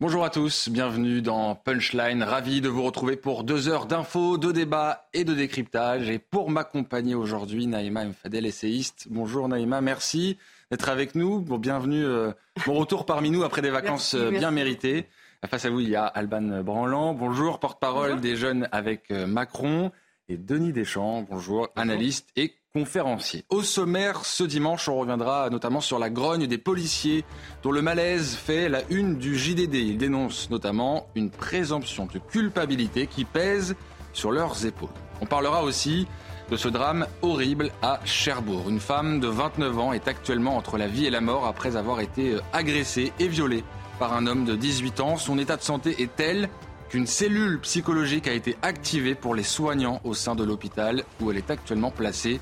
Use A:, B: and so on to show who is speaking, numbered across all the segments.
A: Bonjour à tous, bienvenue dans Punchline. Ravi de vous retrouver pour deux heures d'infos, de débats et de décryptage. Et pour m'accompagner aujourd'hui, Naïma Mfadel, essayiste. Bonjour Naïma, merci d'être avec nous. Bon, bienvenue, euh, bon retour parmi nous après des vacances euh, bien méritées. Face à vous, il y a Alban Branland. Bonjour, porte-parole des jeunes avec euh, Macron. Et Denis Deschamps, bonjour, bonjour. analyste et conférencier. Au sommaire, ce dimanche, on reviendra notamment sur la grogne des policiers dont le malaise fait la une du JDD. Ils dénoncent notamment une présomption de culpabilité qui pèse sur leurs épaules. On parlera aussi de ce drame horrible à Cherbourg. Une femme de 29 ans est actuellement entre la vie et la mort après avoir été agressée et violée par un homme de 18 ans. Son état de santé est tel qu'une cellule psychologique a été activée pour les soignants au sein de l'hôpital où elle est actuellement placée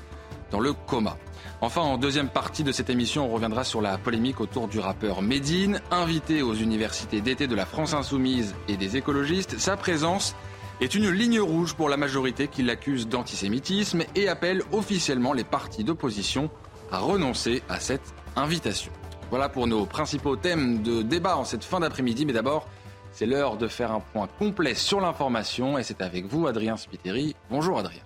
A: le coma. Enfin, en deuxième partie de cette émission, on reviendra sur la polémique autour du rappeur Medine, invité aux universités d'été de la France insoumise et des écologistes. Sa présence est une ligne rouge pour la majorité qui l'accuse d'antisémitisme et appelle officiellement les partis d'opposition à renoncer à cette invitation. Voilà pour nos principaux thèmes de débat en cette fin d'après-midi, mais d'abord, c'est l'heure de faire un point complet sur l'information et c'est avec vous, Adrien Spiteri. Bonjour Adrien.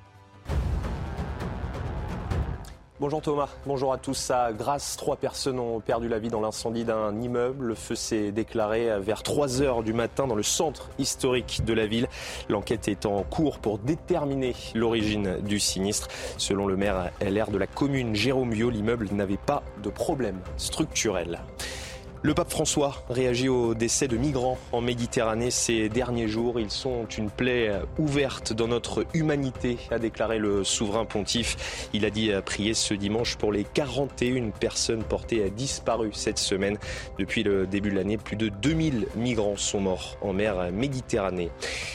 B: Bonjour Thomas, bonjour à tous. À Grasse, trois personnes ont perdu la vie dans l'incendie d'un immeuble. Le feu s'est déclaré vers 3 heures du matin dans le centre historique de la ville. L'enquête est en cours pour déterminer l'origine du sinistre. Selon le maire LR de la commune Jérôme Viau, l'immeuble n'avait pas de problème structurel. Le pape François réagit au décès de migrants en Méditerranée ces derniers jours. Ils sont une plaie ouverte dans notre humanité, a déclaré le souverain pontife. Il a dit prier ce dimanche pour les 41 personnes portées disparues cette semaine. Depuis le début de l'année, plus de 2000 migrants sont morts en mer Méditerranée.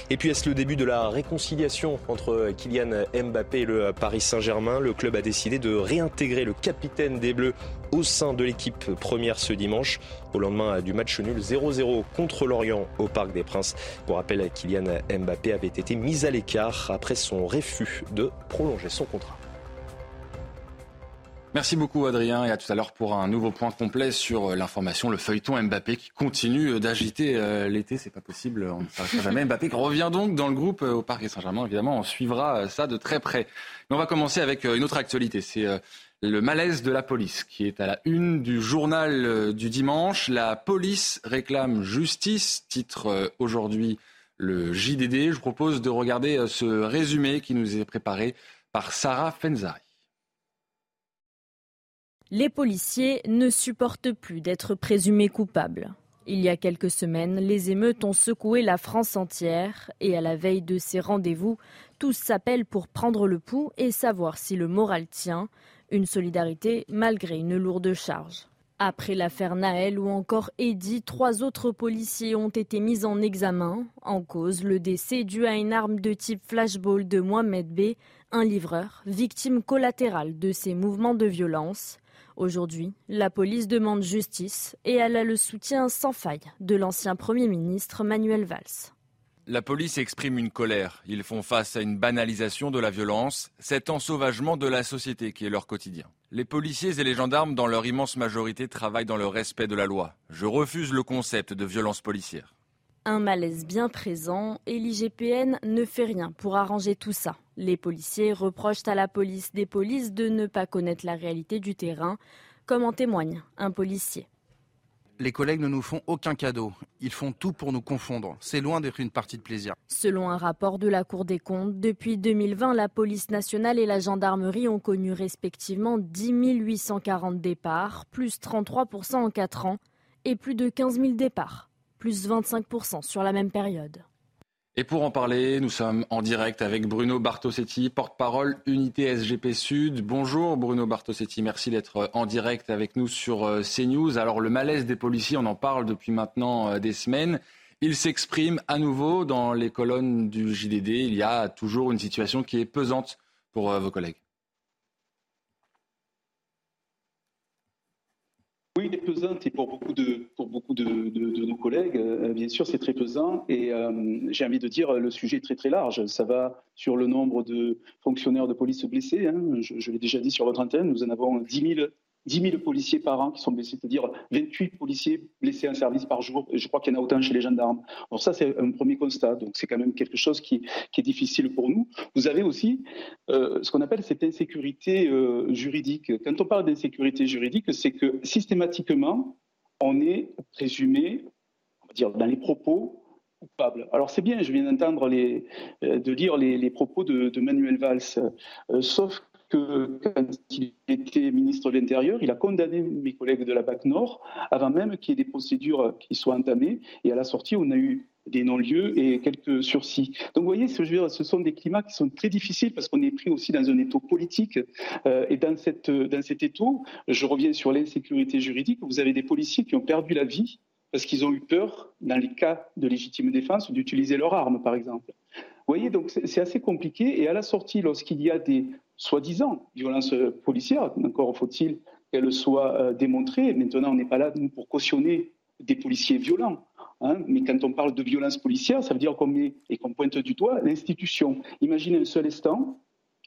B: Et puis est-ce le début de la réconciliation entre Kylian Mbappé et le Paris Saint-Germain? Le club a décidé de réintégrer le capitaine des Bleus au sein de l'équipe première ce dimanche, au lendemain du match nul 0-0 contre l'Orient au Parc des Princes. Pour rappel, Kylian Mbappé avait été mis à l'écart après son refus de prolonger son contrat.
A: Merci beaucoup Adrien et à tout à l'heure pour un nouveau point complet sur l'information, le feuilleton Mbappé qui continue d'agiter euh, l'été, c'est pas possible, on ne s'arrêtera jamais. Mbappé qui revient donc dans le groupe euh, au Parc Saint-Germain, évidemment, on suivra euh, ça de très près. Mais on va commencer avec une autre actualité, c'est le malaise de la police, qui est à la une du journal euh, du dimanche. La police réclame justice, titre euh, aujourd'hui le JDD. Je vous propose de regarder euh, ce résumé qui nous est préparé par Sarah Fenzari.
C: Les policiers ne supportent plus d'être présumés coupables. Il y a quelques semaines, les émeutes ont secoué la France entière et à la veille de ces rendez-vous, tous s'appellent pour prendre le pouls et savoir si le moral tient. Une solidarité malgré une lourde charge. Après l'affaire Naël ou encore Eddy, trois autres policiers ont été mis en examen. En cause, le décès dû à une arme de type flashball de Mohamed B, un livreur, victime collatérale de ces mouvements de violence. Aujourd'hui, la police demande justice et elle a le soutien sans faille de l'ancien Premier ministre Manuel Valls.
A: La police exprime une colère. Ils font face à une banalisation de la violence, cet ensauvagement de la société qui est leur quotidien. Les policiers et les gendarmes, dans leur immense majorité, travaillent dans le respect de la loi. Je refuse le concept de violence policière.
C: Un malaise bien présent et l'IGPN ne fait rien pour arranger tout ça. Les policiers reprochent à la police des polices de ne pas connaître la réalité du terrain, comme en témoigne un policier.
D: Les collègues ne nous font aucun cadeau. Ils font tout pour nous confondre. C'est loin d'être une partie de plaisir.
C: Selon un rapport de la Cour des comptes, depuis 2020, la police nationale et la gendarmerie ont connu respectivement 10 840 départs, plus 33% en 4 ans, et plus de 15 000 départs, plus 25% sur la même période.
A: Et pour en parler, nous sommes en direct avec Bruno Bartosetti, porte-parole Unité SGP Sud. Bonjour Bruno Bartosetti, merci d'être en direct avec nous sur euh, CNews. Alors le malaise des policiers, on en parle depuis maintenant euh, des semaines. Il s'exprime à nouveau dans les colonnes du JDD. Il y a toujours une situation qui est pesante pour euh, vos collègues.
E: Oui, il est pesant et pour beaucoup de, pour beaucoup de, nos collègues, euh, bien sûr, c'est très pesant. Et euh, j'ai envie de dire, le sujet est très très large. Ça va sur le nombre de fonctionnaires de police blessés. Hein. Je, l'ai déjà dit sur votre antenne, nous en avons 10 000 10 000 policiers par an qui sont blessés, c'est-à-dire 28 policiers blessés en service par jour. Je crois qu'il y en a autant chez les gendarmes. Alors ça, c'est un premier constat. Donc c'est quand même quelque chose qui, est difficile pour nous. Vous avez aussi euh, ce qu'on appelle cette insécurité euh, juridique. Quand on parle d'insécurité juridique, c'est que systématiquement, on est présumé, on va dire, dans les propos coupable. Alors c'est bien, je viens d'entendre les, euh, de lire les, propos de, Manuel Valls, sauf que quand il était ministre de l'Intérieur, il a condamné mes collègues de la BAC Nord avant même qu'il y ait des procédures qui soient entamées. Et à la sortie, on a eu des non-lieux et quelques sursis. Donc vous voyez, ce, ce sont des climats qui sont très difficiles parce qu'on est pris aussi dans un étau politique. Euh, et dans, cette, dans cet étau, je reviens sur l'insécurité juridique, vous avez des policiers qui ont perdu la vie parce qu'ils ont eu peur, dans les cas de légitime défense, d'utiliser leur arme, par exemple. Vous voyez, donc c'est assez compliqué. Et à la sortie, lorsqu'il y a des soi-disant violences policières, encore faut-il qu'elles soient euh, démontrées. Maintenant, on n'est pas là pour cautionner des policiers violents. Hein, mais quand on parle de violence policière, ça veut dire qu'on met et qu'on pointe du doigt l'institution. Imaginez un seul instant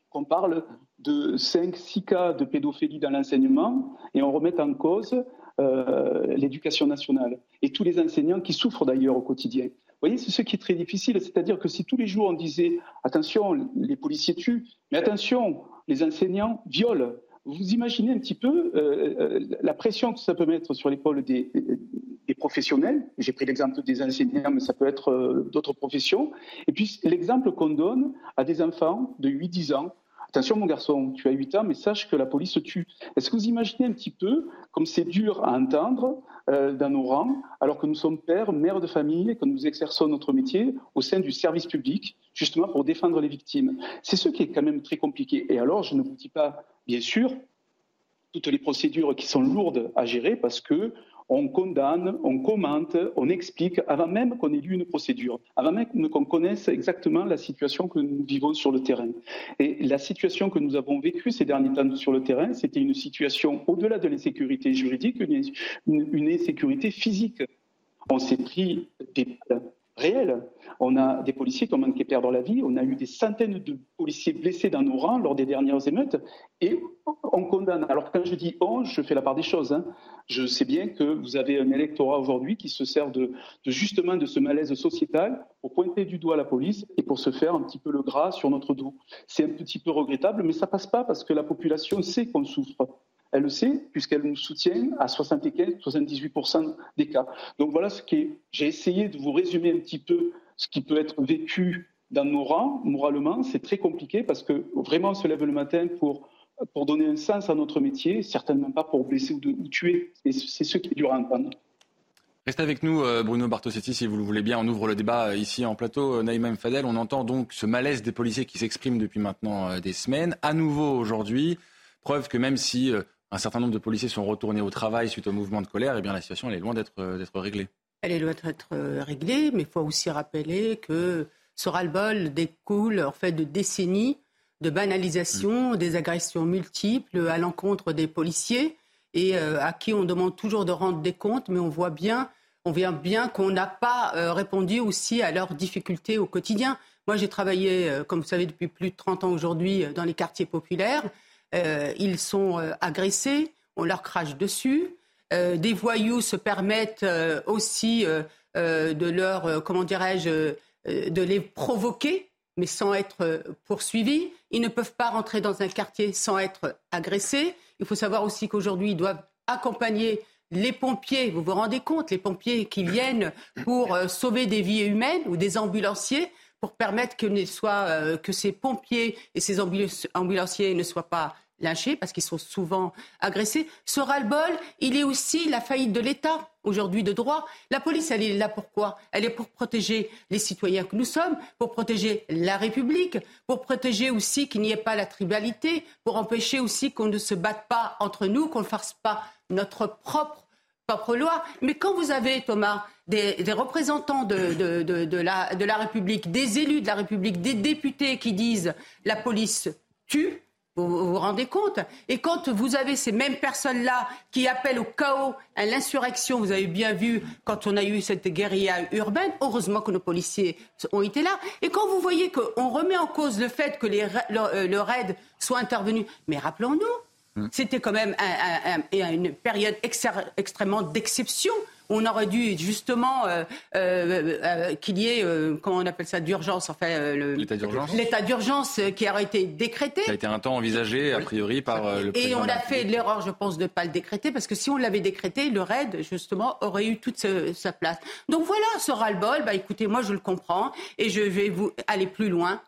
E: qu'on parle de 5-6 cas de pédophilie dans l'enseignement et on remet en cause euh, l'éducation nationale et tous les enseignants qui souffrent d'ailleurs au quotidien. Vous voyez, c'est ce qui est très difficile, c'est-à-dire que si tous les jours on disait attention, les policiers tuent, mais attention, les enseignants violent, vous imaginez un petit peu euh, euh, la pression que ça peut mettre sur l'épaule des, professionnels. J'ai pris l'exemple des enseignants, mais ça peut être euh, d'autres professions. Et puis l'exemple qu'on donne à des enfants de 8-10 ans. Attention mon garçon, tu as 8 ans, mais sache que la police tue. Est-ce que vous imaginez un petit peu comme c'est dur à entendre dans nos rangs, alors que nous sommes pères, mères de famille, et que nous exerçons notre métier au sein du service public, justement pour défendre les victimes? C'est ce qui est quand même très compliqué. Et alors, je ne vous dis pas bien sûr, toutes les procédures qui sont lourdes à gérer parce que on condamne, on commente, on explique avant même qu'on ait lu une procédure, avant même qu'on connaisse exactement la situation que nous vivons sur le terrain. Et la situation que nous avons vécue ces derniers temps sur le terrain, c'était une situation au-delà de l'insécurité juridique, une, insécurité physique. On s'est pris des réel. On a des policiers qui ont manqué perdre la vie, on a eu des centaines de policiers blessés dans nos rangs lors des dernières émeutes, et on condamne. Alors quand je dis on, je fais la part des choses. Hein. Je sais bien que vous avez un électorat aujourd'hui qui se sert de, justement de ce malaise sociétal pour pointer du doigt la police et pour se faire un petit peu le gras sur notre dos. C'est un petit peu regrettable, mais ça passe pas parce que la population sait qu'on souffre. Elle le sait puisqu'elle nous soutient à 75-78% des cas. Donc voilà ce qui est. J'ai essayé de vous résumer un petit peu ce qui peut être vécu dans nos rangs, moralement. C'est très compliqué parce que vraiment on se lève le matin pour, pour donner un sens à notre métier, certainement pas pour blesser ou, tuer. Et c'est ce qui est dur à entendre.
A: Restez avec nous, euh, Bruno Bartosetti, si vous le voulez bien. On ouvre le débat euh, ici en plateau. Euh, Naïma Fadel, on entend donc ce malaise des policiers qui s'exprime depuis maintenant des semaines. À nouveau aujourd'hui, preuve que même si un certain nombre de policiers sont retournés au travail suite au mouvement de colère, et eh bien la situation elle est loin d'être euh, réglée.
F: Elle est loin d'être euh, réglée, mais il faut aussi rappeler que ce ras-le-bol découle en fait de décennies de banalisation mm. des agressions multiples à l'encontre des policiers et euh, à qui on demande toujours de rendre des comptes, mais on voit bien, on voit bien qu'on n'a pas répondu aussi à leurs difficultés au quotidien. Moi, j'ai travaillé, comme vous savez, depuis plus de 30 ans aujourd'hui dans les quartiers populaires. Euh, ils sont euh, agressés, on leur crache dessus. Euh, des voyous se permettent aussi de leur, comment dirais-je, de les provoquer, mais sans être poursuivis. Ils ne peuvent pas rentrer dans un quartier sans être agressés. Il faut savoir aussi qu'aujourd'hui, ils doivent accompagner les pompiers, vous vous rendez compte, les pompiers qui viennent pour sauver des vies humaines ou des ambulanciers pour permettre que, que ces pompiers et ces ambulanciers ne soient pas lâchés parce qu'ils sont souvent agressés. Ce ras-le-bol, il est aussi la faillite de l'État aujourd'hui de droit. La police, elle est là pourquoi? Elle est pour protéger les citoyens que nous sommes, pour protéger la République, pour protéger aussi qu'il n'y ait pas la tribalité, pour empêcher aussi qu'on ne se batte pas entre nous, qu'on ne fasse pas notre propre propre loi. Mais quand vous avez, Thomas, des, représentants de, de, la, de la République, des élus de la République, des députés qui disent la police tue, vous, vous rendez compte? Et quand vous avez ces mêmes personnes-là qui appellent au chaos, à l'insurrection, vous avez bien vu quand on a eu cette guérilla urbaine, heureusement que nos policiers ont été là. Et quand vous voyez qu'on remet en cause le fait que les, le, euh, le RAID soit intervenu, mais rappelons-nous Mm. C'était quand même une période extrêmement d'exception on aurait dû justement euh, euh, euh, qu'il y ait, comment on appelle ça, d'urgence, enfin,
A: l'état d'urgence.
F: L'état d'urgence qui aurait été décrété.
A: Ça a été un temps envisagé, a priori, par le
F: Et on a fait l'erreur, je pense, de ne pas le décréter, parce que si on l'avait décrété, le RAID, justement, aurait eu toute sa place. Donc voilà, ce ras-le-bol, bah, écoutez, moi je le comprends, et je vais vous aller plus loin.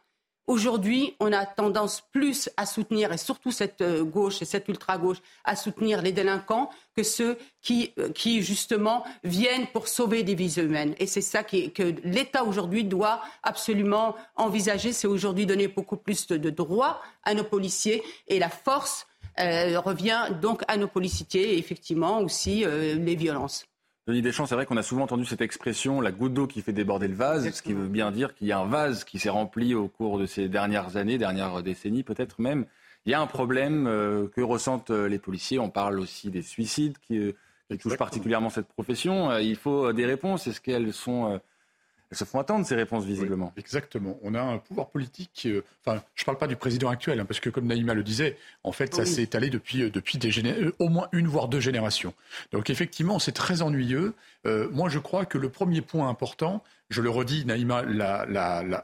F: Aujourd'hui, on a tendance plus à soutenir, et surtout cette euh, gauche et cette ultra-gauche, à soutenir les délinquants que ceux qui, euh, justement, viennent pour sauver des vies humaines. Et c'est ça que l'État aujourd'hui doit absolument envisager, c'est aujourd'hui donner beaucoup plus de, droits à nos policiers et la force euh, revient donc à nos policiers et effectivement aussi les violences.
A: Denis Deschamps, c'est vrai qu'on a souvent entendu cette expression, la goutte d'eau qui fait déborder le vase, ce qui veut bien dire qu'il y a un vase qui s'est rempli au cours de ces dernières années, dernières décennies peut-être même. Il y a un problème euh, que ressentent euh, les policiers. On parle aussi des suicides qui, euh, qui touchent particulièrement cette profession. il faut des réponses. Est-ce qu'elles sont elles se font attendre ces réponses visiblement.
G: exactement. On a un pouvoir politique. Euh, enfin, je ne parle pas du président actuel, hein, parce que comme Naïma le disait, en fait, ça s'est étalé depuis, euh, depuis des euh, au moins une voire deux générations. Donc effectivement, c'est très ennuyeux. moi, je crois que le premier point important, je le redis, Naïma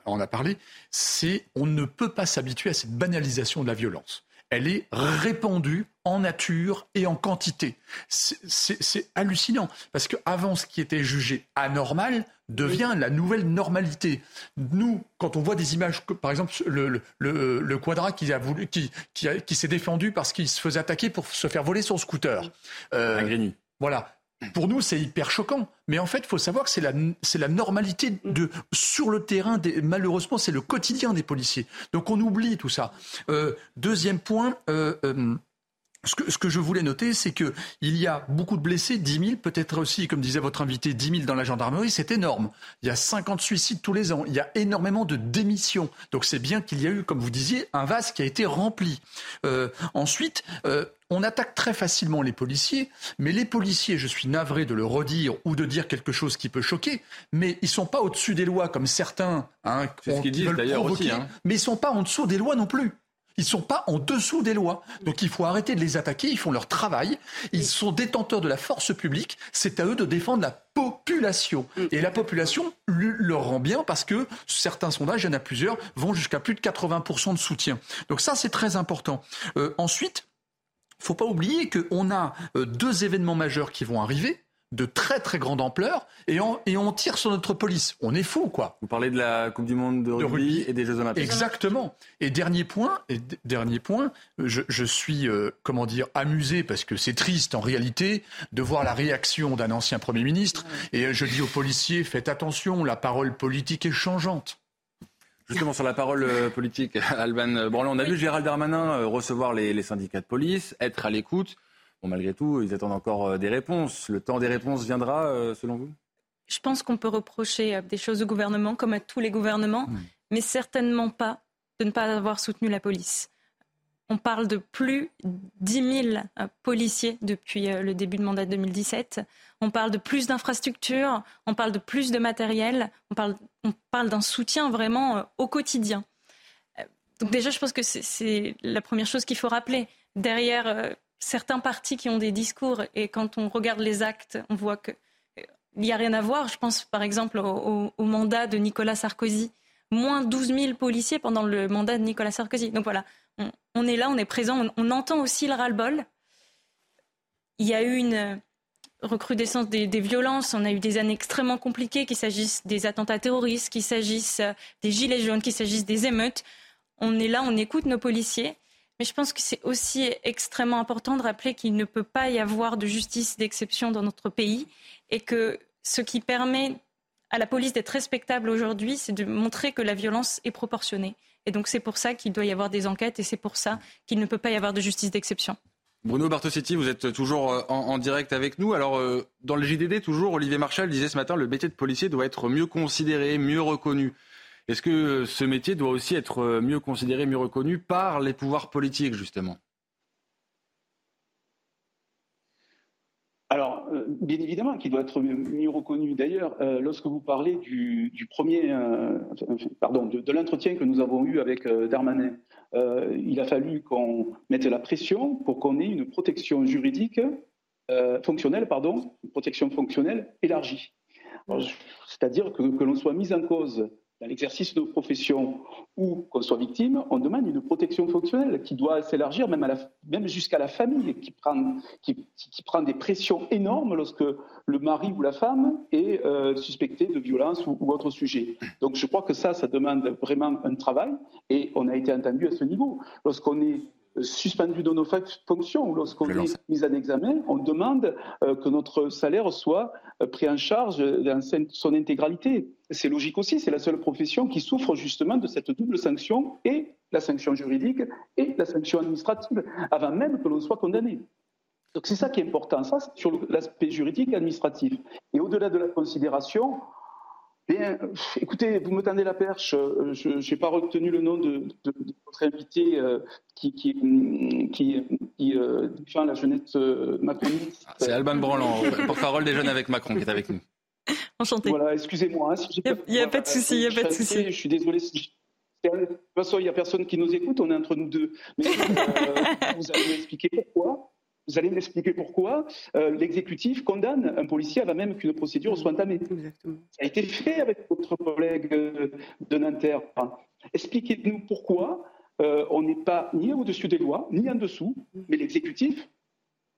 G: en a parlé, c'est on ne peut pas s'habituer à cette banalisation de la violence elle est répandue en nature et en quantité. C'est hallucinant, parce qu'avant, ce qui était jugé anormal devient la nouvelle normalité. Nous, quand on voit des images, par exemple le, le, quadra qui, a voulu, qui, qui, s'est défendu parce qu'il se faisait attaquer pour se faire voler son scooter.
A: Euh,
G: voilà. Pour nous, c'est hyper choquant. Mais en fait, il faut savoir que c'est la, c'est la normalité de, sur le terrain. Des, malheureusement, c'est le quotidien des policiers. Donc on oublie tout ça. Euh, deuxième point. Euh, euh, ce que, ce que, je voulais noter, c'est que il y a beaucoup de blessés, 10 000, peut-être aussi, comme disait votre invité, 10 000 dans la gendarmerie, c'est énorme. Il y a 50 suicides tous les ans. Il y a énormément de démissions. Donc c'est bien qu'il y a eu, comme vous disiez, un vase qui a été rempli. Euh, ensuite, euh, on attaque très facilement les policiers, mais les policiers, je suis navré de le redire ou de dire quelque chose qui peut choquer, mais ils sont pas au-dessus des lois comme certains
A: hein, ce qu'ils disent d'ailleurs aussi, hein.
G: mais ils sont pas en dessous des lois non plus. Ils ne sont pas en dessous des lois. Donc il faut arrêter de les attaquer. Ils font leur travail. Ils sont détenteurs de la force publique. C'est à eux de défendre la population. Et la population leur rend bien parce que certains sondages, il y en a plusieurs, vont jusqu'à plus de 80% de soutien. Donc ça, c'est très important. Euh, ensuite, faut pas oublier qu'on a euh, deux événements majeurs qui vont arriver de très très grande ampleur et on, et on tire sur notre police. On est fou, quoi.
A: Vous parlez de la Coupe du Monde de rugby, et des Jeux Olympiques.
G: Exactement. Et dernier point, et dernier point je, suis, euh, comment dire, amusé parce que c'est triste en réalité de voir la réaction d'un ancien Premier ministre. Et je dis aux policiers, faites attention, la parole politique est changeante.
A: Justement, sur la parole euh, politique, Alban Bon, on a vu Gérald Darmanin euh, recevoir les, les syndicats de police, être à l'écoute malgré tout, ils attendent encore euh, des réponses. Le temps des réponses viendra, selon vous?
H: Je pense qu'on peut reprocher des choses au gouvernement, comme à tous les gouvernements, hmm. mais certainement pas de ne pas avoir soutenu la police. On parle de plus de 10 000 policiers depuis le début de mandat 2017. On parle de plus d'infrastructures, on parle de plus de matériel, on parle, d'un soutien vraiment au quotidien. Donc déjà, je pense que c'est la première chose qu'il faut rappeler. Derrière certains partis qui ont des discours et quand on regarde les actes, on voit qu'il n'y a rien à voir. Je pense par exemple au, mandat de Nicolas Sarkozy. Moins 12 000 policiers pendant le mandat de Nicolas Sarkozy. Donc voilà, on, est là, on est présent, on, entend aussi le ras-le-bol. Il y a eu une recrudescence des, des, violences, on a eu des années extrêmement compliquées, qu'il s'agisse des attentats terroristes, qu'il s'agisse des gilets jaunes, qu'il s'agisse des émeutes. On est là, on écoute nos policiers. Mais je pense que c'est aussi extrêmement important de rappeler qu'il ne peut pas y avoir de justice d'exception dans notre pays et que ce qui permet à la police d'être respectable aujourd'hui, c'est de montrer que la violence est proportionnée. Et donc c'est pour ça qu'il doit y avoir des enquêtes et c'est pour ça qu'il ne peut pas y avoir de justice d'exception.
A: Bruno Bartosetti, vous êtes toujours euh, en, direct avec nous. Alors, euh, dans le JDD, toujours, Olivier Marchal disait ce matin, le métier de policier doit être mieux considéré, mieux reconnu. Est-ce que ce métier doit aussi être euh, mieux considéré, mieux reconnu par les pouvoirs politiques, justement?
E: Alors, euh, bien évidemment qu'il doit être mieux reconnu. D'ailleurs, euh, lorsque vous parlez du, premier, euh, pardon, de, l'entretien que nous avons eu avec Darmanin, il a fallu qu'on mette la pression pour qu'on ait une protection juridique fonctionnelle, pardon, une protection fonctionnelle élargie. C'est-à-dire que, que l'on soit mis en cause dans l'exercice de profession ou qu'on soit victime, on demande une protection fonctionnelle qui doit s'élargir même, même jusqu'à la famille, qui prend, qui, prend des pressions énormes lorsque le mari ou la femme est euh, suspecté de violence ou, ou, autre sujet. Donc je crois que ça, ça demande vraiment un travail et on a été entendu à ce niveau. Lorsqu'on est suspendu dans nos fonctions lorsqu'on est mis en examen, on demande euh, que notre salaire soit euh, pris en charge dans son intégralité. C'est logique aussi, c'est la seule profession qui souffre justement de cette double sanction et la sanction juridique et la sanction administrative avant même que l'on soit condamné. Donc c'est ça qui est important, ça sur l'aspect juridique et administratif. Et au-delà de la considération, Bien, écoutez, vous me tendez la perche. Euh, je n'ai pas retenu le nom de, votre invité euh, qui, qui, qui, euh, défend la jeunesse macroniste.
A: C'est Alban Branlant, porte-parole des jeunes avec Macron, qui est avec nous.
H: Enchanté.
E: Voilà, excusez-moi.
H: il n'y a, pas de souci, il n'y a pas de souci.
E: Je suis désolé. De toute façon, il n'y a personne qui nous écoute, on est entre nous deux. Mais vous allez m'expliquer pourquoi vous allez m'expliquer pourquoi euh, l'exécutif condamne un policier avant même qu'une procédure soit entamée. Exactement. Ça a été fait avec votre collègue de Nanterre. Expliquez-nous pourquoi euh, on n'est pas ni au-dessus des lois, ni en dessous, mais l'exécutif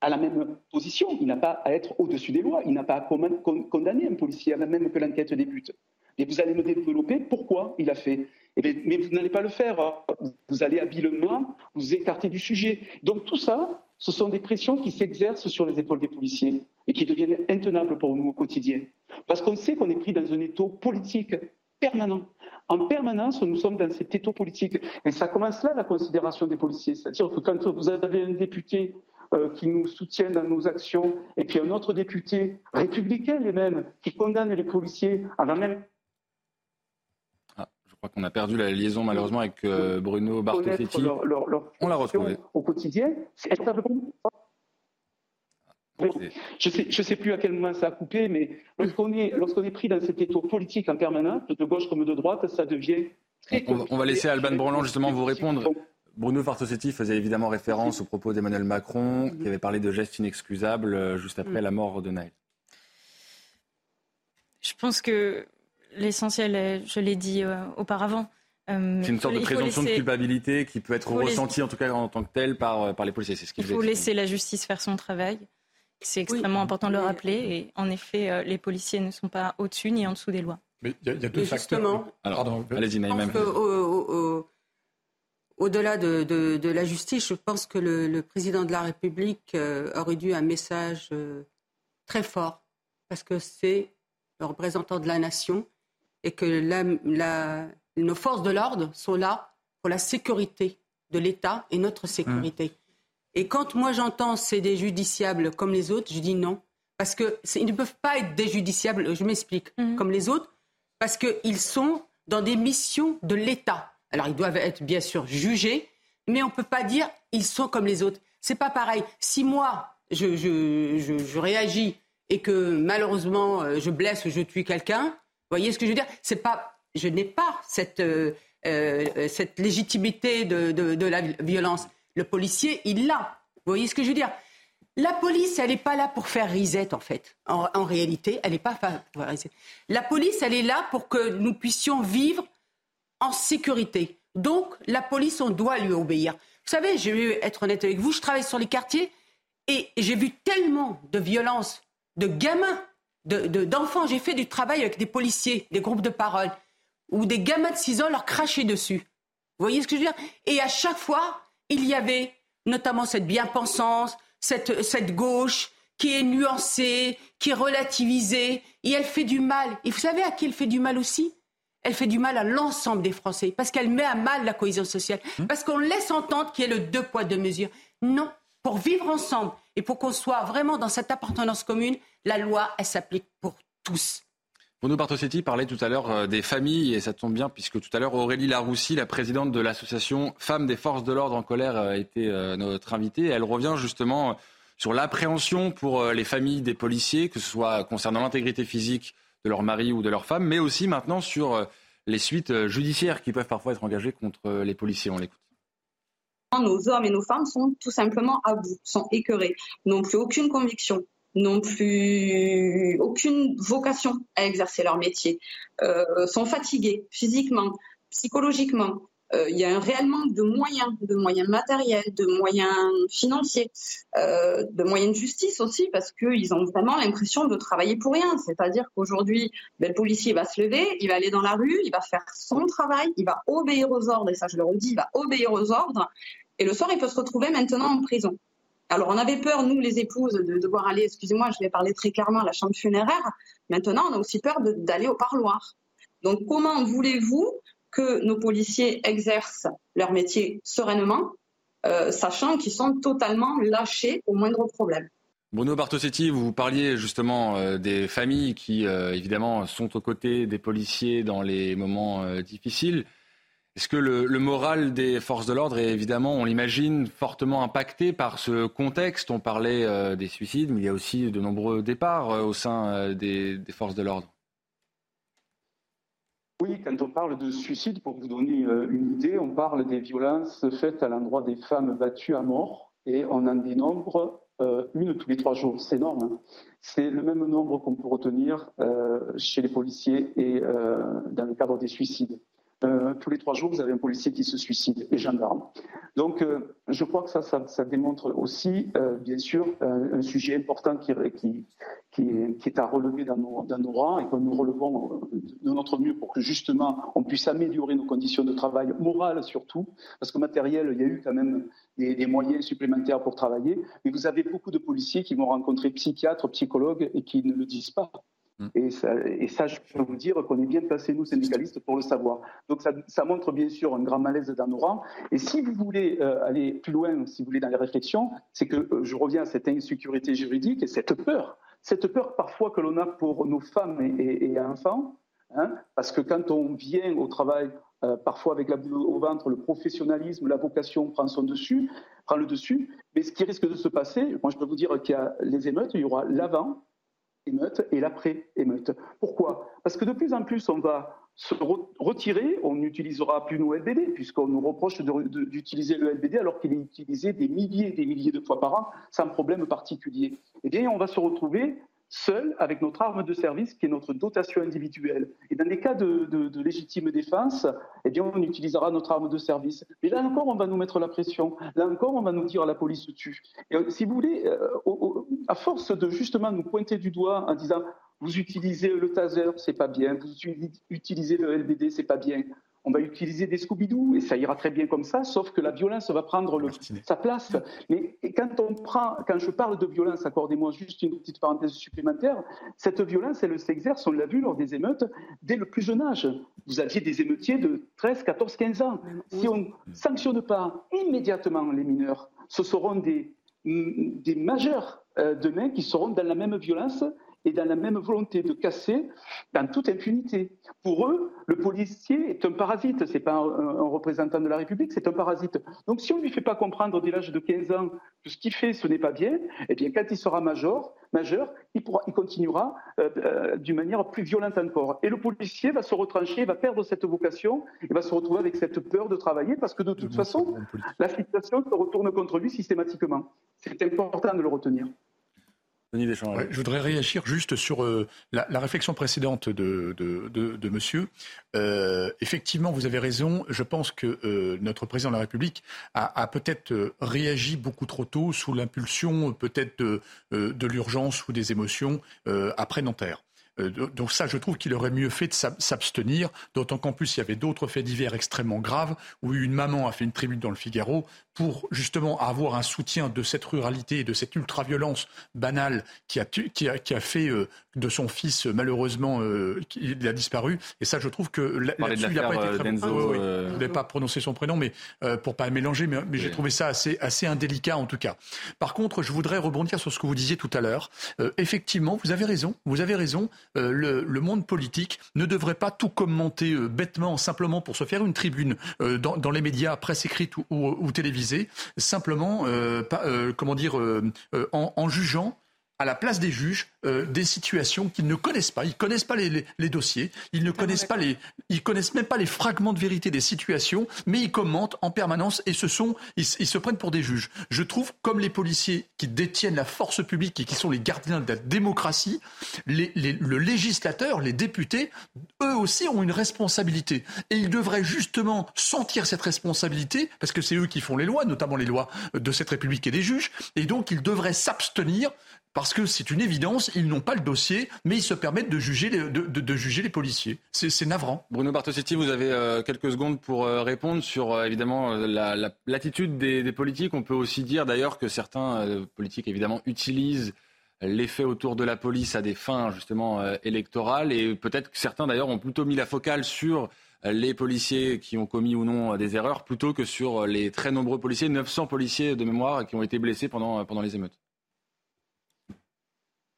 E: a la même position. Il n'a pas à être au-dessus des lois. Il n'a pas à condamner un policier avant même que l'enquête débute. Et vous allez me développer pourquoi il a fait. Eh mais vous n'allez pas le faire. Vous allez habilement vous écarter du sujet. Donc tout ça, ce sont des pressions qui s'exercent sur les épaules des policiers et qui deviennent intenables pour nous au quotidien. Parce qu'on sait qu'on est pris dans un étau politique permanent. En permanence, nous sommes dans cet étau politique. Et ça commence là, la considération des policiers. C'est-à-dire que quand vous avez un député euh, qui nous soutient dans nos actions, et puis un autre député républicain les mêmes, qui condamne les policiers avant même
A: crois qu'on a perdu la liaison malheureusement avec euh, Bruno Bartosetti.
E: On l'a retrouvé. Au quotidien, je ne sais, sais plus à quel moment ça a coupé, mais lorsqu'on est, lorsqu'on est pris dans cet étau politique en permanence, de gauche comme de droite, ça devient très
A: on, va laisser Alban Branland justement vous répondre. Bruno Bartosetti faisait évidemment référence aux propos d'Emmanuel Macron, qui avait parlé de gestes inexcusables euh, juste après mm. la mort de Naël.
H: Je pense que l'essentiel, je l'ai dit euh, auparavant.
A: Euh, c'est une sorte de présomption de culpabilité qui peut être ressentie, en tout cas en tant que telle, par, euh, par les policiers. C'est ce
H: Il faut laisser la justice faire son travail. C'est extrêmement important de le rappeler. Et en effet, les policiers ne sont pas au-dessus ni en dessous des lois.
G: Mais il y, a deux facteurs.
A: Alors, allez-y,
F: Au-delà de, de, la justice, je pense que le, le président de la République aurait dû un message très fort, parce que c'est le représentant de la nation et que nos forces de l'ordre sont là pour la sécurité de l'État et notre sécurité. Mmh. Et quand moi j'entends c'est des judiciables comme les autres, je dis non. Parce qu'ils ne peuvent pas être déjudiciables, je m'explique, mmh. comme les autres, parce qu'ils sont dans des missions de l'État. Alors ils doivent être bien sûr jugés, mais on ne peut pas dire ils sont comme les autres. C'est pas pareil. Si moi, je, je réagis et que malheureusement euh, je blesse ou je tue quelqu'un, vous voyez ce que je veux dire? C'est pas, je n'ai pas cette, euh, euh, cette légitimité de, de, la violence. Le policier, il l'a. Vous voyez ce que je veux dire? La police, elle n'est pas là pour faire risette, en fait. En, réalité, elle n'est pas pour faire risette. La police, elle est là pour que nous puissions vivre en sécurité. Donc, la police, on doit lui obéir. Vous savez, je vais être honnête avec vous, je travaille sur les quartiers et j'ai vu tellement de violence de gamins d'enfants. J'ai fait du travail avec des policiers, des groupes de parole, où des gamins de 6 ans leur crachaient dessus. Vous voyez ce que je veux dire? Et à chaque fois, il y avait notamment cette bien-pensance, cette, cette gauche qui est nuancée, qui est relativisée, et elle fait du mal. Et vous savez à qui elle fait du mal aussi? Elle fait du mal à l'ensemble des Français, parce qu'elle met à mal la cohésion sociale, mmh. parce qu'on laisse entendre qu'il y a le deux poids, deux mesures. Non, pour vivre ensemble et pour qu'on soit vraiment dans cette appartenance commune, la loi, elle s'applique pour tous.
A: Bruno Bartosetti parlait tout à l'heure euh, des familles, et ça tombe bien, puisque tout à l'heure, Aurélie Laroussi, la présidente de l'association Femmes des forces de l'ordre en colère, a été euh, notre invitée. Elle revient justement sur l'appréhension pour les familles des policiers, que ce soit concernant l'intégrité physique de leur mari ou de leur femme, mais aussi maintenant sur les suites judiciaires qui peuvent parfois être engagées contre les policiers. On l'écoute
I: nos hommes et nos femmes sont tout simplement à bout, sont écœurés, n'ont plus aucune conviction, n'ont plus aucune vocation à exercer leur métier, euh, sont fatigués physiquement, psychologiquement. Euh, il y a un réel manque de moyens, de moyens matériels, de moyens financiers, euh, de moyens de justice aussi, parce qu'ils ont vraiment l'impression de travailler pour rien. C'est-à-dire qu'aujourd'hui, ben, le policier va se lever, il va aller dans la rue, il va faire son travail, il va obéir aux ordres, et ça je le redis, il va obéir aux ordres, et le soir, il peut se retrouver maintenant en prison. Alors, on avait peur, nous, les épouses, de devoir aller, excusez-moi, je vais parler très clairement, à la chambre funéraire. Maintenant, on a aussi peur d'aller au parloir. Donc, comment voulez-vous que nos policiers exercent leur métier sereinement, euh, sachant qu'ils sont totalement lâchés au moindre problème
A: Bruno Bartosetti, vous parliez justement euh, des familles qui, euh, évidemment, sont aux côtés des policiers dans les moments difficiles. Est-ce que le, moral des forces de l'ordre est évidemment, on l'imagine, fortement impacté par ce contexte? On parlait des suicides, mais il y a aussi de nombreux départs au sein des, forces de l'ordre.
E: Oui, quand on parle de suicide, pour vous donner une idée, on parle des violences faites à l'endroit des femmes battues à mort et on en dénombre une tous les trois jours. C'est énorme. Hein. C'est le même nombre qu'on peut retenir chez les policiers et dans le cadre des suicides. Euh, tous les trois jours, vous avez un policier qui se suicide et gendarme. Donc, euh, je crois que ça, ça, démontre aussi, euh, bien sûr, un sujet important qui, est, à relever dans nos, nos rangs et que nous relevons de notre mieux pour que justement on puisse améliorer nos conditions de travail, morales surtout, parce que matériel, il y a eu quand même des, moyens supplémentaires pour travailler, mais vous avez beaucoup de policiers qui vont rencontrer psychiatres, psychologues et qui ne le disent pas. Mm. Et ça, je peux vous dire qu'on est bien placés, nous, syndicalistes, pour le savoir. Donc, ça, montre bien sûr un grand malaise dans nos rangs. Et si vous voulez euh, aller plus loin, si vous voulez, dans les réflexions, c'est que euh, je reviens à cette insécurité juridique et cette peur, cette peur parfois que l'on a pour nos femmes et, enfants, hein, parce que quand on vient au travail, euh, parfois avec la boule au ventre, le professionnalisme, la vocation prend le dessus. Mais ce qui risque de se passer, moi je peux vous dire qu'il y a les émeutes, il y aura l'avant, émeute et l'après-émeute. Pourquoi? Parce que de plus en plus, on va se retirer, on n'utilisera plus nos LBD, puisqu'on nous reproche d'utiliser le LBD alors qu'il est utilisé des milliers et des milliers de fois par an sans problème particulier. Eh bien, on va se retrouver seul avec notre arme de service qui est notre dotation individuelle. Et dans des cas de, légitime défense, eh bien, on utilisera notre arme de service. Mais là encore, on va nous mettre la pression. Là encore, on va nous dire la police tue. Et euh, si vous voulez, euh, à force de justement nous pointer du doigt en disant vous utilisez le taser, c'est pas bien, vous utilisez le LBD, c'est pas bien on va utiliser des Scooby-Doo et ça ira très bien comme ça, sauf que la violence va prendre sa place. Mais quand, on prend, quand je parle de violence, accordez-moi juste une petite parenthèse supplémentaire, cette violence, elle s'exerce, on l'a vu lors des émeutes, dès le plus jeune âge. Vous aviez des émeutiers de 13, 14, 15 ans. Si on ne sanctionne pas immédiatement les mineurs, ce seront des, des majeurs euh, demain qui seront dans la même violence et dans la même volonté de casser dans toute impunité. Pour eux, le policier est un parasite, c'est pas un, représentant de la République, c'est un parasite. Donc si on ne lui fait pas comprendre dès l'âge de 15 ans que ce qu'il fait, ce n'est pas bien, eh bien quand il sera major, majeur, il, pourra, il continuera euh, euh, d'une manière plus violente encore. Et le policier va se retrancher, va perdre cette vocation, et va se retrouver avec cette peur de travailler, parce que de toute façon, la situation se retourne contre lui systématiquement. C'est important de le retenir
G: je voudrais réagir juste sur euh, la, réflexion précédente de, monsieur. Euh, effectivement, vous avez raison. Je pense que euh, notre président de la République a, peut-être réagi beaucoup trop tôt sous l'impulsion peut-être de, l'urgence ou des émotions après Nanterre. Donc ça, je trouve qu'il aurait mieux fait de s'abstenir, d'autant qu'en plus, il y avait d'autres faits divers extrêmement graves, où une maman a fait une tribune dans le Figaro pour justement avoir un soutien de cette ruralité et de cette ultra-violence banale qui a, qui a, qui a fait euh, de son fils, malheureusement, euh, il a disparu. Et ça, je trouve que là-dessus, il n'a pas été très bon. Je ne voulais pas prononcer son prénom, mais euh, pour pas mélanger, mais, mais j'ai trouvé ça assez, assez indélicat en tout cas. Par contre, je voudrais rebondir sur ce que vous disiez tout à l'heure. effectivement, vous avez raison. Vous avez raison. le, monde politique ne devrait pas tout commenter bêtement, simplement pour se faire une tribune dans, les médias, presse écrite ou, ou, télévisée, simplement, comment dire, en jugeant à la place des juges euh, des situations qu'ils ne connaissent pas. Ils connaissent pas les, dossiers, ils ne connaissent pas les, ils connaissent même pas les fragments de vérité des situations, mais ils commentent en permanence et ce sont, ils, se prennent pour des juges. Je trouve, comme les policiers qui détiennent la force publique et qui sont les gardiens de la démocratie, le législateur, les députés, eux aussi ont une responsabilité et ils devraient justement sentir cette responsabilité parce que c'est eux qui font les lois, notamment les lois de cette République et des juges, et donc ils devraient s'abstenir parce que c'est une évidence, ils n'ont pas le dossier, mais ils se permettent de juger les, de, juger les policiers. C'est navrant.
A: Bruno Bartosetti, vous avez euh, quelques secondes pour euh, répondre sur euh, évidemment l'attitude des, politiques. On peut aussi dire d'ailleurs que certains politiques évidemment utilisent les faits autour de la police à des fins justement électorales et peut-être que certains d'ailleurs ont plutôt mis la focale sur les policiers qui ont commis ou non des erreurs plutôt que sur les très nombreux policiers, 900 policiers de mémoire qui ont été blessés pendant, pendant les émeutes.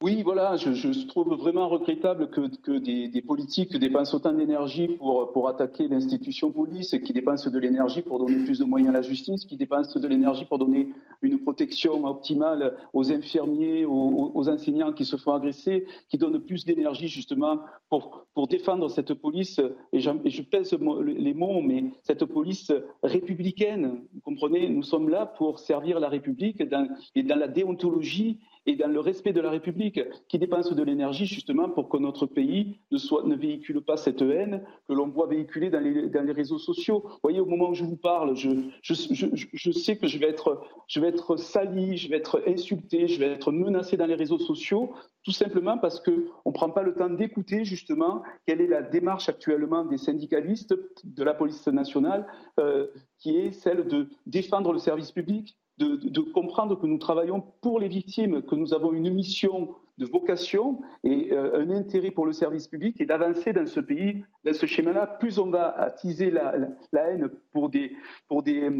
E: Oui, voilà, je, trouve vraiment regrettable que, des, politiques dépensent autant d'énergie pour, attaquer l'institution police, qui dépensent de l'énergie pour donner plus de moyens à la justice, qui dépensent de l'énergie pour donner une protection optimale aux infirmiers, aux, enseignants qui se font agresser, qui donnent plus d'énergie justement pour, défendre cette police, et, je pèse les mots, mais cette police républicaine, vous comprenez, nous sommes là pour servir la République et dans la déontologie et dans le respect de la République, qui dépense de l'énergie justement pour que notre pays ne, véhicule pas cette haine que l'on voit véhiculer dans les, réseaux sociaux. Vous voyez, au moment où je vous parle, je, sais que je vais, être, je vais être sali, je vais être insulté, je vais être menacé dans les réseaux sociaux, tout simplement parce qu'on ne prend pas le temps d'écouter justement quelle est la démarche actuellement des syndicalistes de la police nationale, euh, qui est celle de défendre le service public, de, comprendre que nous travaillons pour les victimes, que nous avons une mission de vocation et euh, un intérêt pour le service public et d'avancer dans ce pays, dans ce schéma-là. Plus on va attiser la, haine pour des, pour, des,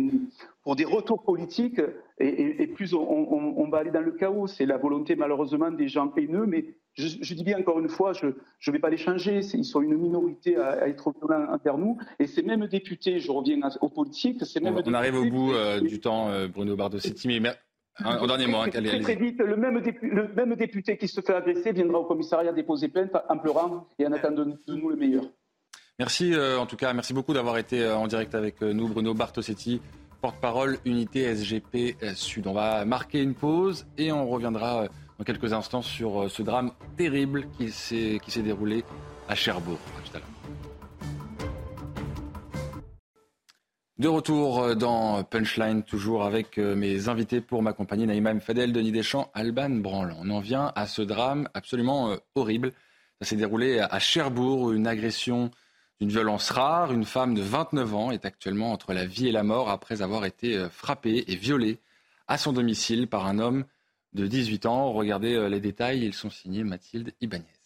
E: pour des retours politiques et, plus on, on, va aller dans le chaos. C'est la volonté malheureusement des gens haineux, mais je, dis bien encore une fois, je ne vais pas les changer. Ils sont une minorité à, être violents envers nous. Et ces mêmes députés, je reviens aux politiques, ces mêmes
A: On, arrive au bout euh, du temps, euh, Bruno Bardossetti, mais en dernier mot, hein,
E: très, très, vite, le même, député, le même, député qui se fait agresser viendra au commissariat déposer plainte en pleurant et en attendant de, nous le meilleur.
A: Merci euh, en tout cas, merci beaucoup d'avoir été en direct avec nous, Bruno Bartosetti, porte-parole unité SGP Sud. On va marquer une pause et on reviendra dans quelques instants sur euh, ce drame terrible qui s'est, qui s'est déroulé à Cherbourg. De retour euh, dans Punchline, toujours avec euh, mes invités pour m'accompagner, Naïma Mfadel, Denis Deschamps, Alban Branlan. On en vient à ce drame absolument horrible. Ça s'est déroulé à Cherbourg, une agression d'une violence rare. Une femme de 29 ans est actuellement entre la vie et la mort après avoir été frappée et violée à son domicile par un homme de 18 ans. Regardez euh, les détails, ils sont signés Mathilde Ibanez.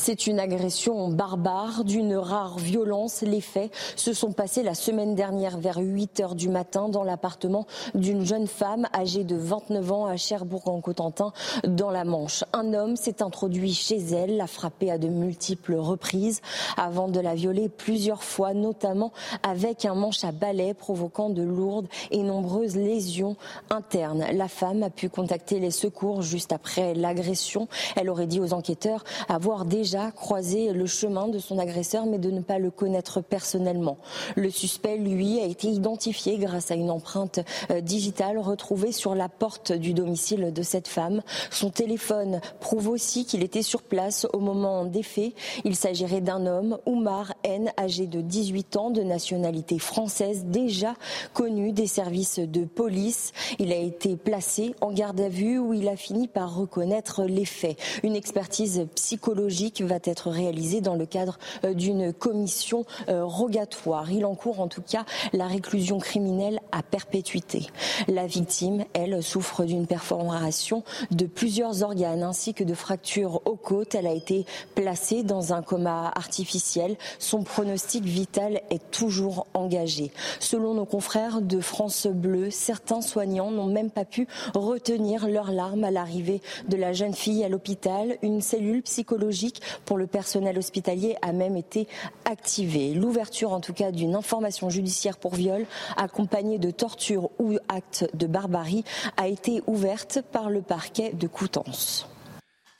J: C'est une agression barbare, d'une rare violence. Les faits se sont passés la semaine dernière vers 8 heures du matin dans l'appartement d'une jeune femme âgée de 29 ans à Cherbourg-en-Cotentin dans la Manche. Un homme s'est introduit chez elle, l'a frappée à de multiples reprises avant de la violer plusieurs fois, notamment avec un manche à balai provoquant de lourdes et nombreuses lésions internes. La femme a pu contacter les secours juste après l'agression. Elle aurait dit aux enquêteurs avoir déjà croisé le chemin de son agresseur, mais de ne pas le connaître personnellement. Le suspect, lui, a été identifié grâce à une empreinte euh, digitale retrouvée sur la porte du domicile de cette femme. Son téléphone prouve aussi qu'il était sur place au moment des faits. Il s'agirait d'un homme, Oumar N, âgé de 18 ans, de nationalité française, déjà connu des services de police. Il a été placé en garde à vue où il a fini par reconnaître les faits. Une expertise psychologique va être réalisé dans le cadre euh, d'une commission euh, rogatoire. Il encourt en tout cas la réclusion criminelle à perpétuité. La victime, elle, souffre d'une perforation de plusieurs organes ainsi que de fractures aux côtes. Elle a été placée dans un coma artificiel. Son pronostic vital est toujours engagé. Selon nos confrères de France Bleu, certains soignants n'ont même pas pu retenir leurs larmes à l'arrivée de la jeune fille à l'hôpital. Une cellule psychologique pour le personnel hospitalier a même été activée. L'ouverture en tout cas d'une information judiciaire pour viol accompagnée de torture ou acte de barbarie a été ouverte par le parquet de Coutances.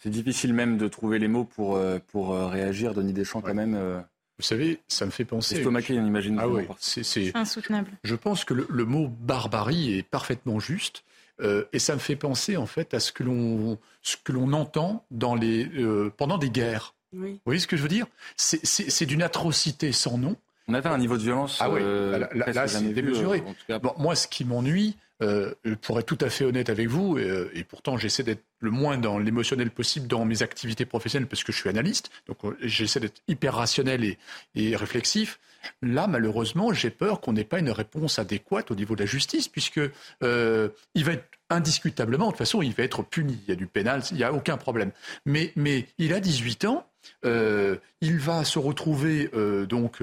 A: C'est difficile même de trouver les mots pour, euh, pour euh, réagir, Denis Deschamps, quand même. Euh.
G: Vous savez, ça me fait penser.
A: Estomaqué, on imagine.
G: Ah oui, c'est
H: insoutenable.
G: Je pense que le, mot barbarie est parfaitement juste. Et ça me fait penser en fait à ce que l'on ce que l'on entend dans les pendant des guerres. Vous voyez ce que je veux dire? C'est d'une atrocité sans nom.
A: On avait un niveau de violence.
G: Ah oui, là, c'est démesuré. Bon, moi, ce qui m'ennuie, euh, pour être tout à fait honnête avec vous, euh, et, pourtant j'essaie d'être le moins dans l'émotionnel possible dans mes activités professionnelles parce que je suis analyste, donc euh, j'essaie d'être hyper rationnel et, réflexif. Là, malheureusement, j'ai peur qu'on n'ait pas une réponse adéquate au niveau de la justice, puisque euh, il va être indiscutablement, de toute façon, il va être puni. Il y a du pénal, il n'y a aucun problème. Mais, il a 18 ans. Il va se retrouver donc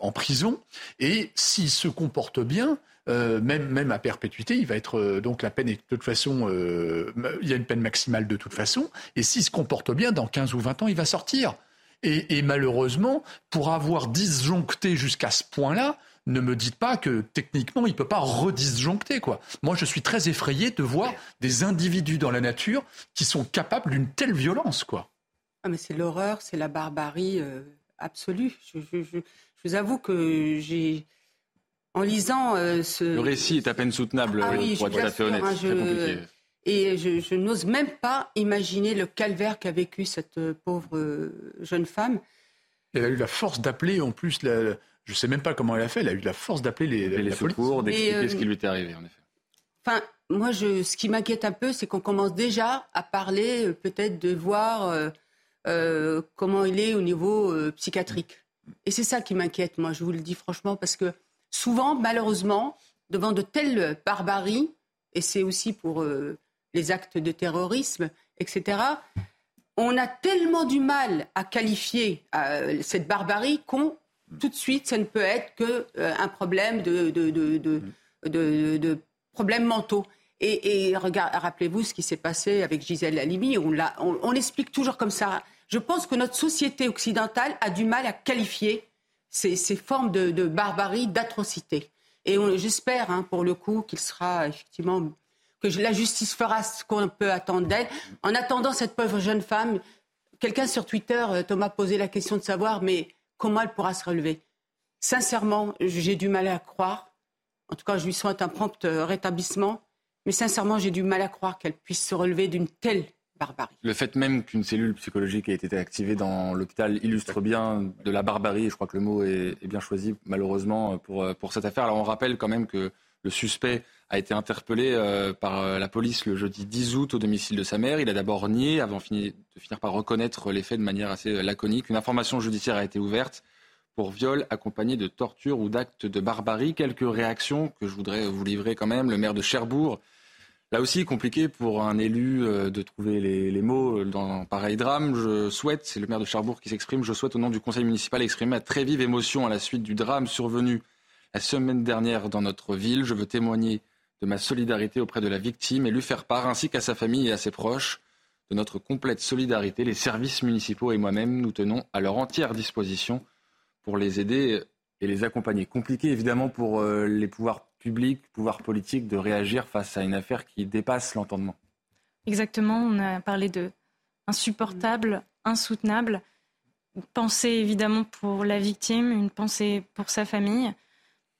G: en prison et s'il se comporte bien, euh, même, à perpétuité, il va être euh, donc la peine est de toute façon, euh, il y a une peine maximale de toute façon, et s'il se comporte bien, dans 15 ou 20 ans, il va sortir. Et, malheureusement, pour avoir disjoncté jusqu'à ce point-là, ne me dites pas que techniquement, il ne peut pas redisjoncter. Quoi. Moi, je suis très effrayé de voir des individus dans la nature qui sont capables d'une telle violence. Quoi.
F: Ah, mais c'est l'horreur, c'est la barbarie absolue. je, vous avoue que j'ai en lisant euh, ce...
A: Le récit est à peine soutenable, ah pour être tout à fait honnête. Hein,
F: et je, n'ose même pas imaginer le calvaire qu'a vécu cette euh, pauvre euh, jeune femme.
G: Elle a eu la force d'appeler, en plus, la, je ne sais même pas comment elle a fait, elle a eu la force d'appeler les,
A: les secours, d'expliquer ce qui lui était arrivé, en effet.
F: Enfin, moi, je, ce qui m'inquiète un peu, c'est qu'on commence déjà à parler peut-être de voir comment il est au niveau psychiatrique. Et c'est ça qui m'inquiète, moi, je vous le dis franchement, parce que souvent, malheureusement, devant de telles barbaries, et c'est aussi pour euh, les actes de terrorisme, etc., on a tellement du mal à qualifier euh, cette barbarie qu'on, tout de suite, ça ne peut être qu'un euh, problème de, de, problèmes mentaux. Et, rappelez-vous ce qui s'est passé avec Gisèle Halimi. On, on, l'explique toujours comme ça. Je pense que notre société occidentale a du mal à qualifier ces, formes de, barbarie, d'atrocité. Et j'espère, hein, pour le coup, qu'il sera effectivement que la justice fera ce qu'on peut attendre d'elle. En attendant cette pauvre jeune femme, quelqu'un sur Twitter, euh, Thomas, posait la question de savoir, mais comment elle pourra se relever? Sincèrement, j'ai du mal à croire. En tout cas, je lui souhaite un prompt euh, rétablissement. Mais sincèrement, j'ai du mal à croire qu'elle puisse se relever d'une telle barbarie.
A: Le fait même qu'une cellule psychologique ait été activée dans l'hôpital illustre bien de la barbarie, je crois que le mot est, bien choisi malheureusement pour, pour cette affaire. Alors on rappelle quand même que le suspect a été interpellé euh, par euh, la police le jeudi 10 août au domicile de sa mère. Il a d'abord nié avant de finir par reconnaître les faits de manière assez laconique. Une information judiciaire a été ouverte pour viol accompagné de torture ou d'actes de barbarie. Quelques réactions que je voudrais vous livrer quand même. Le maire de Cherbourg Là aussi, compliqué pour un élu euh, de trouver les, mots dans un pareil drame. Je souhaite, c'est le maire de Cherbourg qui s'exprime, je souhaite au nom du conseil municipal exprimer ma très vive émotion à la suite du drame survenu la semaine dernière dans notre ville. Je veux témoigner de ma solidarité auprès de la victime et lui faire part, ainsi qu'à sa famille et à ses proches, de notre complète solidarité. Les services municipaux et moi-même, nous tenons à leur entière disposition pour les aider et les accompagner. Compliqué évidemment pour euh, les pouvoirs publics, pouvoirs politiques de réagir face à une affaire qui dépasse l'entendement.
H: Exactement, on a parlé de insupportable, insoutenable. Une pensée évidemment pour la victime, une pensée pour sa famille.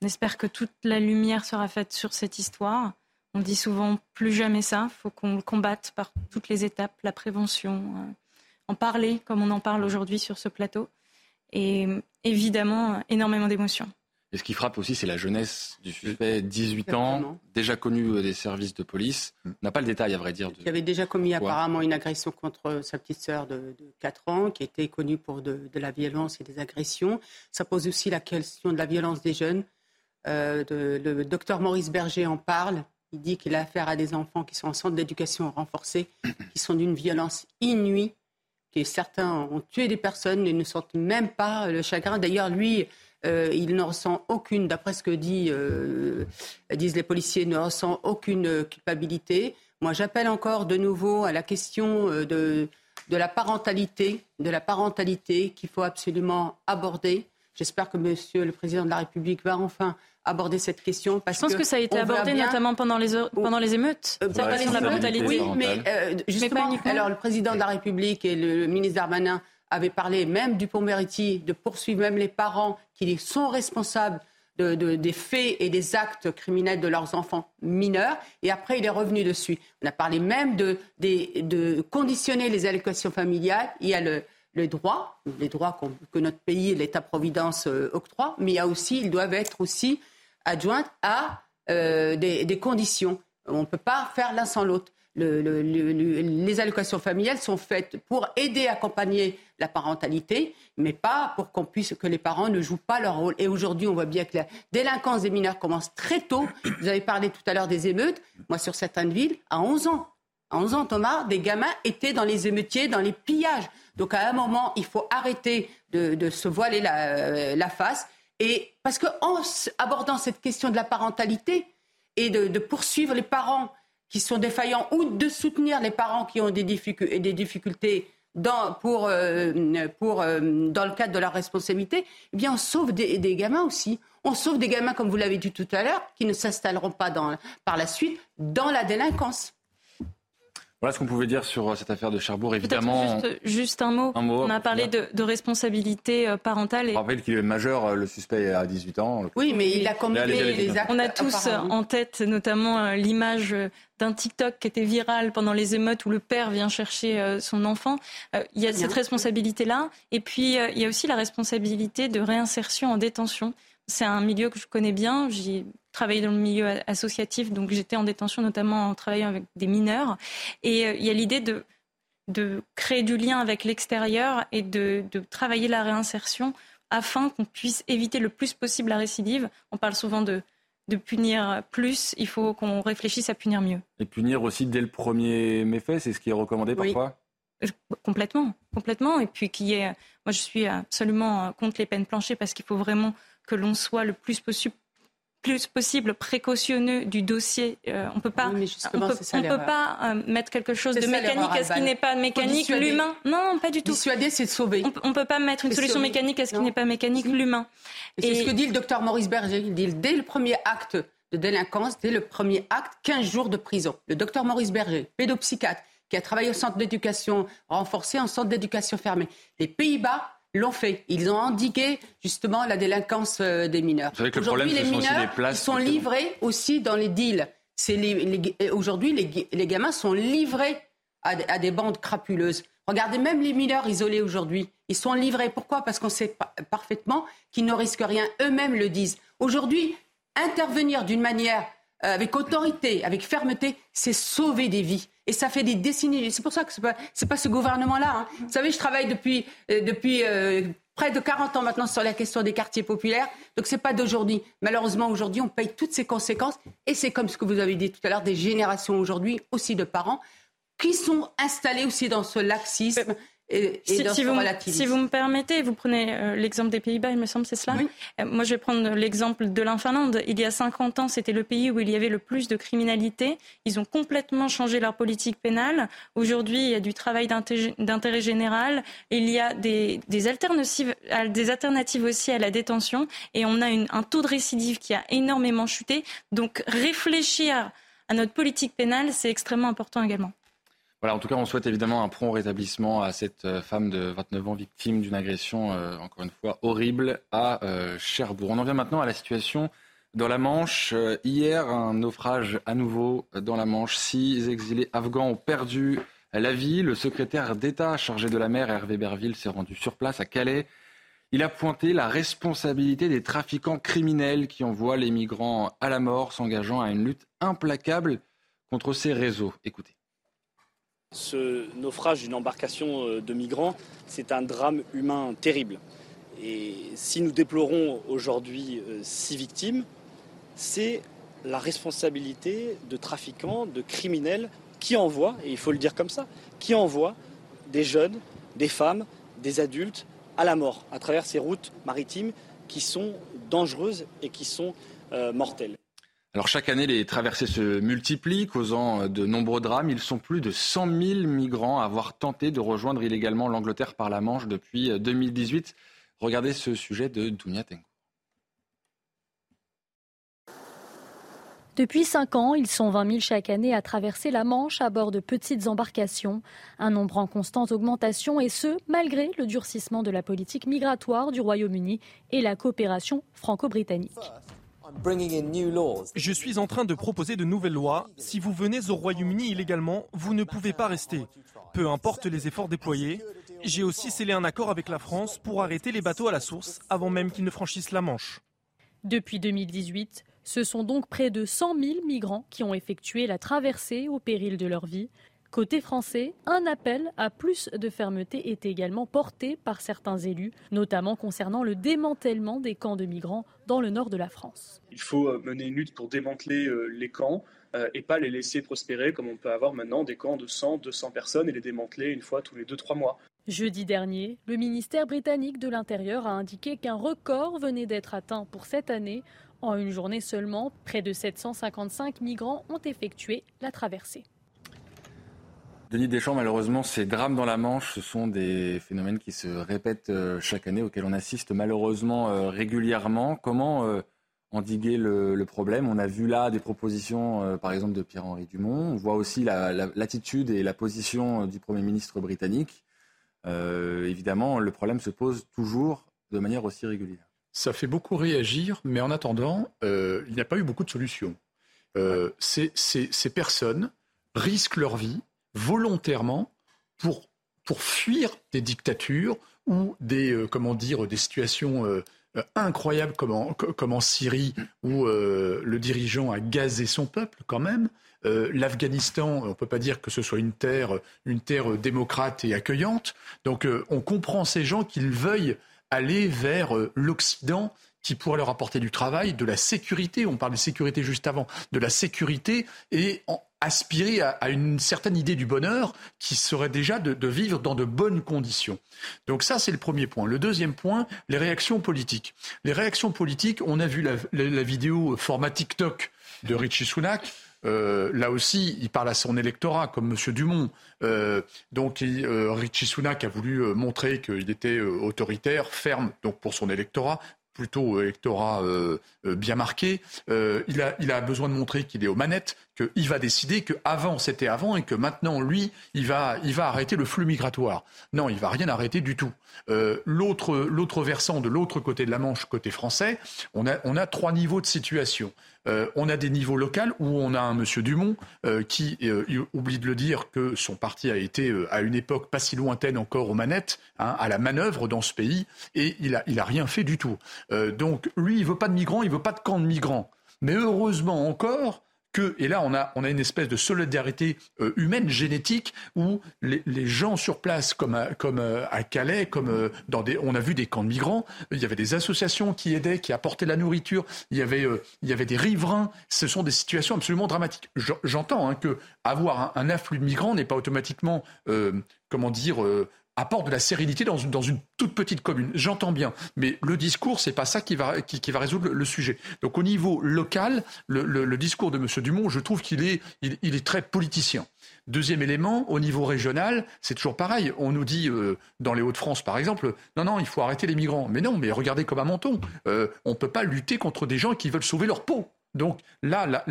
H: On espère que toute la lumière sera faite sur cette histoire. On dit souvent plus jamais ça, il faut qu'on le combatte par toutes les étapes, la prévention, euh, en parler comme on en parle aujourd'hui sur ce plateau. Et évidemment, énormément d'émotions.
A: Et ce qui frappe aussi, c'est la jeunesse du suspect, 18 ans, déjà connu euh, des services de police. On n'a pas le détail, à vrai dire.
F: Qui avait déjà commis apparemment une agression contre sa petite sœur de, 4 ans, qui était connue pour de, la violence et des agressions. Ça pose aussi la question de la violence des jeunes. Euh, le docteur Maurice Berger en parle. Il dit qu'il a affaire à des enfants qui sont en centre d'éducation renforcée, qui sont d'une violence inouïe, que certains ont tué des personnes et ne sentent même pas le chagrin. D'ailleurs, lui, euh, il ne ressent aucune, d'après ce que euh, disent les policiers, ne ressent aucune culpabilité. Moi, j'appelle encore de nouveau à la question euh, de, de la parentalité, de la parentalité qu'il faut absolument aborder. J'espère que Monsieur le Président de la République va enfin aborder cette question.
H: Parce Je pense que, ça a été abordé notamment pendant les, pendant les émeutes.
F: Euh, la parentalité. Oui, mais euh, justement, alors le Président de la République et le, ministre Darmanin avaient parlé même du Pont-Mériti de poursuivre même les parents qui sont responsables des faits et des actes criminels de leurs enfants mineurs. Et après, il est revenu dessus. On a parlé même de, de, conditionner les allocations familiales. Il y a le, le droit, les droits que notre pays, l'État-providence euh, octroie, mais il y a aussi, ils doivent être aussi adjoints à euh, des, conditions. On ne peut pas faire l'un sans l'autre les allocations familiales sont faites pour aider, accompagner la parentalité, mais pas pour qu'on puisse que les parents ne jouent pas leur rôle. Et aujourd'hui, on voit bien que la délinquance des mineurs commence très tôt. Vous avez parlé tout à l'heure des émeutes. Moi, sur certaines villes, à 11 ans, à 11 ans, Thomas, des gamins étaient dans les émeutiers, dans les pillages. Donc, à un moment, il faut arrêter de, se voiler la, la, face. Et parce qu'en abordant cette question de la parentalité et de, poursuivre les parents qui sont défaillants ou de soutenir les parents qui ont des, difficultés euh, euh, dans le cadre de leur responsabilité, eh bien, on sauve des, gamins aussi. On sauve des gamins, comme vous l'avez dit tout à l'heure, qui ne s'installeront pas par la suite dans la délinquance.
A: Voilà ce qu'on pouvait dire sur euh, cette affaire de Cherbourg. Évidemment,
H: juste, un, mot. On a parlé de, responsabilité euh, parentale. Et...
A: On rappelle qu'il est majeur, euh, le suspect à 18 ans.
F: Oui, mais il a commis les, actes.
H: On a tous en tête notamment l'image d'un TikTok qui était viral pendant les émeutes où le père vient chercher son enfant. Il y a cette responsabilité-là. Et puis, il y a aussi la responsabilité de réinsertion en détention. C'est un milieu que je connais bien. J'ai travaillé dans le milieu associatif, donc j'étais en détention notamment en travaillant avec des mineurs. Et euh, il y a l'idée de, de créer du lien avec l'extérieur et de, de travailler la réinsertion afin qu'on puisse éviter le plus possible la récidive. On parle souvent de, de punir plus, il faut qu'on réfléchisse à punir mieux.
A: Et punir aussi dès le premier méfait, c'est ce qui est recommandé parfois?
H: Complètement, complètement. Et puis qui est, moi je suis absolument contre les peines planchées parce qu'il faut vraiment que l'on soit le plus possible plus possible précautionneux du dossier. Euh, on peut pas, on peut, peut pas euh, mettre quelque chose de mécanique à ce qui n'est pas mécanique. L'humain, non, pas du tout.
F: Dissuader, c'est sauver.
H: On, ne peut pas mettre une solution mécanique à ce qui n'est pas mécanique. L'humain?
F: C'est ce que dit le docteur Maurice Berger. Il dit dès le premier acte de délinquance, dès le premier acte, 15 jours de prison. Le docteur Maurice Berger, pédopsychiatre, qui a travaillé au centre d'éducation renforcé, en centre d'éducation fermé. Les Pays-Bas l'ont fait. Ils ont endigué justement la délinquance euh, des mineurs.
A: Aujourd'hui, les mineurs
F: ils sont livrés aussi dans les deals. Aujourd'hui, les, gamins sont livrés à, des bandes crapuleuses. Regardez même les mineurs isolés aujourd'hui. Ils sont livrés. Pourquoi? Parce qu'on sait parfaitement qu'ils ne risquent rien. Eux-mêmes le disent. Aujourd'hui, intervenir d'une manière euh, avec autorité, avec fermeté, c'est sauver des vies. Et ça fait des décennies. C'est pour ça que ce n'est pas, ce gouvernement-là. Hein. Vous savez, je travaille depuis, euh, euh, près de 40 ans maintenant sur la question des quartiers populaires. Donc ce n'est pas d'aujourd'hui. Malheureusement, aujourd'hui, on paye toutes ces conséquences. Et c'est comme ce que vous avez dit tout à l'heure, des générations aujourd'hui, aussi de parents, qui sont installés aussi dans ce laxisme
H: si, vous, me permettez, vous prenez euh, l'exemple des Pays-Bas, il me semble, c'est cela. Euh, moi, je vais prendre l'exemple de l'Infinlande. Il y a 50 ans, c'était le pays où il y avait le plus de criminalité. Ils ont complètement changé leur politique pénale. Aujourd'hui, il y a du travail d'intérêt général. Il y a des, des, alternatives, des alternatives aussi à la détention. Et on a un taux de récidive qui a énormément chuté. Donc, réfléchir à notre politique pénale, c'est extrêmement important également.
A: Voilà, en tout cas, on souhaite évidemment un prompt rétablissement à cette euh, femme de 29 ans victime d'une agression, euh, encore une fois, horrible à euh, Cherbourg. On en vient maintenant à la situation dans la Manche. hier, un naufrage à nouveau dans la Manche. Six exilés afghans ont perdu la vie. Le secrétaire d'État chargé de la mer, Hervé Berville, s'est rendu sur place à Calais. Il a pointé la responsabilité des trafiquants criminels qui envoient les migrants à la mort, s'engageant à une lutte implacable contre ces réseaux. Écoutez.
K: Ce naufrage d'une embarcation euh, de migrants, c'est un drame humain terrible. Et si nous déplorons aujourd'hui euh, six victimes, c'est la responsabilité de trafiquants, de criminels qui envoient, et il faut le dire comme ça, qui envoient des jeunes, des femmes, des adultes à la mort à travers ces routes maritimes qui sont dangereuses et qui sont euh, mortelles.
A: Alors chaque année, les traversées se multiplient, causant de nombreux drames. Ils sont plus de 100 000 migrants à avoir tenté de rejoindre illégalement l'Angleterre par la Manche depuis 2018. Regardez ce sujet de Dounia
C: Depuis 5 ans, ils sont 20 000 chaque année à traverser la Manche à bord de petites embarcations. Un nombre en constante augmentation et ce, malgré le durcissement de la politique migratoire du Royaume-Uni et la coopération franco-britannique.
L: Je suis en train de proposer de nouvelles lois. Si vous venez au Royaume-Uni illégalement, vous ne pouvez pas rester. Peu importe les efforts déployés. J'ai aussi scellé un accord avec la France pour arrêter les bateaux à la source avant même qu'ils ne franchissent la Manche.
C: Depuis 2018, ce sont donc près de 100 000 migrants qui ont effectué la traversée au péril de leur vie. Côté français, un appel à plus de fermeté est également porté par certains élus, notamment concernant le démantèlement des camps de migrants dans le nord de la France.
M: Il faut euh, mener une lutte pour démanteler euh, les camps euh, et pas les laisser prospérer comme on peut avoir maintenant des camps de 100, 200 personnes et les démanteler une fois tous les 2-3 mois.
C: Jeudi dernier, le ministère britannique de l'Intérieur a indiqué qu'un record venait d'être atteint pour cette année en une journée seulement, près de 755 migrants ont effectué la traversée.
A: Denis Deschamps, malheureusement, ces drames dans la Manche, ce sont des phénomènes qui se répètent euh, chaque année, auxquels on assiste malheureusement euh, régulièrement. Comment euh, endiguer le, problème? On a vu là des propositions, par exemple, de Pierre-Henri Dumont. On voit aussi l'attitude et la position du Premier ministre britannique. évidemment, le problème se pose toujours de manière aussi régulière.
G: Ça fait beaucoup réagir, mais en attendant, il n'y a pas eu beaucoup de solutions. Euh, ces, personnes risquent leur vie volontairement pour, pour fuir des dictatures ou des, euh, comment dire, des situations incroyables comme en, comme en, Syrie où le dirigeant a gazé son peuple quand même. L'Afghanistan, on ne peut pas dire que ce soit une terre, une terre démocrate et accueillante. Donc on comprend ces gens qu'ils veuillent aller vers euh, l'Occident qui pourrait leur apporter du travail, de la sécurité, on parlait de sécurité juste avant, de la sécurité et aspirer à, une certaine idée du bonheur qui serait déjà de, vivre dans de bonnes conditions. Donc ça, c'est le premier point. Le deuxième point, les réactions politiques. Les réactions politiques, on a vu la, vidéo format TikTok de Richie Sunak. Euh, là aussi, il parle à son électorat, comme M. Dumont. Euh, donc, euh, Richie Sunak a voulu montrer qu'il était autoritaire, ferme, donc pour son électorat, plutôt électorat bien marqué. il, a, besoin de montrer qu'il est aux manettes, qu'il va décider qu'avant c'était avant et que maintenant, lui, il va, arrêter le flux migratoire. Non, il va rien arrêter du tout. l'autre versant de l'autre côté de la Manche, côté français, on a trois niveaux de situation. Euh, on a des niveaux locaux où on a un monsieur Dumont euh, qui euh, oublie de le dire que son parti a été à une époque pas si lointaine encore aux manettes, hein, à la manœuvre dans ce pays, et il a, il a rien fait du tout. donc lui, il veut pas de migrants, il veut pas de camp de migrants. Mais heureusement encore que, et là on a, une espèce de solidarité euh, humaine, génétique, où les, gens sur place, comme à, euh, Calais, comme euh, dans des, on a vu des camps de migrants, il y avait des associations qui aidaient, qui apportaient la nourriture, il y avait, il y avait des riverains, ce sont des situations absolument dramatiques. J'entends hein, que avoir un, un, afflux de migrants n'est pas automatiquement, comment dire, apporte de la sérénité dans une, toute petite commune. J'entends bien, mais le discours, c'est pas ça qui va, résoudre le, sujet. Donc au niveau local, le, discours de M. Dumont, je trouve qu'il est, il, il, est très politicien. Deuxième élément, au niveau régional, c'est toujours pareil. On nous dit euh, dans les Hauts-de-France, par exemple, non, non, il faut arrêter les migrants. Mais non, mais regardez comme à Menton, euh, on ne peut pas lutter contre des gens qui veulent sauver leur peau. Donc là,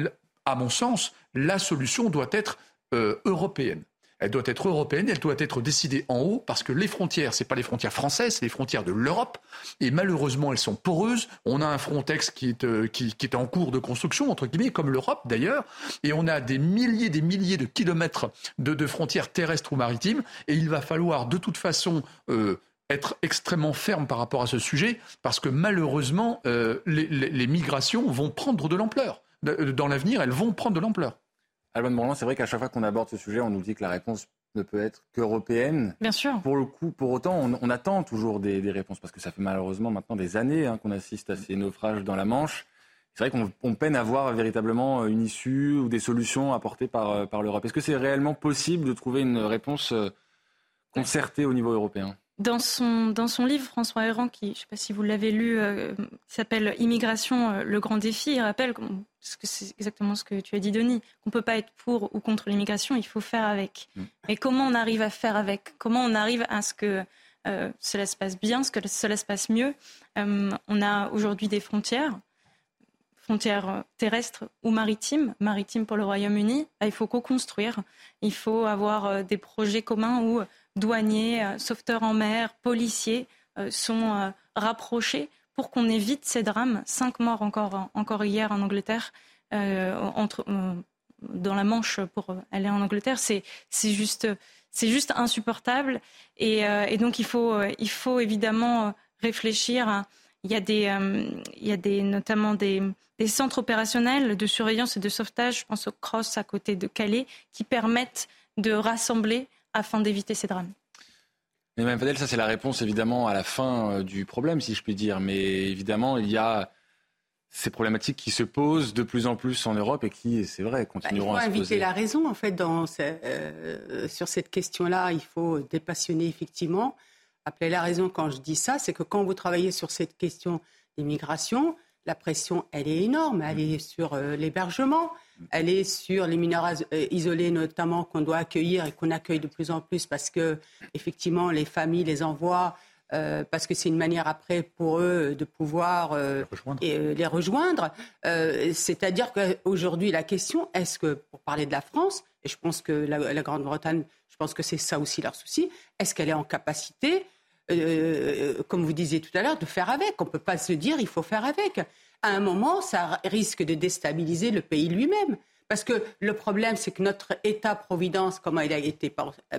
G: à mon sens, la solution doit être euh, européenne elle doit être européenne, elle doit être décidée en haut, parce que les frontières, ce pas les frontières françaises, c'est les frontières de l'Europe, et malheureusement, elles sont poreuses. On a un Frontex qui est, euh, en cours de construction, entre guillemets, comme l'Europe d'ailleurs, et on a des milliers, des milliers de kilomètres de, frontières terrestres ou maritimes, et il va falloir de toute façon... Euh, être extrêmement ferme par rapport à ce sujet, parce que malheureusement, euh, les migrations vont prendre de l'ampleur. Dans l'avenir, elles vont prendre de l'ampleur.
A: Alban Morland, c'est vrai qu'à chaque fois qu'on aborde ce sujet, on nous dit que la réponse ne peut être qu'européenne.
H: Bien sûr.
A: Pour le coup, pour autant, on, attend toujours des, réponses parce que ça fait malheureusement maintenant des années hein, qu'on assiste à ces naufrages dans la Manche. C'est vrai qu'on peine à voir véritablement une issue ou des solutions apportées par, euh, par l'Europe. Est-ce que c'est réellement possible de trouver une réponse euh, concertée au niveau européen?
H: Dans son, dans son livre, François Héran, qui, je ne sais pas si vous l'avez lu, euh, s'appelle Immigration, euh, le grand défi, il rappelle, parce que c'est exactement ce que tu as dit, Denis, qu'on ne peut pas être pour ou contre l'immigration, il faut faire avec. Mm. Mais comment on arrive à faire avec? Comment on arrive à ce que euh, cela se passe bien, ce que cela se passe mieux? On a aujourd'hui des frontières, frontières terrestres ou maritimes, maritimes pour le Royaume-Uni. Il faut co-construire, il faut avoir des projets communs où douaniers, euh, sauveteurs en mer, policiers euh, sont euh, rapprochés pour qu'on évite ces drames. Cinq morts encore, encore hier en Angleterre, entre, dans la Manche pour aller en Angleterre. C'est juste, juste insupportable. Et, donc il faut, il faut évidemment réfléchir. Il y a, des, il y a des, notamment des, des centres opérationnels de surveillance et de sauvetage, je pense au Cross à côté de Calais, qui permettent de rassembler afin d'éviter ces drames.
A: Mais Mme Fadel, ça c'est la réponse évidemment à la fin euh, du problème, si je puis dire. Mais évidemment, il y a ces problématiques qui se posent de plus en plus en Europe et qui, c'est vrai, continueront
F: à
A: se
F: poser. Il faut
A: inviter
F: la raison, en fait, dans, euh, sur cette question-là. Il faut dépassionner, effectivement. Appeler la raison quand je dis ça, c'est que quand vous travaillez sur cette question d'immigration, la pression, elle est énorme. Elle est sur euh, l'hébergement, elle est sur les mineurs euh, isolés notamment qu'on doit accueillir et qu'on accueille de plus en plus parce que effectivement les familles les envoient euh, parce que c'est une manière après pour eux de pouvoir les rejoindre. Et, les rejoindre. C'est-à-dire qu'aujourd'hui la question, est-ce que pour parler de la France, et je pense que la, la Grande-Bretagne, je pense que c'est ça aussi leur souci, est-ce qu'elle est en capacité comme vous disiez tout à l'heure, de faire avec. On ne peut pas se dire il faut faire avec à un moment, ça risque de déstabiliser le pays lui-même. Parce que le problème, c'est que notre État-providence, comment il a été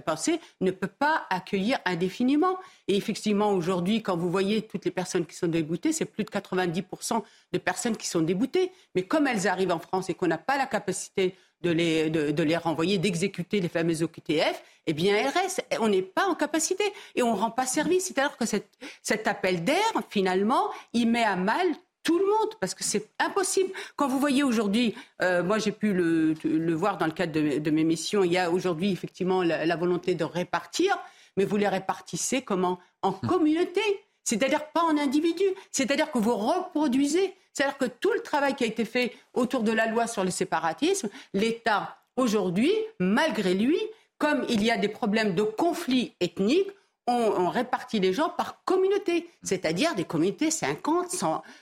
F: pensé, ne peut pas accueillir indéfiniment. Et effectivement, aujourd'hui, quand vous voyez toutes les personnes qui sont déboutées, c'est plus de 90% de personnes qui sont déboutées. Mais comme elles arrivent en France et qu'on n'a pas la capacité de les, de, les renvoyer, d'exécuter les fameuses OQTF, eh bien, elles restent. On n'est pas en capacité et on ne rend pas service. C'est-à-dire que cet appel d'air, finalement, il met à mal tout le monde, parce que c'est impossible. Quand vous voyez aujourd'hui, euh, moi j'ai pu le, voir dans le cadre de, mes missions, il y a aujourd'hui effectivement la, volonté de répartir, mais vous les répartissez comment? En hum. communauté, c'est-à-dire pas en individu, c'est-à-dire que vous reproduisez, c'est-à-dire que tout le travail qui a été fait autour de la loi sur le séparatisme, l'État aujourd'hui, malgré lui, comme il y a des problèmes de conflits ethniques, on, répartit les gens par communauté, c'est-à-dire des communautés 50,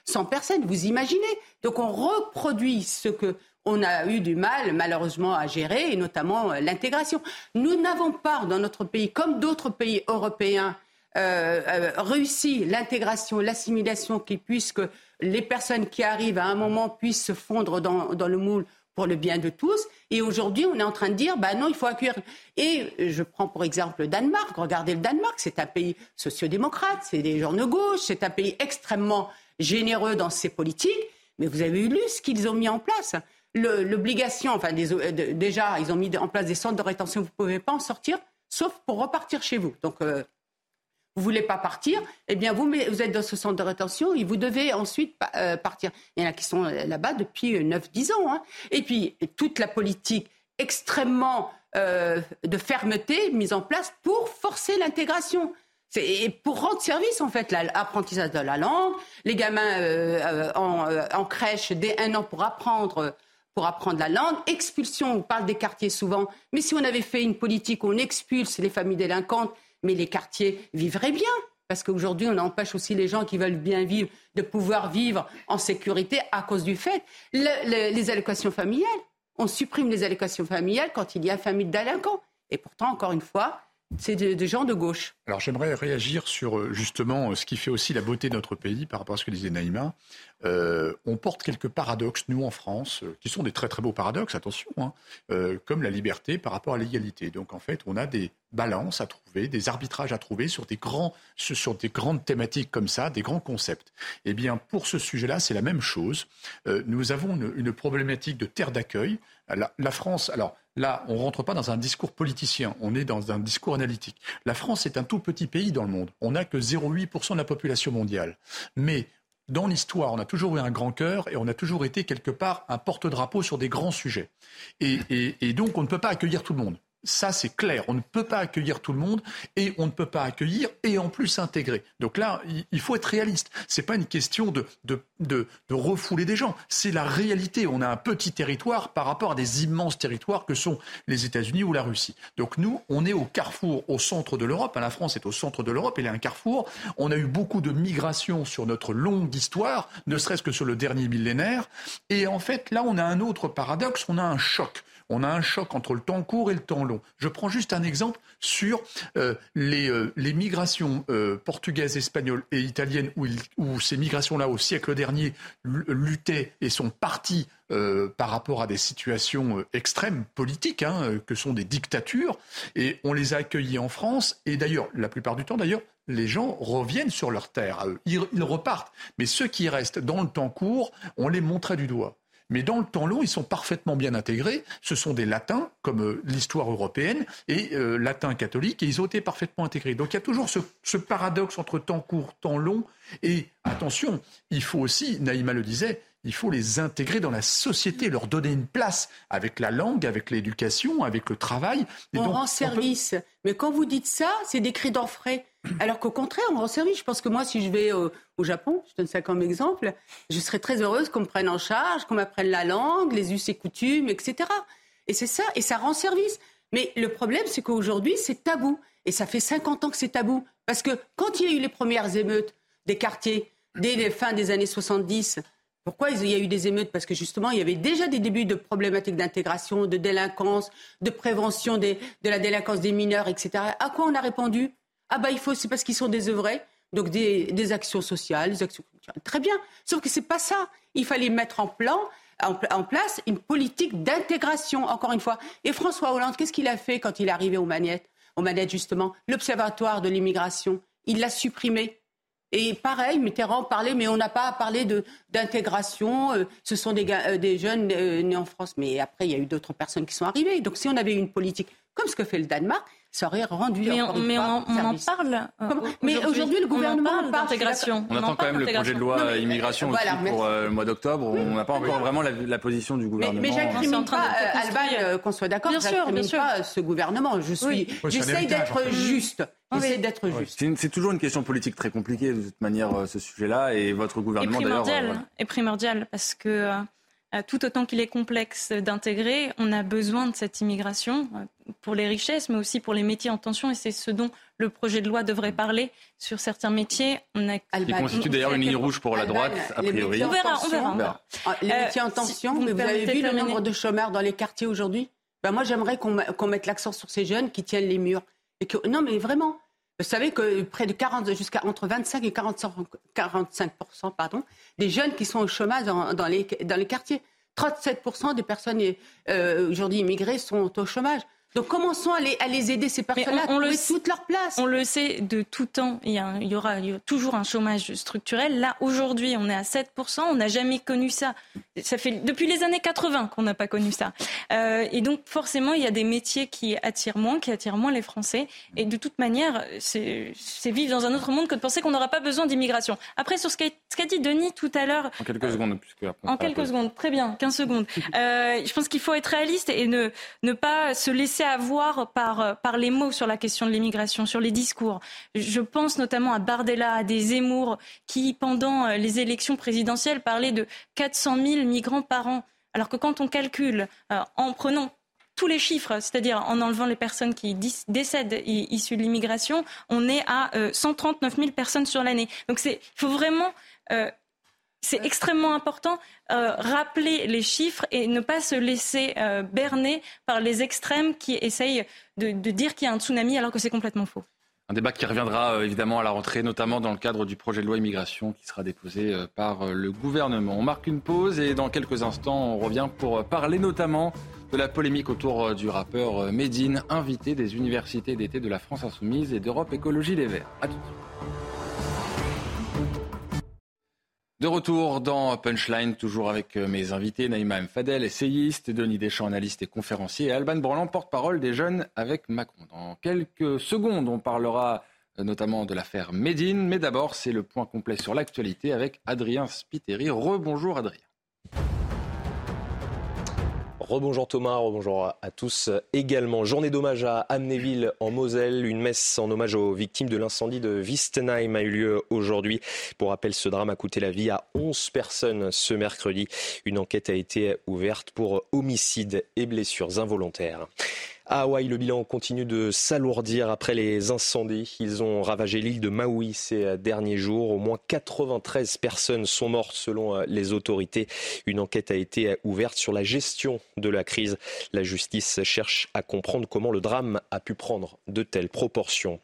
F: 100, personnes, vous imaginez. Donc on reproduit ce que on a eu du mal, malheureusement, à gérer, et notamment euh, l'intégration. Nous n'avons pas, dans notre pays, comme d'autres pays européens, euh, euh, réussi l'intégration, l'assimilation, qui puisse les personnes qui arrivent à un moment puissent se fondre dans le moule pour le bien de tous. Et aujourd'hui, on est en train de dire, bah non, il faut accueillir. Et je prends pour exemple le Danemark. Regardez le Danemark, c'est un pays sociodémocrate, c'est des gens de gauche, c'est un pays extrêmement généreux dans ses politiques. Mais vous avez lu ce qu'ils ont mis en place. L'obligation, enfin déjà, ils ont mis en place des centres de rétention, vous ne pouvez pas en sortir, sauf pour repartir chez vous. Donc euh, vous voulez pas partir, eh bien vous, êtes dans ce centre de rétention et vous devez ensuite euh, partir. Il y en a qui sont euh, là-bas depuis 9-10 euh, ans. Hein. Et puis toute la politique extrêmement de fermeté mise en place pour forcer l'intégration. Et pour rendre service, en fait, l'apprentissage de la langue, les gamins en, crèche dès un an pour apprendre, pour apprendre la langue, expulsion, on parle des quartiers souvent, mais si on avait fait une politique où on expulse les familles délinquantes mais les quartiers vivraient bien. Parce qu'aujourd'hui, on empêche aussi les gens qui veulent bien vivre de pouvoir vivre en sécurité à cause du fait les allocations familiales. On supprime les allocations familiales quand il y a famille de délinquants. Et pourtant, encore une fois, c'est des gens de gauche.
G: Alors j'aimerais réagir sur euh, justement ce qui fait aussi la beauté de notre pays par rapport à ce que disait Naïma. Euh, on porte quelques paradoxes, nous en France, euh, qui sont des très très beaux paradoxes, attention, hein, comme la liberté par rapport à l'égalité. Donc en fait, on a des balances à trouver, des arbitrages à trouver sur des, grands, sur des grandes thématiques comme ça, des grands concepts. Eh bien, pour ce sujet-là, c'est la même chose. nous avons une, problématique de terre d'accueil. La, la France, alors Là, on ne rentre pas dans un discours politicien, on est dans un discours analytique. La France est un tout petit pays dans le monde. On n'a que 0,8% de la population mondiale. Mais dans l'histoire, on a toujours eu un grand cœur et on a toujours été quelque part un porte-drapeau sur des grands sujets. Et, donc, on ne peut pas accueillir tout le monde. Ça, c'est clair. On ne peut pas accueillir tout le monde et on ne peut pas accueillir et en plus intégrer. Donc là, il faut être réaliste. Ce n'est pas une question de, de, de, refouler des gens. C'est la réalité. On a un petit territoire par rapport à des immenses territoires que sont les États-Unis ou la Russie. Donc nous, on est au carrefour, au centre de l'Europe. La France est au centre de l'Europe. Elle est un carrefour. On a eu beaucoup de migrations sur notre longue histoire, ne serait-ce que sur le dernier millénaire. Et en fait, là, on a un autre paradoxe. On a un choc on a un choc entre le temps court et le temps long. Je prends juste un exemple sur euh, euh, les, migrations euh, portugaises, espagnoles et italiennes, où, ces migrations-là, au siècle dernier, luttaient et sont parties par rapport à des situations extrêmes politiques, hein, que sont des dictatures, et on les a accueillis en France, et d'ailleurs, la plupart du temps, d'ailleurs, les gens reviennent sur leur terre, ils repartent. Mais ceux qui restent dans le temps court, on les montrait du doigt. Mais dans le temps long, ils sont parfaitement bien intégrés. Ce sont des latins, comme euh, l'histoire européenne, et euh, latins catholiques, et ils ont été parfaitement intégrés. Donc il y a toujours ce, paradoxe entre temps court, temps long. Et attention, il faut aussi, Naïma le disait, il faut les intégrer dans la société, leur donner une place avec la langue, avec l'éducation, avec le travail.
F: on rend service. Mais quand vous dites ça, c'est des cris d'enfray. Alors qu'au contraire, on rend service. Je pense que moi, si je vais au, Japon, je donne ça comme exemple, je serais très heureuse qu'on me prenne en charge, qu'on m'apprenne la langue, les us et coutumes, etc. Et c'est ça, et ça rend service. Mais le problème, c'est qu'aujourd'hui, c'est tabou. Et ça fait 50 ans que c'est tabou. Parce que quand il y a eu les premières émeutes des quartiers, dès les fins des années 70, pourquoi il y a eu des émeutes? Parce que justement, il y avait déjà des débuts de problématiques d'intégration, de délinquance, de prévention de la délinquance des mineurs, etc. À quoi on a répondu? Ah bah il faut, c'est parce qu'ils sont désœuvrés. Donc des, actions sociales, des actions culturelles. Très bien. Sauf que c'est pas ça. Il fallait mettre en plan, place une politique d'intégration, encore une fois. Et François Hollande, qu'est-ce qu'il a fait quand il est arrivé aux manettes? Justement, l'Observatoire de l'immigration. Il l'a supprimé. Et pareil, Mitterrand parlait, mais on n'a pas parlé d'intégration. Euh, ce sont des, euh, des jeunes euh, nés en France. Mais après, il y a eu d'autres personnes qui sont arrivées. Donc si on avait une politique comme ce que fait le Danemark, ça aurait rendu
H: mais on, mais on, en parle.
F: Euh, mais aujourd'hui, le gouvernement
H: parle d'intégration.
A: On, attend quand même le projet de loi immigration aussi pour euh, le mois d'octobre. On n'a pas encore vraiment la, position du gouvernement.
F: Mais, mais j'incrimine pas, euh, Alban, qu'on soit d'accord, j'incrimine pas ce gouvernement. Je suis, j'essaye d'être juste. J'essaie d'être juste.
A: C'est toujours une question politique très compliquée de toute manière, ce sujet-là, et votre gouvernement
H: d'ailleurs. Est primordial parce que euh, tout autant qu'il est complexe d'intégrer, on a besoin de cette immigration euh, pour les richesses, mais aussi pour les métiers en tension, et c'est ce dont le projet de loi devrait parler. Sur certains métiers,
A: on a... Qui constitue d'ailleurs une ligne rouge pour la droite, a priori.
H: On verra, on verra.
F: Ah, les métiers en euh, tension, vous, avez vu le nombre de chômeurs dans les quartiers aujourd'hui? Ben Moi, j'aimerais qu'on mette l'accent sur ces jeunes qui tiennent les murs. Et que... Non, mais vraiment, vous savez que près de 40, jusqu'à entre 25 et 45, 45 pardon, des jeunes qui sont au chômage dans, les, dans les quartiers. 37 des personnes euh, aujourd'hui immigrées sont au chômage. Donc commençons à les, à les aider, ces personnes-là, à trouver toute leur place?
H: On le sait de tout temps, il y, aura, toujours un chômage structurel. Là, aujourd'hui, on est à 7%, on n'a jamais connu ça. Ça fait depuis les années 80 qu'on n'a pas connu ça. Euh, et donc forcément, il y a des métiers qui attirent moins, qui attirent moins les Français. Et de toute manière, c'est vivre dans un autre monde que de penser qu'on n'aura pas besoin d'immigration. Après, sur ce qu'a dit Denis tout à l'heure...
A: En quelques secondes.
H: Puisque en quelques secondes, très bien, 15 secondes. Euh, je pense qu'il faut être réaliste et ne, ne pas se laisser à voir par, par les mots sur la question de l'immigration, sur les discours. Je pense notamment à Bardella, à des Zemmour, qui, pendant euh, les élections présidentielles, parlaient de 400 000 migrants par an. Alors que quand on calcule, euh, en prenant tous les chiffres, c'est-à-dire en enlevant les personnes qui décèdent issues de l'immigration, on est à 139 euh, 000 personnes sur l'année. Donc il faut vraiment c'est extrêmement important, euh, rappeler les chiffres et ne pas se laisser euh, berner par les extrêmes qui essayent de, dire qu'il y a un tsunami alors que c'est complètement faux.
A: Un débat qui reviendra euh, évidemment à la rentrée, notamment dans le cadre du projet de loi immigration qui sera déposé par le gouvernement. On marque une pause et dans quelques instants, on revient pour parler notamment de la polémique autour du rappeur Medine, invité des universités d'été de la France Insoumise et d'Europe Écologie Les Verts. À tout de suite. De retour dans Punchline, toujours avec euh, mes invités, Naïma M. Fadel, essayiste, Denis Deschamps, analyste et conférencier, et Alban Borland, porte-parole des jeunes avec Macron. Dans quelques secondes, on parlera euh, notamment de l'affaire Médine, mais d'abord, c'est le point complet sur l'actualité avec Adrien Spiteri. Rebonjour Adrien.
B: Rebonjour Thomas, rebonjour à tous également. Journée d'hommage à Amnéville en Moselle. Une messe en hommage aux victimes de l'incendie de Wistenheim a eu lieu aujourd'hui. Pour rappel, ce drame a coûté la vie à 11 personnes ce mercredi. Une enquête a été ouverte pour homicide et blessures involontaires. Hawaï, le bilan continue de s'alourdir après les incendies. Ils ont ravagé l'île de Maui ces derniers jours. Au moins 93 personnes sont mortes selon euh, les autorités. Une enquête a été ouverte sur la gestion de la crise. La justice cherche à comprendre comment le drame a pu prendre de telles proportions.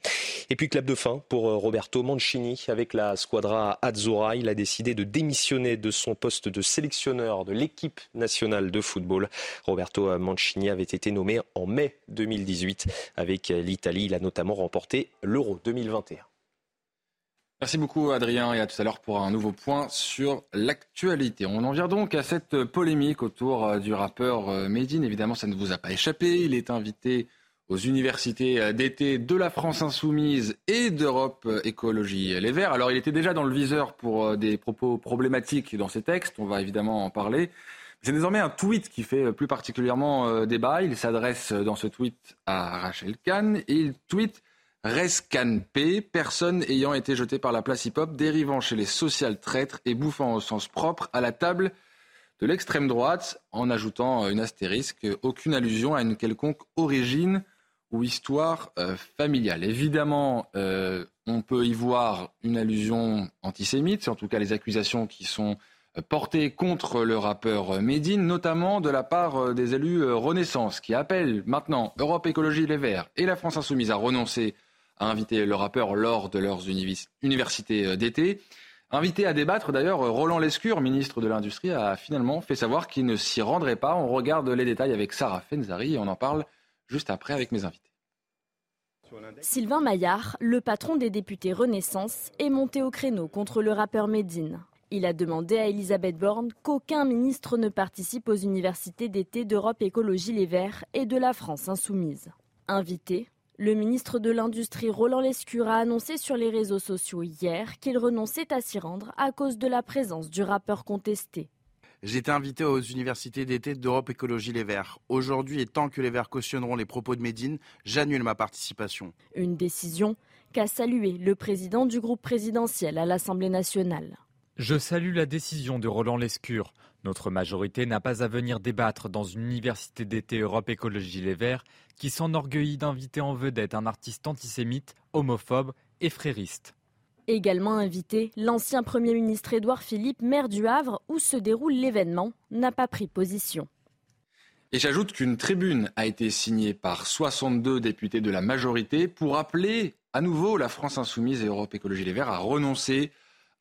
B: Et puis clap de fin pour euh, Roberto Mancini avec la squadra Azzurra. Il a décidé de démissionner de son poste de sélectionneur de l'équipe nationale de football. Roberto Mancini avait été nommé en mai 2018 avec l'Italie. Il a notamment remporté l'Euro 2021.
A: Merci beaucoup Adrien et à tout à l'heure pour un nouveau point sur l'actualité. On en vient donc à cette polémique autour euh, du rappeur euh, Medine. Évidemment, ça ne vous a pas échappé. Il est invité aux universités euh, d'été de la France insoumise et d'Europe Écologie Les Verts. Alors il était déjà dans le viseur pour des propos problématiques dans ces textes. On va évidemment en parler. C'est désormais un tweet qui fait plus particulièrement euh, débat. Il s'adresse euh, dans ce tweet à Rachel Kahn et il tweet Rescan P, personne ayant été jeté par la place hip-hop, dérivant chez les social traîtres et bouffant au sens propre à la table de l'extrême droite, en ajoutant euh, une astérisque, aucune allusion à une quelconque origine ou histoire familiale. Évidemment, on peut y voir une allusion antisémite, c'est en tout cas les accusations qui sont porté contre le rappeur Médine, notamment de la part euh, des élus euh, Renaissance, qui appellent maintenant Europe Écologie Les Verts et la France Insoumise à renoncer à inviter le rappeur lors de leurs universités euh, d'été. Invité à débattre, d'ailleurs, Roland Lescure, ministre de l'Industrie, a finalement fait savoir qu'il ne s'y rendrait pas. On regarde les détails avec Sarah Fenzari et on en parle juste après avec mes invités.
C: Sylvain Maillard, le patron des députés Renaissance, est monté au créneau contre le rappeur Médine. Il a demandé à Elisabeth Borne qu'aucun ministre ne participe aux universités d'été d'Europe Écologie Les Verts et de la France Insoumise. Invité, le ministre de l'Industrie Roland Lescure a annoncé sur les réseaux sociaux hier qu'il renonçait à s'y rendre à cause de la présence du rappeur contesté.
D: J'ai été invité aux universités d'été d'Europe Écologie Les Verts. Aujourd'hui, et tant que les Verts cautionneront les propos de Médine, j'annule ma participation.
C: Une décision qu'a salué le président du groupe présidentiel à l'Assemblée nationale.
N: Je salue la décision de Roland Lescure. Notre majorité n'a pas à venir débattre dans une université d'été Europe Écologie Les Verts qui s'enorgueillit d'inviter en vedette un artiste antisémite, homophobe et frériste.
C: Également invité, l'ancien Premier ministre Édouard Philippe, maire du Havre, où se déroule l'événement, n'a pas pris position.
A: Et j'ajoute qu'une tribune a été signée par 62 députés de la majorité pour appeler à nouveau la France Insoumise et Europe Écologie Les Verts à renoncer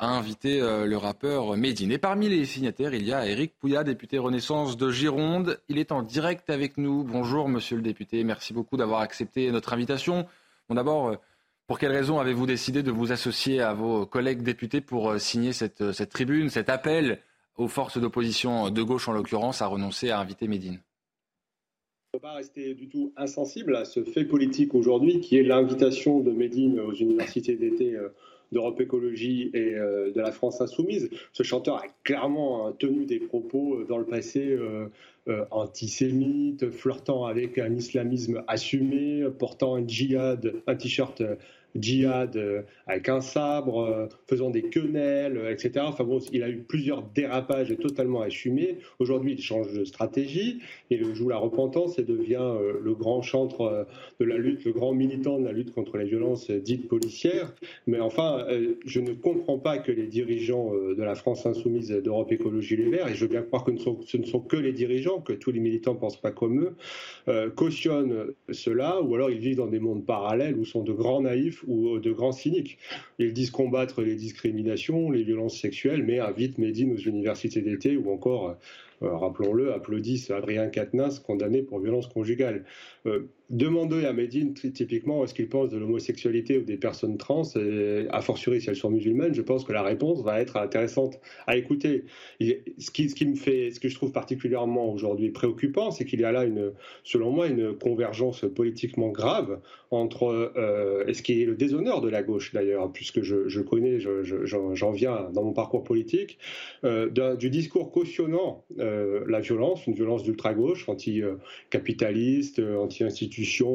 A: a invité euh, le rappeur Médine. Et parmi les signataires, il y a Éric Pouillat, député Renaissance de Gironde. Il est en direct avec nous. Bonjour, monsieur le député. Merci beaucoup d'avoir accepté notre invitation. Bon, d'abord, euh, pour quelles raisons avez-vous décidé de vous associer à vos collègues députés pour euh, signer cette, cette tribune, cet appel aux forces d'opposition de gauche en l'occurrence à renoncer à inviter Médine
O: ne peut pas rester du tout insensible à ce fait politique aujourd'hui qui est l'invitation de Médine aux universités d'été d'Europe Écologie et euh, de la France Insoumise. Ce chanteur a clairement tenu des propos euh, dans le passé euh, antisémites, flirtant avec un islamisme assumé, portant un djihad, un t-shirt djihad euh, avec un sabre, euh, faisant des quenelles, euh, etc. Enfin bon, il a eu plusieurs dérapages totalement assumés. Aujourd'hui, il change de stratégie et joue la repentance et devient le grand chantre de la lutte, le grand militant de la lutte contre les violences dites policières. Mais enfin, je ne comprends pas que les dirigeants de la France insoumise d'Europe Écologie Les Verts, et je veux bien croire que ce ne sont que les dirigeants, que tous les militants ne pensent pas comme eux, cautionnent cela, ou alors ils vivent dans des mondes parallèles où sont de grands naïfs ou de grands cyniques. Ils disent combattre les discriminations, les violences sexuelles, mais invitent Médine aux universités d'été ou encore euh, rappelons-le, applaudissent Adrien Quatennens, condamné pour violence conjugale. Euh, demandez à Médine, typiquement, ce qu'il pense de l'homosexualité ou des personnes trans, a fortiori si elles sont musulmanes, je pense que la réponse va être intéressante à écouter. ce, qui, me fait, ce que je trouve particulièrement aujourd'hui préoccupant, c'est qu'il y a là, une, selon moi, une convergence politiquement grave entre, euh, ce qui est le déshonneur de la gauche d'ailleurs, puisque je, connais, j'en viens dans mon parcours politique, du discours cautionnant la violence, une violence d'ultra-gauche, anti-capitaliste,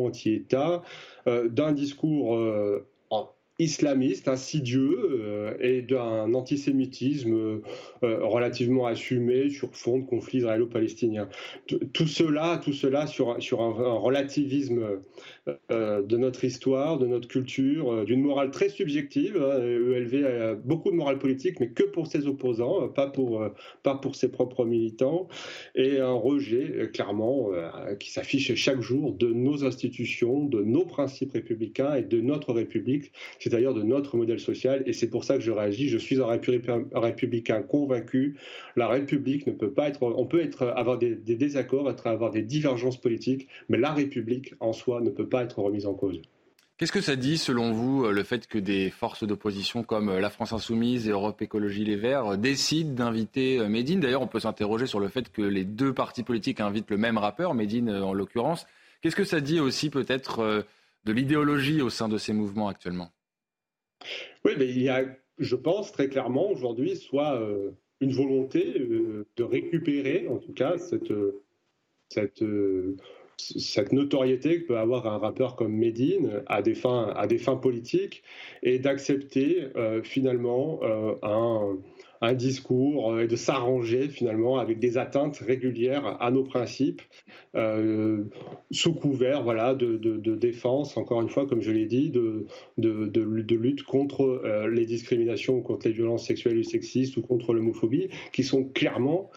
O: anti-État, d'un discours islamiste, insidieux euh, et d'un antisémitisme euh, relativement assumé sur fond de conflit israélo-palestinien. Tout cela, tout cela sur, un, relativisme euh, de notre histoire, de notre culture, d'une morale très subjective. ELV hein, a beaucoup de morale politique, mais que pour ses opposants, pas pour, pas pour ses propres militants, et un rejet clairement qui s'affiche chaque jour de nos institutions, de nos principes républicains et de notre République c'est-à-dire de notre modèle social. Et c'est pour ça que je réagis. Je suis un républicain convaincu. La République ne peut pas être. On peut être, avoir des, désaccords, être, avoir des divergences politiques, mais la République en soi ne peut pas être remise en cause.
A: Qu'est-ce que ça dit, selon vous, le fait que des forces d'opposition comme la France Insoumise et Europe Écologie Les Verts décident d'inviter Médine? D'ailleurs, on peut s'interroger sur le fait que les deux partis politiques invitent le même rappeur, Médine en l'occurrence. Qu'est-ce que ça dit aussi peut-être euh, de l'idéologie au sein de ces mouvements actuellement?
O: Oui, mais il y a, je pense très clairement aujourd'hui, soit euh, une volonté euh, de récupérer, en tout cas, cette, cette, cette notoriété que peut avoir un rappeur comme Medine à des fins, à des fins politiques et d'accepter euh, finalement un un discours euh, et de s'arranger finalement avec des atteintes régulières à nos principes euh, sous couvert voilà, de, défense, encore une fois, comme je l'ai dit, de, lutte contre euh, les discriminations, contre les violences sexuelles et sexistes ou contre l'homophobie, qui sont clairement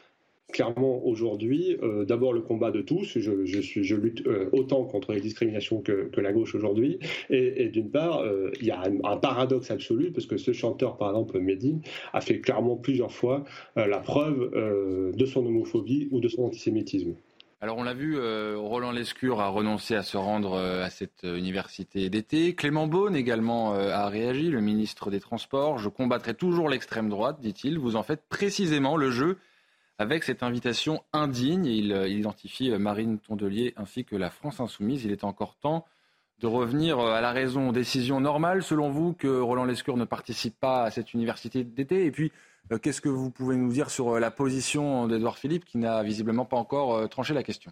O: clairement aujourd'hui, euh, d'abord le combat de tous, je, lutte euh, autant contre les discriminations que, la gauche aujourd'hui, et, d'une part, euh, il y a un, paradoxe absolu, parce que ce chanteur, par exemple, Medine, a fait clairement plusieurs fois la preuve de son homophobie ou de son antisémitisme.
A: Alors on l'a vu, Roland Lescure a renoncé à se rendre à cette université d'été. Clément Beaune également a réagi, le ministre des Transports. Je combattrai toujours l'extrême droite, dit-il. Vous en faites précisément le jeu avec cette invitation indigne. Il, euh, il, identifie euh, Marine Tondelier ainsi que la France insoumise. Il est encore temps de revenir euh, à la raison. Décision normale, selon vous, que Roland Lescure ne participe pas à cette université d'été Et puis, qu'est-ce que vous pouvez nous dire sur la position d'Edouard Philippe, qui n'a visiblement pas encore tranché la question?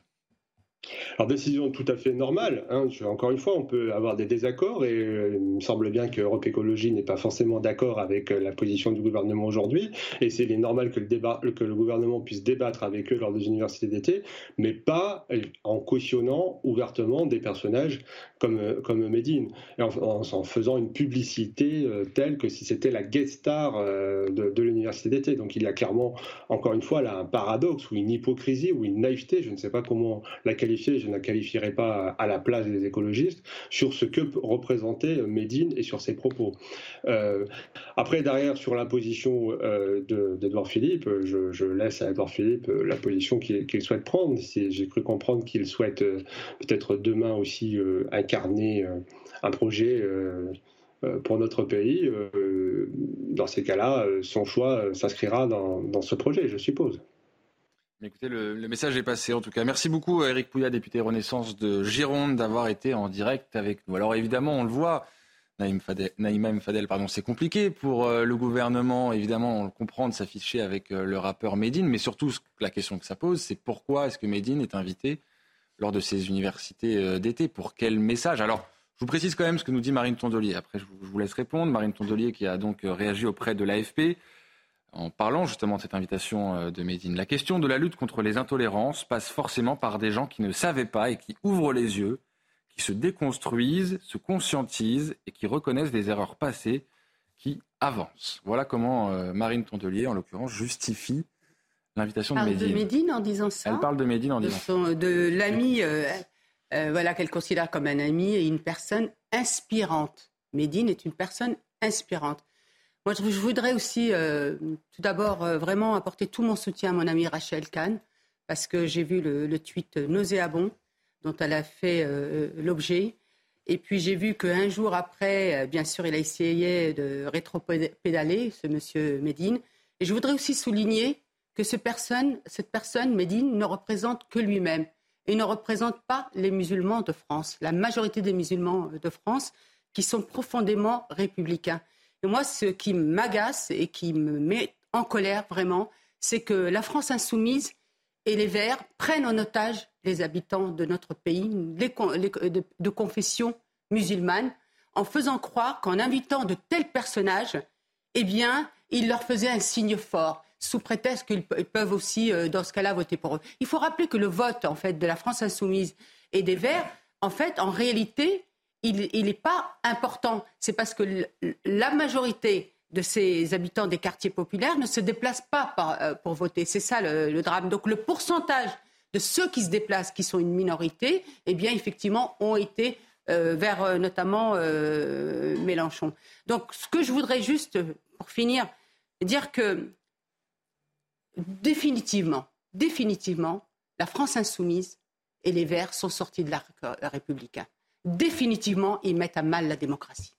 O: Alors, décision tout à fait normale. Hein. Encore une fois, on peut avoir des désaccords et euh, il me semble bien que Europe Écologie n'est pas forcément d'accord avec euh, la position du gouvernement aujourd'hui. Et c'est normal que le, gouvernement puisse débattre avec eux lors des universités d'été, mais pas en cautionnant ouvertement des personnages comme, comme Medine, et en, faisant une publicité euh, telle que si c'était la guest star de, l'université d'été. Donc il y a clairement, encore une fois, là, un paradoxe ou une hypocrisie ou une naïveté, je ne sais pas comment je ne la qualifierai pas à la place des écologistes, sur ce que représentait Médine et sur ses propos. Euh, après, derrière, sur la position euh, d'Edouard Philippe, je, laisse à Edouard Philippe euh, la position qu'il souhaite prendre. J'ai cru comprendre qu'il souhaite peut-être demain aussi incarner un projet pour notre pays. dans ces cas-là, son choix s'inscrira dans ce projet, je suppose.
A: Écoutez, le, message est passé en tout cas. Merci beaucoup à Eric Pouillat, député Renaissance de Gironde, d'avoir été en direct avec nous. Alors évidemment, on le voit, Naïm Naïma Mfadel, pardon, c'est compliqué pour euh, le gouvernement, évidemment, on le comprend, de s'afficher avec euh, le rappeur Medine, mais surtout la question que ça pose, c'est pourquoi est-ce que Medine est invité lors de ces universités euh, d'été? Pour quel message? Alors, je vous précise quand même ce que nous dit Marine Tondelier. Après, je vous laisse répondre. Marine Tondelier qui a donc réagi auprès de l'AFP en parlant justement de cette invitation euh, de Médine. La question de la lutte contre les intolérances passe forcément par des gens qui ne savaient pas et qui ouvrent les yeux, qui se déconstruisent, se conscientisent et qui reconnaissent des erreurs passées, qui avancent. Voilà comment euh, Marine Tondelier, en l'occurrence, justifie l'invitation de Médine.
F: de Médine en disant ça.
A: Elle parle de Médine en disant ça.
F: De l'ami, euh, voilà, qu'elle considère comme un ami et une personne inspirante. Médine est une personne inspirante. Moi, je voudrais aussi, euh, tout d'abord, euh, vraiment apporter tout mon soutien à mon amie Rachel Kahn, parce que j'ai vu le, tweet nauséabond dont elle a fait euh, l'objet. Et puis, j'ai vu qu'un jour après, bien sûr, il a essayé de rétropédaler, ce monsieur Médine. Et je voudrais aussi souligner que cette personne, Médine, ne représente que lui-même et ne représente pas les musulmans de France, la majorité des musulmans de France qui sont profondément républicains. Moi, ce qui m'agace et qui me met en colère vraiment, c'est que la France insoumise et les Verts prennent en otage les habitants de notre pays de, confession musulmane en faisant croire qu'en invitant de tels personnages, eh bien, ils leur faisaient un signe fort sous prétexte qu'ils peuvent aussi, euh, dans ce cas-là, voter pour eux. Il faut rappeler que le vote, en fait, de la France insoumise et des Verts, en fait, en réalité, il n'est pas important. C'est parce que la majorité de ces habitants des quartiers populaires ne se déplacent pas euh, pour voter. C'est ça le, drame. Donc le pourcentage de ceux qui se déplacent, qui sont une minorité, eh bien effectivement, ont été euh, vers euh, notamment Mélenchon. Donc ce que je voudrais juste, pour finir, dire que définitivement, définitivement, la France insoumise et les Verts sont sortis de l'arc républicain. Définitivement, ils mettent à mal la démocratie.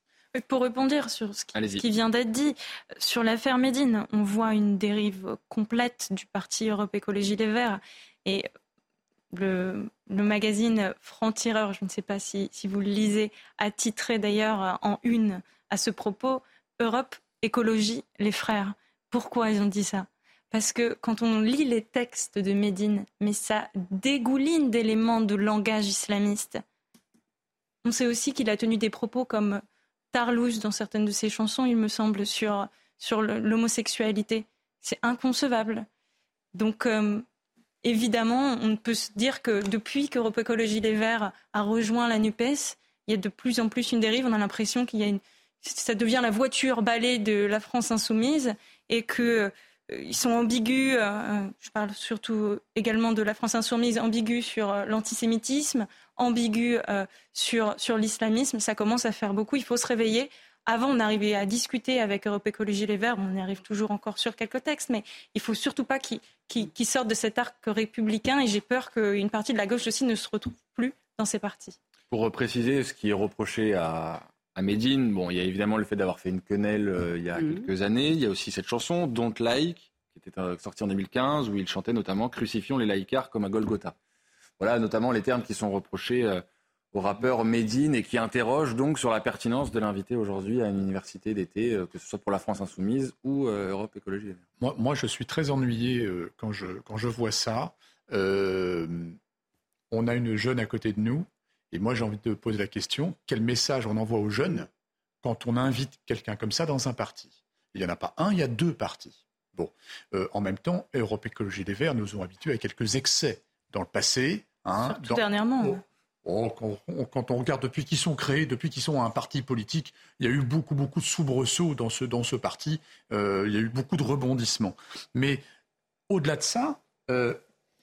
H: Pour répondre sur ce qui, vient d'être dit, sur l'affaire Médine, on voit une dérive complète du parti Europe Écologie Les Verts. Et le, magazine Franc-Tireur, je ne sais pas si, si, vous le lisez, a titré d'ailleurs en une à ce propos Europe Écologie Les Frères. Pourquoi ils ont dit ça? Parce que quand on lit les textes de Médine, mais ça dégouline d'éléments de langage islamiste. On sait aussi qu'il a tenu des propos comme Tarlouche dans certaines de ses chansons, il me semble, sur, sur l'homosexualité. C'est inconcevable. Donc, euh, évidemment, on peut se dire que depuis qu'Europe Écologie Les Verts a rejoint la NUPES, il y a de plus en plus une dérive. On a l'impression qu'il y a une. Ça devient la voiture balai de la France insoumise et que ils sont ambigus, euh, je parle surtout également de la France insoumise, ambigus sur l'antisémitisme, ambigu euh, sur, sur l'islamisme, ça commence à faire beaucoup. Il faut se réveiller. Avant, on arrivait à discuter avec Europe Écologie Les Verts, on y arrive toujours encore sur quelques textes, mais il faut surtout pas qu'ils sortent de cet arc républicain et j'ai peur qu'une partie de la gauche aussi ne se retrouve plus dans ces partis.
A: Pour préciser ce qui est reproché à, à Médine, bon, il y a évidemment le fait d'avoir fait une quenelle euh, il y a mhm. quelques années, il y a aussi cette chanson Don't Like, qui était euh, sortie en 2015, où il chantait notamment Crucifions les laïcars comme à Golgotha. Voilà notamment les termes qui sont reprochés euh, au rappeur Médine et qui interrogent donc sur la pertinence de l'inviter aujourd'hui à une université d'été, euh, que ce soit pour la France insoumise ou euh, Europe Écologie.
G: Moi, moi, je suis très ennuyé quand, je, quand je vois ça. on a une jeune à côté de nous, et moi j'ai envie de poser la question, quel message on envoie aux jeunes quand on invite quelqu'un comme ça dans un parti? Il n'y en a pas un, il y a deux partis. Bon, en même temps, Europe Écologie Les Verts nous ont habitués à quelques excès dans le passé.
H: Hein, dernièrement.
G: Oh, quand, on regarde depuis qu'ils sont créés, depuis qu'ils sont un parti politique, il y a eu beaucoup, beaucoup de soubresauts dans ce, dans ce parti. Euh, il y a eu beaucoup de rebondissements. Mais au-delà de ça, euh,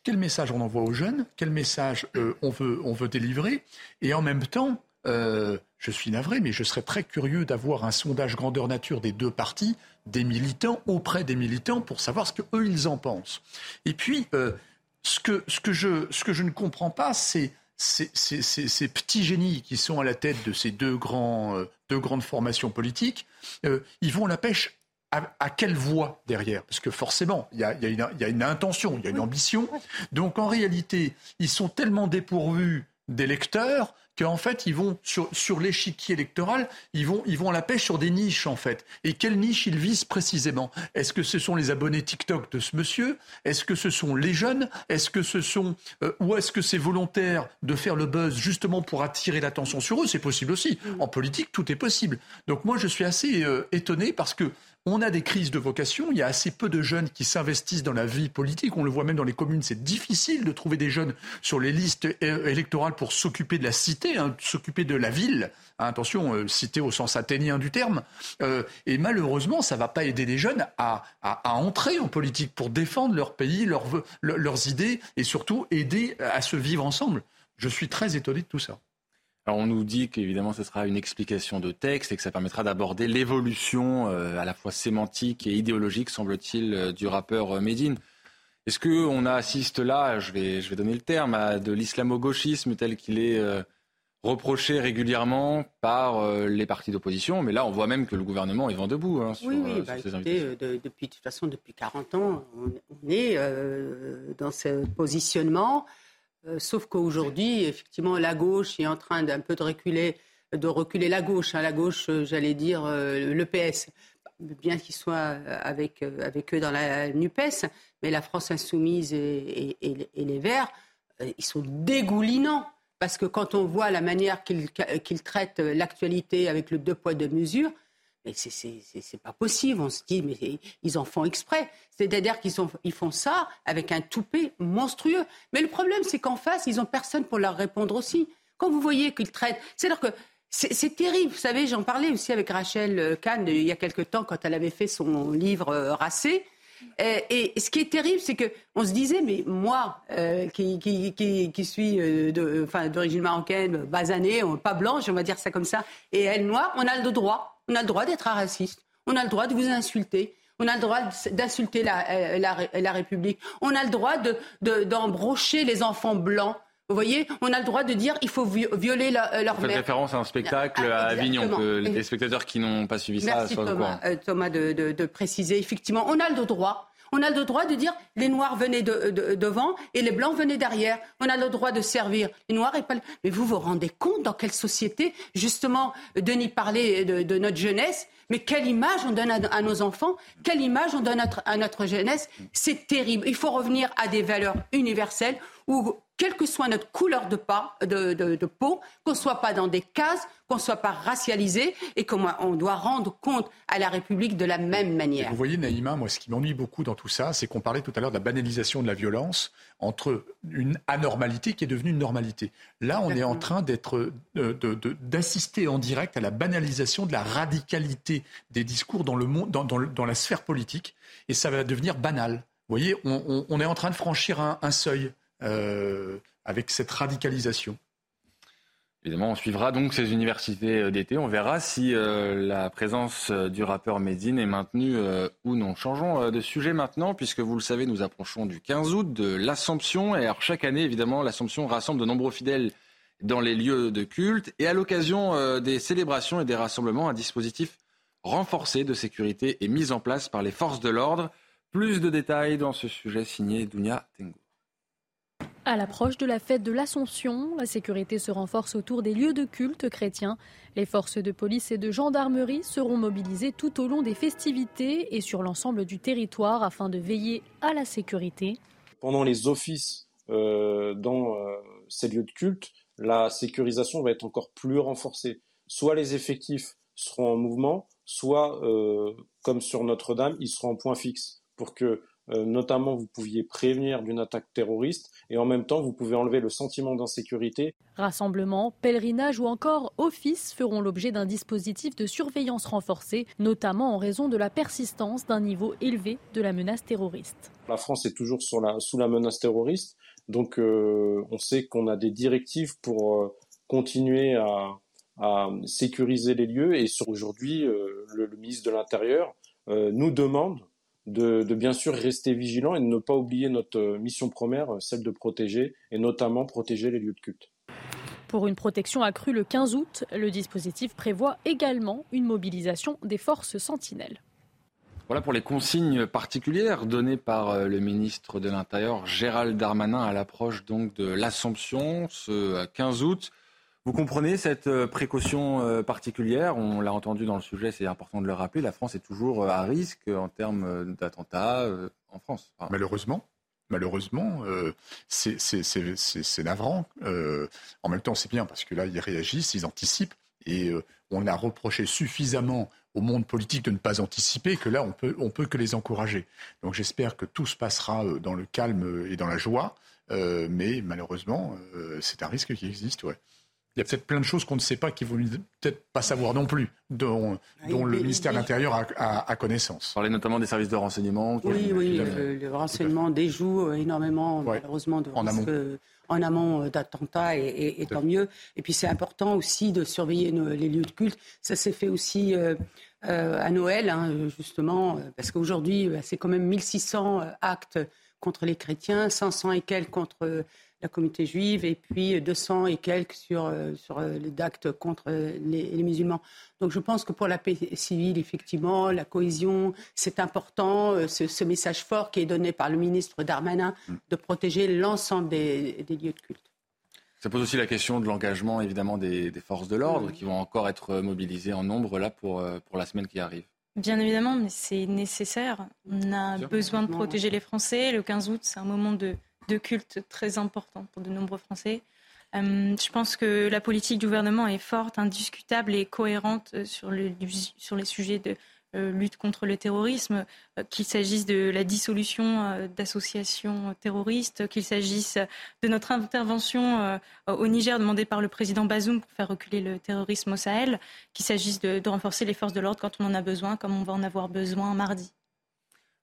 G: quel message on envoie aux jeunes Quel message euh, on, veut, on veut délivrer Et en même temps, je suis navré, mais je serais très curieux d'avoir un sondage grandeur nature des deux partis, des militants, auprès des militants, pour savoir ce qu'eux, ils en pensent. Et puis, ce que, ce que, je, ce que je ne comprends pas, c'est ces, petits génies qui sont à la tête de ces deux, grands, euh, deux grandes formations politiques, euh, ils vont à la pêche à, quelle voie derrière? Parce que forcément, il y, a, y, y a, une intention, il y a une ambition. Donc en réalité, ils sont tellement dépourvus d'électeurs qu'en fait, ils vont sur, sur l'échiquier électoral, ils vont, ils vont à la pêche sur des niches, en fait. Et quelles niches ils visent précisément? Est-ce que ce sont les abonnés TikTok de ce monsieur? Est-ce que ce sont les jeunes? Est-ce que ce sont euh, ou est-ce que c'est volontaire de faire le buzz justement pour attirer l'attention sur eux? C'est possible aussi. En politique, tout est possible. Donc moi, je suis assez euh, étonné parce que on a des crises de vocation. Il y a assez peu de jeunes qui s'investissent dans la vie politique. On le voit même dans les communes. C'est difficile de trouver des jeunes sur les listes électorales pour s'occuper de la cité, hein, s'occuper de la ville. Hein, attention, euh, cité au sens athénien du terme. Euh, et malheureusement, ça ne va pas aider les jeunes à, entrer en politique pour défendre leur pays, leurs idées et surtout aider à se vivre ensemble. Je suis très étonné de tout ça.
A: Alors on nous dit qu'évidemment ce sera une explication de texte et que ça permettra d'aborder l'évolution euh, à la fois sémantique et idéologique, semble-t-il, euh, du rappeur euh, Médine. Est-ce qu'on assiste là, je vais, je vais donner le terme, à de l'islamo-gauchisme tel qu'il est reproché régulièrement par les partis d'opposition? Mais là, on voit même que le gouvernement est vent debout. Hein,
F: sur, oui, oui bah, de, depuis, de toute façon, depuis 40 ans, on, est dans ce positionnement. Euh, sauf qu'aujourd'hui, effectivement, la gauche est en train d'un peu de reculer, de reculer la gauche. Hein, la gauche, euh, j'allais dire, euh, le PS. bien qu'il soit avec, avec eux dans la NUPES, mais la France insoumise et, les Verts, ils sont dégoulinants. Parce que quand on voit la manière qu'ils traitent l'actualité avec le deux poids, deux mesures, mais c'est pas possible. On se dit, mais ils en font exprès. C'est-à-dire qu'ils ils font ça avec un toupet monstrueux. Mais le problème, c'est qu'en face, ils ont personne pour leur répondre aussi. Quand vous voyez qu'ils traitent, c'est-à-dire que c'est terrible. Vous savez, j'en parlais aussi avec Rachel euh, Kahn il y a quelque temps quand elle avait fait son livre euh, Racé. Et, ce qui est terrible, c'est qu'on se disait, mais moi, euh, qui, qui, suis d'origine marocaine, basanée, pas blanche, on va dire ça comme ça, et elle noire, on a le droit, on a le droit d'être raciste, on a le droit de vous insulter, on a le droit d'insulter la, la, République, on a le droit d'embrocher de, les enfants blancs. Vous voyez, on a le droit de dire il faut violer euh, leur mère.
A: Faites référence à un spectacle ah, à Avignon que les spectateurs qui n'ont pas suivi ça
F: soient Thomas, euh, Thomas de, de, préciser. Effectivement, on a le droit. On a le droit de dire les noirs venaient de, devant et les blancs venaient derrière. On a le droit de servir les noirs et pas. Mais vous vous rendez compte dans quelle société, justement, Denis parlait de, notre jeunesse. Mais quelle image on donne à, nos enfants Quelle image on donne à notre jeunesse C'est terrible. Il faut revenir à des valeurs universelles où quelle que soit notre couleur de, peau, qu'on ne soit pas dans des cases, qu'on ne soit pas racialisé et qu'on doit rendre compte à la République de la même manière.
G: vous voyez, Naïma, moi, ce qui m'ennuie beaucoup dans tout ça, c'est qu'on parlait tout à l'heure de la banalisation de la violence entre une anormalité qui est devenue une normalité. Là, on est en train d'être, d'assister en direct à la banalisation de la radicalité des discours dans, le monde, dans, la sphère politique, et ça va devenir banal. Vous voyez, on, est en train de franchir un seuil. Euh, avec cette radicalisation.
A: Évidemment, on suivra donc ces universités euh, d'été. On verra si euh, la présence du rappeur Medine est maintenue ou non. Changeons de sujet maintenant, puisque vous le savez, nous approchons du 15 août de l'Assomption. Et alors, chaque année, évidemment, l'Assomption rassemble de nombreux fidèles dans les lieux de culte. Et à l'occasion des célébrations et des rassemblements, un dispositif renforcé de sécurité est mis en place par les forces de l'ordre. Plus de détails dans ce sujet signé Dounia Tengo.
C: À l'approche de la fête de l'Assomption, la sécurité se renforce autour des lieux de culte chrétiens. Les forces de police et de gendarmerie seront mobilisées tout au long des festivités et sur l'ensemble du territoire afin de veiller à la sécurité.
P: Pendant les offices euh, dans euh, ces lieux de culte, la sécurisation va être encore plus renforcée. Soit les effectifs seront en mouvement, soit, euh, comme sur Notre-Dame, ils seront en point fixe pour que euh, notamment vous pouviez prévenir d'une attaque terroriste et en même temps vous pouvez enlever le sentiment d'insécurité.
C: Rassemblement, pèlerinage ou encore office feront l'objet d'un dispositif de surveillance renforcé, notamment en raison de la persistance d'un niveau élevé de la menace terroriste.
P: La France est toujours sous la menace terroriste, donc euh, on sait qu'on a des directives pour euh, continuer à, sécuriser les lieux et aujourd'hui le, ministre de l'Intérieur nous demande de, bien sûr rester vigilant et de ne pas oublier notre euh, mission première, euh, celle de protéger, et notamment protéger les lieux de culte.
C: Pour une protection accrue le 15 août, le dispositif prévoit également une mobilisation des forces sentinelles.
A: Voilà pour les consignes particulières données par euh, le ministre de l'Intérieur Gérald Darmanin à l'approche donc de l'Assomption ce 15 août. Vous comprenez cette euh, précaution euh, particulière? On l'a entendu dans le sujet, c'est important de le rappeler. La France est toujours euh, à risque en termes d'attentats en France.
G: Malheureusement. Malheureusement, c'est navrant. en même temps, c'est bien parce que là, ils réagissent, ils anticipent. Et on a reproché suffisamment au monde politique de ne pas anticiper que là, on peut, on peut que les encourager. Donc j'espère que tout se passera dans le calme et dans la joie. mais malheureusement, c'est un risque qui existe. Ouais il y a peut-être plein de choses qu'on ne sait pas, qui vont peut-être pas savoir non plus, dont, ah, le ministère de l'Intérieur a, connaissance.
A: Vous parlez notamment des services de renseignement.
F: Oui, oui, le, renseignement déjoue énormément, malheureusement, de en amont, en amont euh, d'attentats, et, tant mieux. Et puis c'est important aussi de surveiller les lieux de culte. Ça s'est fait aussi euh, euh, à Noël, hein, justement, parce qu'aujourd'hui, c'est quand même 1600 actes contre les chrétiens, 500 et quelques contre la communauté juive et puis 200 et quelques sur, euh, sur euh, les actes contre les, musulmans. Donc je pense que pour la paix civile, effectivement, la cohésion, c'est important. Euh, ce, message fort qui est donné par le ministre Darmanin de protéger l'ensemble des, lieux de culte.
A: Ça pose aussi la question de l'engagement, évidemment, des, forces de l'ordre qui vont encore être mobilisées en nombre là pour, pour la semaine qui arrive.
H: Bien évidemment, mais c'est nécessaire. On a besoin de protéger les Français. Le 15 août, c'est un moment de, culte très important pour de nombreux Français. Euh, je pense que la politique du gouvernement est forte, indiscutable et cohérente sur, le, sur les sujets de euh, lutte contre le terrorisme, euh, qu'il s'agisse de la dissolution euh, d'associations terroristes, qu'il s'agisse de notre intervention au Niger demandée par le président Bazoum pour faire reculer le terrorisme au Sahel, qu'il s'agisse de, renforcer les forces de l'ordre quand on en a besoin, comme on va en avoir besoin mardi.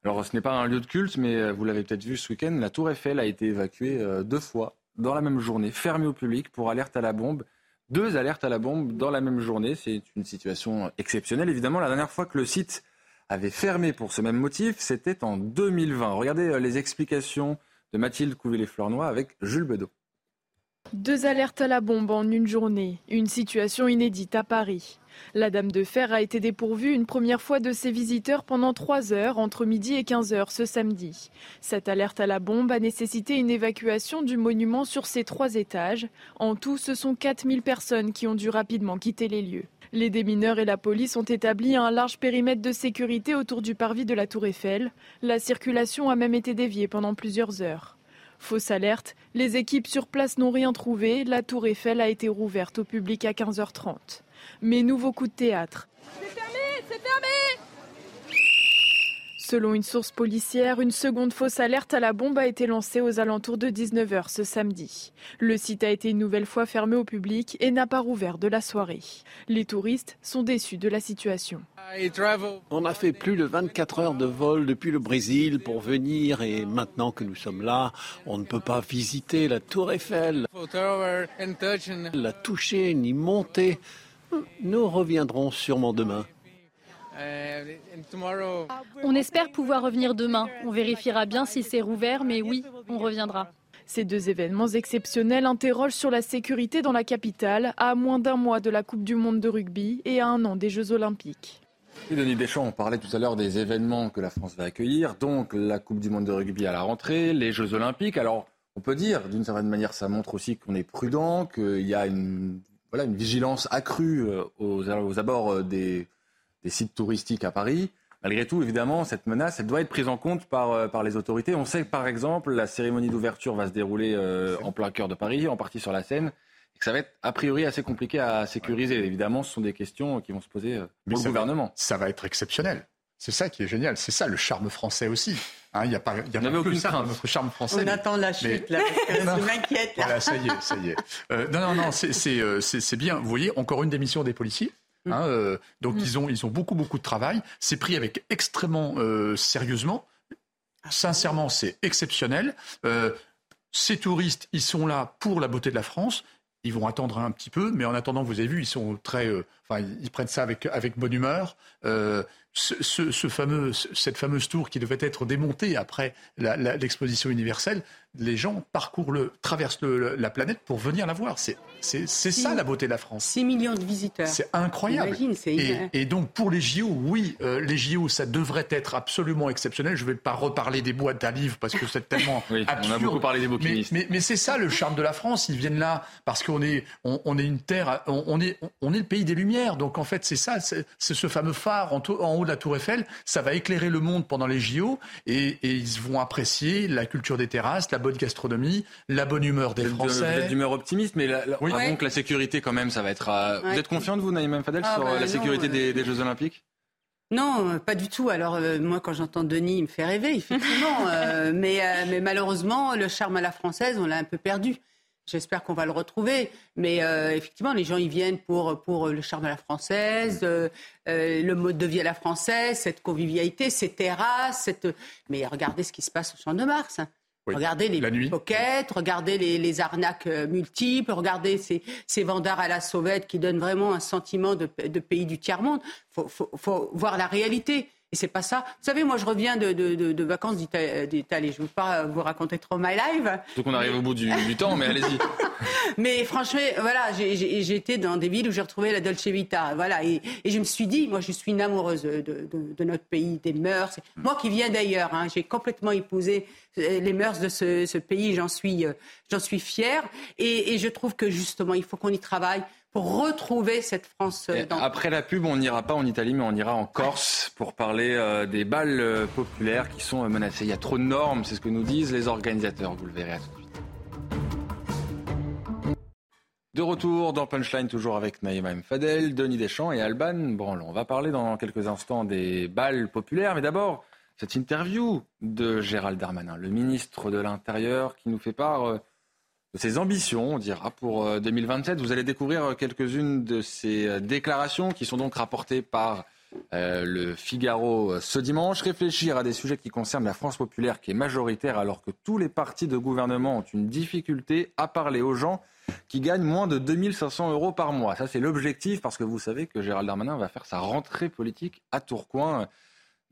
A: Alors ce n'est pas un lieu de culte, mais vous l'avez peut-être vu ce week-end, la tour Eiffel a été évacuée deux fois dans la même journée, fermée au public pour alerte à la bombe deux alertes à la bombe dans la même journée. C'est une situation exceptionnelle. Évidemment, la dernière fois que le site avait fermé pour ce même motif, c'était en 2020. Regardez euh, les explications de Mathilde Couvillé-Fleurnoy avec Jules Bedeau.
Q: Deux alertes à la bombe en une journée, une situation inédite à Paris. La Dame de Fer a été dépourvue une première fois de ses visiteurs pendant trois heures entre midi et 15 heures ce samedi. Cette alerte à la bombe a nécessité une évacuation du monument sur ses trois étages. En tout, ce sont 4000 personnes qui ont dû rapidement quitter les lieux. Les démineurs et la police ont établi un large périmètre de sécurité autour du parvis de la Tour Eiffel. La circulation a même été déviée pendant plusieurs heures. Fausse alerte, les équipes sur place n'ont rien trouvé. La tour Eiffel a été rouverte au public à 15h30. Mais nouveau coup de théâtre.
R: C'est fermé, c'est fermé
Q: Selon une source policière, une seconde fausse alerte à la bombe a été lancée aux alentours de 19h ce samedi. Le site a été une nouvelle fois fermé au public et n'a pas rouvert de la soirée. Les touristes sont déçus de la situation.
S: On a fait plus de 24 heures de vol depuis le Brésil pour venir et maintenant que nous sommes là, on ne peut pas visiter la tour Eiffel, la toucher ni monter. Nous reviendrons sûrement demain.
T: On espère pouvoir revenir demain. On vérifiera bien si c'est rouvert, mais oui, on reviendra.
Q: Ces deux événements exceptionnels interrogent sur la sécurité dans la capitale, à moins d'un mois de la Coupe du Monde de rugby et à un an des Jeux Olympiques.
A: Et Denis Deschamps, on parlait tout à l'heure des événements que la France va accueillir, donc la Coupe du Monde de rugby à la rentrée, les Jeux Olympiques. Alors, on peut dire, d'une certaine manière, ça montre aussi qu'on est prudent, qu'il y a une, voilà, une vigilance accrue euh, aux, aux abords euh, des, des sites touristiques à Paris. Malgré tout, évidemment, cette menace, elle doit être prise en compte par, euh, par les autorités. On sait que, par exemple, la cérémonie d'ouverture va se dérouler euh, en plein cœur de Paris, en partie sur la Seine, et que ça va être a priori assez compliqué à sécuriser. Évidemment, ce sont des questions qui vont se poser euh, pour le gouvernement.
G: ça va être exceptionnel. C'est ça qui est génial. C'est ça le charme français aussi. Hein, il n'y a pas, y a
A: pas aucune ça,
F: notre
A: charme
F: français. On attend la chute, là, je m'inquiète.
G: Voilà, ça y est, ça y est. non, non, non, c'est bien. Vous voyez, encore une démission des policiers. Mm. Hein, euh, donc mm. ils, ont, ils ont beaucoup, beaucoup de travail. C'est pris avec extrêmement euh, sérieusement. Sincèrement, c'est exceptionnel. Euh, ces touristes, ils sont là pour la beauté de la France. Ils vont attendre un petit peu, mais en attendant, vous avez vu, ils sont très, enfin, ils prennent ça avec avec bonne humeur ce, fameux, cette fameuse tour qui devait être démontée après l'exposition universelle, les gens parcourent le, traversent la planète pour venir la voir. C'est, ça la beauté de la France.
F: 6 millions de visiteurs.
G: C'est incroyable. et, donc pour les JO, oui, euh, les JO, ça devrait être absolument exceptionnel. Je ne vais pas reparler des boîtes à livres parce que c'est tellement
A: oui, On a beaucoup parlé des bouquinistes.
G: Mais, c'est ça le charme de la France. Ils viennent là parce qu'on est, on, est une terre, on, est, on est le pays des Lumières. Donc en fait, c'est ça, c'est, ce fameux phare en, en haut de la Tour Eiffel, ça va éclairer le monde pendant les JO et, ils vont apprécier la culture des terrasses, la bonne gastronomie, la bonne humeur des Français.
A: Vous êtes d'humeur optimiste, mais la, oui. donc la sécurité quand même, ça va être. Euh, vous êtes confiante vous, Naïm Fadel, ah sur bah la sécurité des, Jeux Olympiques?
F: Non, pas du tout. Alors euh, moi, quand j'entends Denis, il me fait rêver, effectivement. Euh, mais, mais malheureusement, le charme à la française, on l'a un peu perdu. J'espère qu'on va le retrouver. Mais euh, effectivement, les gens, ils viennent pour, pour le charme à la française, euh, euh, le mode de vie à la française, cette convivialité, ces terrasses. Cette... Mais regardez ce qui se passe au Champ de Mars. Hein. regardez les pockets, regardez les, les, arnaques multiples, regardez ces, ces vendards à la sauvette qui donnent vraiment un sentiment de, de pays du tiers-monde. Il faut, faut, faut, voir la réalité. Et c'est pas ça. Vous savez, moi, je reviens de, de, de, de vacances d'Italie. Je ne veux pas vous raconter trop my life.
A: Donc on arrive au bout du, du temps, mais allez-y.
F: mais franchement, voilà, j'ai été dans des villes où j'ai retrouvé la Dolce Vita. Voilà, et, et, je me suis dit, moi, je suis une amoureuse de, notre pays, des mœurs. Moi qui viens d'ailleurs, hein, j'ai complètement épousé euh, les mœurs de ce, ce pays. J'en suis, euh, j'en suis fière. Et, et je trouve que justement, il faut qu'on y travaille pour retrouver cette France.
A: après la pub, on n'ira pas en Italie, mais on ira en Corse pour parler des balles populaires qui sont menacées. Il y a trop de normes, c'est ce que nous disent les organisateurs. Vous le verrez à tout de suite. De retour dans Punchline, toujours avec Naïma M. Fadel, Denis Deschamps et Alban Branlon. On va parler dans quelques instants des balles populaires, mais d'abord, cette interview de Gérald Darmanin, le ministre de l'Intérieur, qui nous fait part euh, de ses ambitions, on dira, pour 2027. Euh, Vous allez découvrir quelques-unes de ses euh, déclarations qui sont donc rapportées par le Figaro ce dimanche. Réfléchir à des sujets qui concernent la France populaire, qui est majoritaire, alors que tous les partis de gouvernement ont une difficulté à parler aux gens qui gagnent moins de 2500 euros par mois. Ça, c'est l'objectif, parce que vous savez que Gérald Darmanin va faire sa rentrée politique à Tourcoing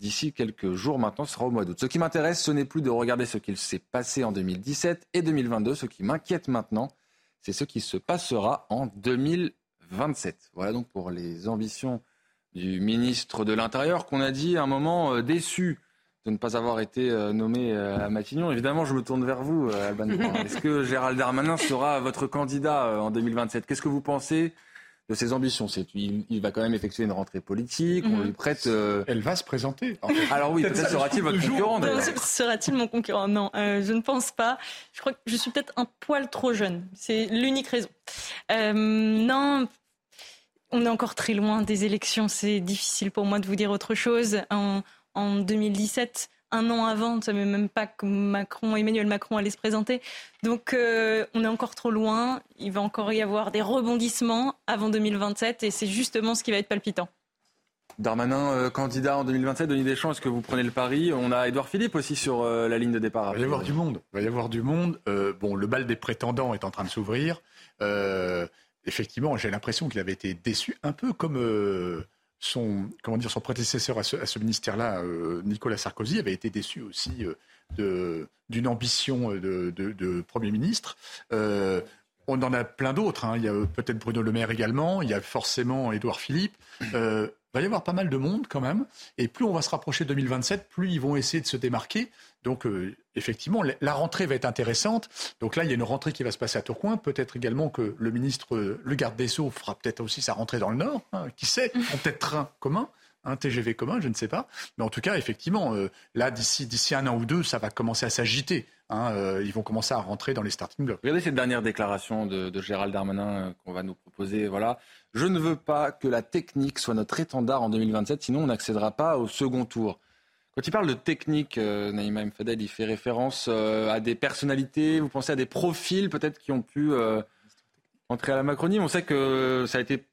A: d'ici quelques jours maintenant, ce sera au mois d'août. Ce qui m'intéresse, ce n'est plus de regarder ce qu'il s'est passé en 2017 et 2022. Ce qui m'inquiète maintenant, c'est ce qui se passera en 2027. Voilà donc pour les ambitions du ministre de l'Intérieur qu'on a dit à un moment euh, déçu de ne pas avoir été euh, nommé euh, à Matignon. Évidemment, je me tourne vers vous, Alban. Est-ce que Gérald Darmanin sera votre candidat en 2027 Qu'est-ce que vous pensez de ses ambitions. C'est, il, va quand même effectuer une rentrée politique. On mhm. lui prête.
G: Euh, Elle va se présenter.
A: Alors oui, peut-être sera-t-il votre concurrent.
H: Sera-t-il mon concurrent? Non, euh, je ne pense pas. Je crois que je suis peut-être un poil trop jeune. C'est l'unique raison. Euh, non. On est encore très loin des élections. C'est difficile pour moi de vous dire autre chose. En, en 2017, un an avant, on ne savait même pas que Macron, Emmanuel Macron allait se présenter. Donc euh, on est encore trop loin. Il va encore y avoir des rebondissements avant 2027 et c'est justement ce qui va être palpitant.
A: Darmanin, euh, candidat en 2027, Denis Deschamps, est-ce que vous prenez le pari? On a Édouard Philippe aussi sur euh, la ligne de départ.
G: Il va y avoir du monde. Il va y avoir du monde. bon, le bal des prétendants est en train de s'ouvrir. effectivement, j'ai l'impression qu'il avait été déçu, un peu comme son, comment dire, son prédécesseur à ce, ministère-là, euh, Nicolas Sarkozy, avait été déçu aussi euh, d'une ambition de, Premier ministre. Euh, on en a plein d'autres. Hein. Il y a peut-être Bruno Le Maire également. Il y a forcément Édouard Philippe. Il va y avoir pas mal de monde quand même. Et plus on va se rapprocher de 2027, plus ils vont essayer de se démarquer. Donc euh, effectivement, la rentrée va être intéressante. Donc là, il y a une rentrée qui va se passer à Tourcoing. Peut-être également que le ministre, le garde des Sceaux, fera peut-être aussi sa rentrée dans le Nord. Hein. qui sait? Peut-être train commun un TGV commun, je ne sais pas. Mais en tout cas, effectivement, euh, là, d'ici, d'ici un an ou deux, ça va commencer à s'agiter. Hein, euh, ils vont commencer à rentrer dans les starting blocks.
A: Regardez cette dernière déclaration de, Gérald Darmanin euh, qu'on va nous proposer. Voilà. Je ne veux pas que la technique soit notre étendard en 2027, sinon on n'accédera pas au second tour. Quand il parle de technique, Naïma Mfadel, il fait référence à des personnalités, vous pensez à des profils peut-être qui ont pu entrer à la Macronie. On sait que ça a été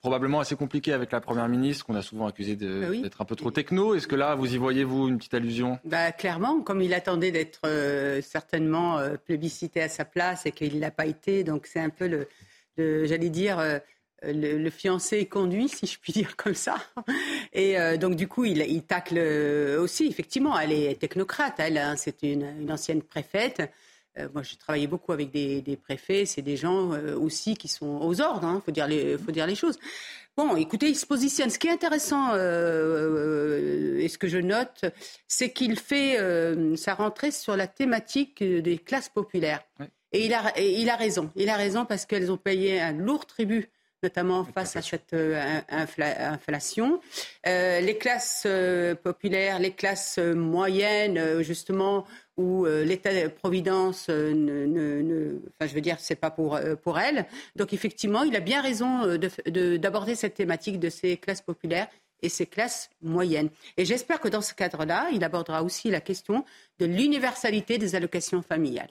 A: probablement assez compliqué avec la Première ministre, qu'on a souvent accusé bah d'être un peu trop techno. Est-ce que là, vous y voyez, vous, une petite allusion?
F: Bah, Clairement, comme il attendait d'être euh, certainement euh, plébiscité à sa place et qu'il ne l'a pas été, donc c'est un peu le, j'allais dire, euh, le, fiancé conduit, si je puis dire comme ça. Et donc, du coup, il, il, tacle aussi, effectivement, elle est technocrate, elle, hein, c'est une, ancienne préfète. Euh, moi, j'ai travaillé beaucoup avec des, préfets. C'est des gens euh, aussi qui sont aux ordres. Il hein, faut, dire les, faut dire les choses. Bon, écoutez, il se positionne. Ce qui est intéressant euh, et ce que je note, c'est qu'il fait sa rentrée sur la thématique des classes populaires. Et, il a, et il a raison. Il a raison parce qu'elles ont payé un lourd tribut notamment face à cette inflation. les classes populaires, les classes moyennes, justement, où euh, l'État-providence, euh, ne, enfin, je veux dire, c'est pas pour, euh, pour elle. Donc, effectivement, il a bien raison d'aborder cette thématique de ces classes populaires et ces classes moyennes. Et j'espère que dans ce cadre-là, il abordera aussi la question de l'universalité des allocations familiales.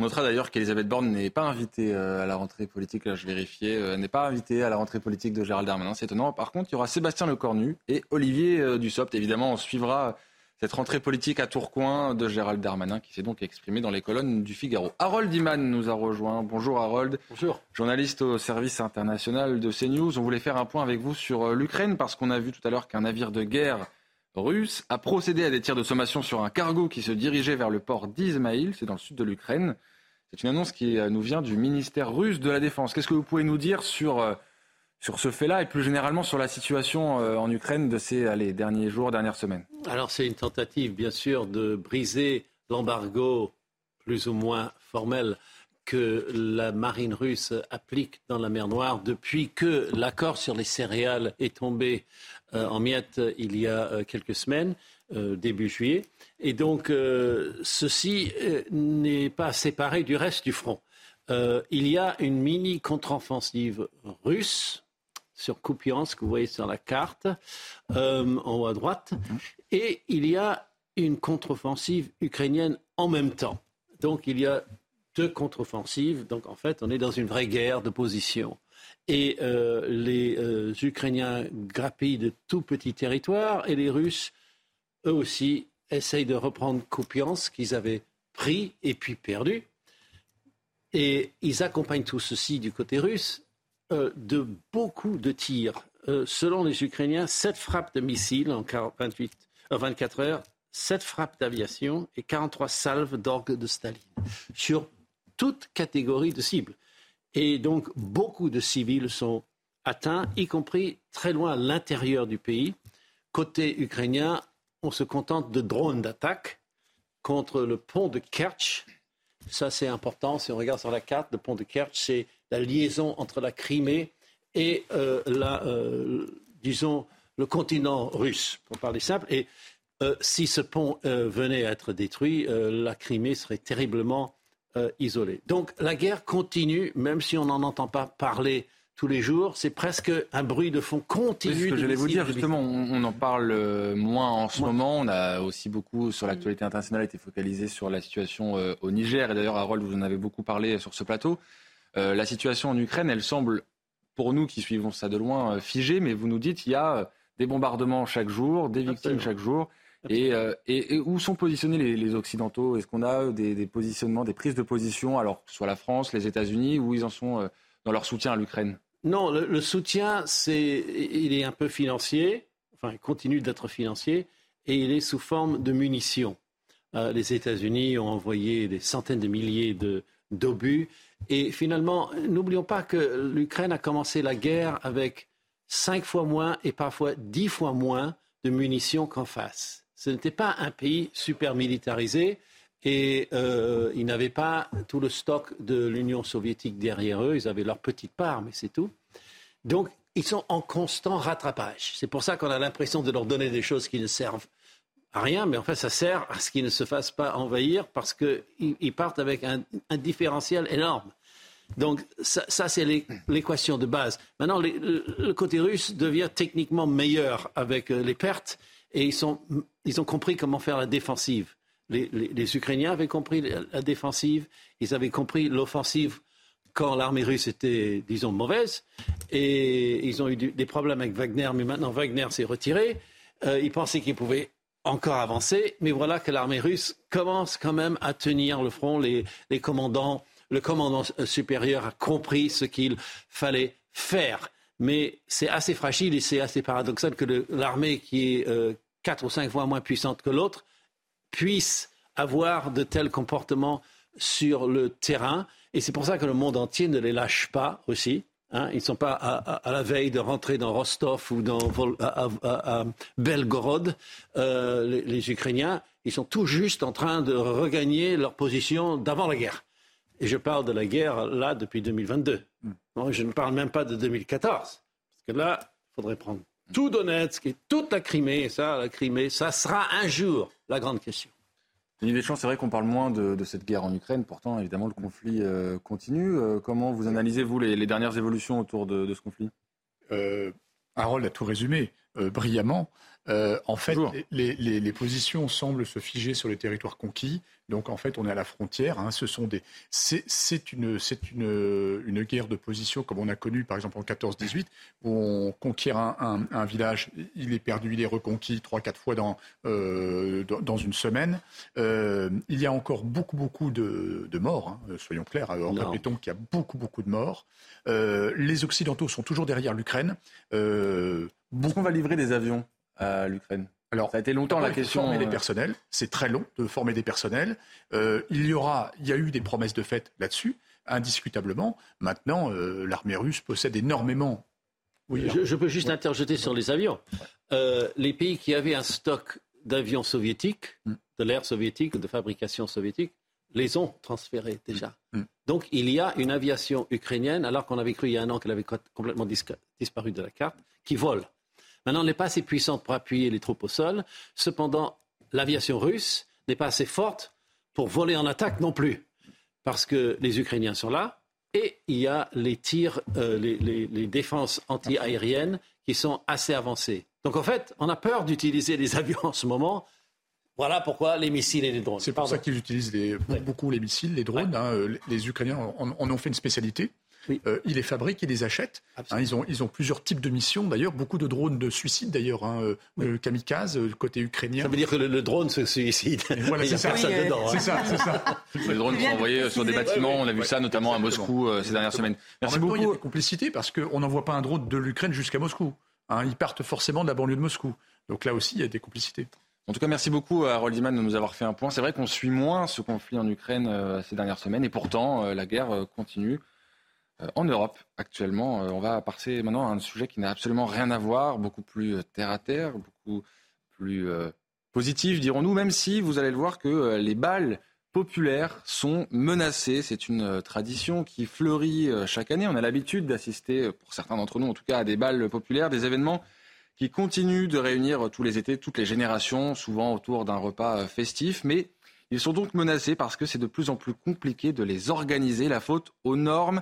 A: On notera d'ailleurs qu'Elisabeth Borne n'est pas invitée à la rentrée politique, là je vérifiais, n'est pas invitée à la rentrée politique de Gérald Darmanin, c'est étonnant. Par contre, il y aura Sébastien Lecornu et Olivier Dussopt. Évidemment, on suivra cette rentrée politique à Tourcoing de Gérald Darmanin qui s'est donc exprimé dans les colonnes du Figaro. Harold Iman nous a rejoint. Bonjour Harold.
U: Bonjour.
A: Journaliste au service international de CNews. On voulait faire un point avec vous sur euh, l'Ukraine parce qu'on a vu tout à l'heure qu'un navire de guerre russe a procédé à des tirs de sommation sur un cargo qui se dirigeait vers le port d'Izmaïl, c'est dans le sud de l'Ukraine. C'est une annonce qui euh, nous vient du ministère russe de la Défense. Qu'est-ce que vous pouvez nous dire sur euh, sur ce fait-là et plus généralement sur la situation euh, en Ukraine de ces derniers jours, dernières semaines?
U: Alors c'est une tentative bien sûr de briser l'embargo plus ou moins formel
S: que la marine russe applique dans la mer Noire depuis que l'accord sur les céréales est tombé en miettes il y a quelques semaines, début juillet. Et donc, ceci n'est pas séparé du reste du front. il y a une mini contre-offensive russe sur Kupiansk, que vous voyez sur la carte, en haut à droite. Et il y a une contre-offensive ukrainienne en même temps. Donc il y a deux contre-offensives. Donc en fait, on est dans une vraie guerre de position. Et euh, les euh, Ukrainiens grappillent de tout petits territoires et les Russes, eux aussi, essayent de reprendre Kupiansk qu'ils avaient pris et puis perdu. Et ils accompagnent tout ceci du côté russe euh, de beaucoup de tirs. selon les Ukrainiens, sept frappes de missiles en 28, 24 heures 7 frappes d'aviation et 43 salves d'orgue de Staline sur toute catégorie de cibles. Et donc, beaucoup de civils sont atteints, y compris très loin à l'intérieur du pays. Côté ukrainien, on se contente de drones d'attaque contre le pont de Kerch. Ça, c'est important. Si on regarde sur la carte, le pont de Kerch, c'est la liaison entre la Crimée et, euh, la, euh, disons, le continent russe, pour parler simple. Et euh, si ce pont venait à être détruit, la Crimée serait terriblement isolée. Donc la guerre continue, même si on n'en entend pas parler tous les jours. C'est presque un bruit de fond continu.
A: C'est ce que j'allais vous dire, justement, on, en parle moins en ce moment. On a aussi beaucoup, sur l'actualité internationale, été focalisé sur la situation au Niger. Et d'ailleurs, Harold, vous en avez beaucoup parlé sur ce plateau. la situation en Ukraine, elle semble, pour nous qui suivons ça de loin, figée. Mais vous nous dites, qu'il y a des bombardements chaque jour, des victimes chaque jour. Euh, et, où sont positionnés les, Occidentaux? Est-ce qu'on a des, positionnements, des prises de position, alors que ce soit la France, les États-Unis, où ils en sont euh, dans leur soutien à l'Ukraine?
S: Non, le, soutien, c'est, il est un peu financier, enfin, il continue d'être financier, et il est sous forme de munitions. Euh, les États-Unis ont envoyé des centaines de milliers de, d'obus. Et finalement, n'oublions pas que l'Ukraine a commencé la guerre avec cinq fois moins et parfois dix fois moins de munitions qu'en face ce n'était pas un pays super militarisé et euh, ils n'avaient pas tout le stock de l'Union soviétique derrière eux. Ils avaient leur petite part, mais c'est tout. Donc, ils sont en constant rattrapage. C'est pour ça qu'on a l'impression de leur donner des choses qui ne servent à rien, mais en fait, ça sert à ce qu'ils ne se fassent pas envahir parce qu'ils partent avec un, différentiel énorme. Donc, ça, c'est l'équation de base. Maintenant, le côté russe devient techniquement meilleur avec euh, les pertes et ils, ils ont compris comment faire la défensive. Les, Ukrainiens avaient compris la, défensive, ils avaient compris l'offensive quand l'armée russe était, disons, mauvaise, et ils ont eu des problèmes avec Wagner, mais maintenant Wagner s'est retiré. Euh, ils pensaient qu'ils pouvaient encore avancer, mais voilà que l'armée russe commence quand même à tenir le front. Les, les commandants, le commandant supérieur a compris ce qu'il fallait faire mais c'est assez fragile et c'est assez paradoxal que l'armée qui est euh, ou cinq fois moins puissante que l'autre puisse avoir de tels comportements sur le terrain. Et c'est pour ça que le monde entier ne les lâche pas aussi. Hein. Ils ne sont pas à, la veille de rentrer dans Rostov ou dans à, Belgorod, euh, les, les, Ukrainiens. Ils sont tout juste en train de regagner leur position d'avant la guerre. Et je parle de la guerre là depuis 2022. Je ne parle même pas de 2014. Parce que là, il faudrait prendre tout Donetsk et toute la Crimée. Et ça, la Crimée, ça sera un jour la grande question.
A: Denis Deschamps, c'est vrai qu'on parle moins de, cette guerre en Ukraine. Pourtant, évidemment, le conflit euh, continue. Euh, comment vous analysez, vous, les, dernières évolutions autour de, ce conflit?
G: Euh, Harold a tout résumé brillamment. En fait, les, les, positions semblent se figer sur les territoires conquis. Donc en fait, on est à la frontière. Hein. Ce sont des, c'est une, c'est une, une guerre de position comme on a connu par exemple en 14-18 où on conquiert un, un, village, il est perdu, il est reconquis trois quatre fois dans euh, dans une semaine. Euh, il y a encore beaucoup beaucoup de, de morts. Hein, soyons clairs. Alors, répétons qu'il y a beaucoup beaucoup de morts. Euh, les Occidentaux sont toujours derrière l'Ukraine.
A: Euh, on va livrer des avions? À l'Ukraine alors, ça a été longtemps la question.
G: Former des euh, personnels, c'est très long de former des personnels. Euh, il y aura, il y a eu des promesses de fait là-dessus, indiscutablement. Maintenant, euh, l'armée russe possède énormément.
S: Oui, je, peux juste interjeter sur les avions. les pays qui avaient un stock d'avions soviétiques, hmm. de l'ère soviétique, de fabrication soviétique, les ont transférés déjà. Mm. Donc il y a une aviation ukrainienne, alors qu'on avait cru il y a un an qu'elle avait complètement disparu de la carte, qui vole. Maintenant, elle n'est pas assez puissante pour appuyer les troupes au sol. Cependant, l'aviation russe n'est pas assez forte pour voler en attaque non plus, parce que les Ukrainiens sont là et il y a les tirs, euh, les, défenses anti-aériennes qui sont assez avancées. Donc en fait, on a peur d'utiliser les avions en ce moment. Voilà pourquoi les missiles et les drones.
G: C'est pour ça qu'ils utilisent beaucoup les missiles, les drones. Hein. les Ukrainiens en, ont fait une spécialité. Euh, ils les fabriquent, ils les achètent. Hein, ils, ont, ils ont plusieurs types de missions d'ailleurs, beaucoup de drones de suicide d'ailleurs, hein, euh, euh, kamikaze côté ukrainien.
S: Ça veut dire que le, drone se suicide.
G: Voilà, c'est ça. dedans. C'est ça, c'est ça.
A: Les drones sont envoyés sur des bâtiments, on a vu ça notamment à Moscou ces dernières semaines.
G: Merci beaucoup. il y a des complicités parce qu'on n'envoie pas un drone de l'Ukraine jusqu'à Moscou. Hein, ils partent forcément de la banlieue de Moscou. Donc là aussi, il y a des complicités.
A: En tout cas, merci beaucoup à Roldiman de nous avoir fait un point. C'est vrai qu'on suit moins ce conflit en Ukraine ces dernières semaines et pourtant la guerre continue. Euh, en Europe actuellement. Euh, on va passer maintenant à un sujet qui n'a absolument rien à voir, beaucoup plus euh, terre à terre, beaucoup plus positif, dirons-nous, même si vous allez le voir que les balles populaires sont menacées. C'est une tradition qui fleurit chaque année. On a l'habitude d'assister, pour certains d'entre nous en tout cas, à des balles populaires, des événements qui continuent de réunir tous les étés, toutes les générations, souvent autour d'un repas festif. Mais ils sont donc menacés parce que c'est de plus en plus compliqué de les organiser. La faute aux normes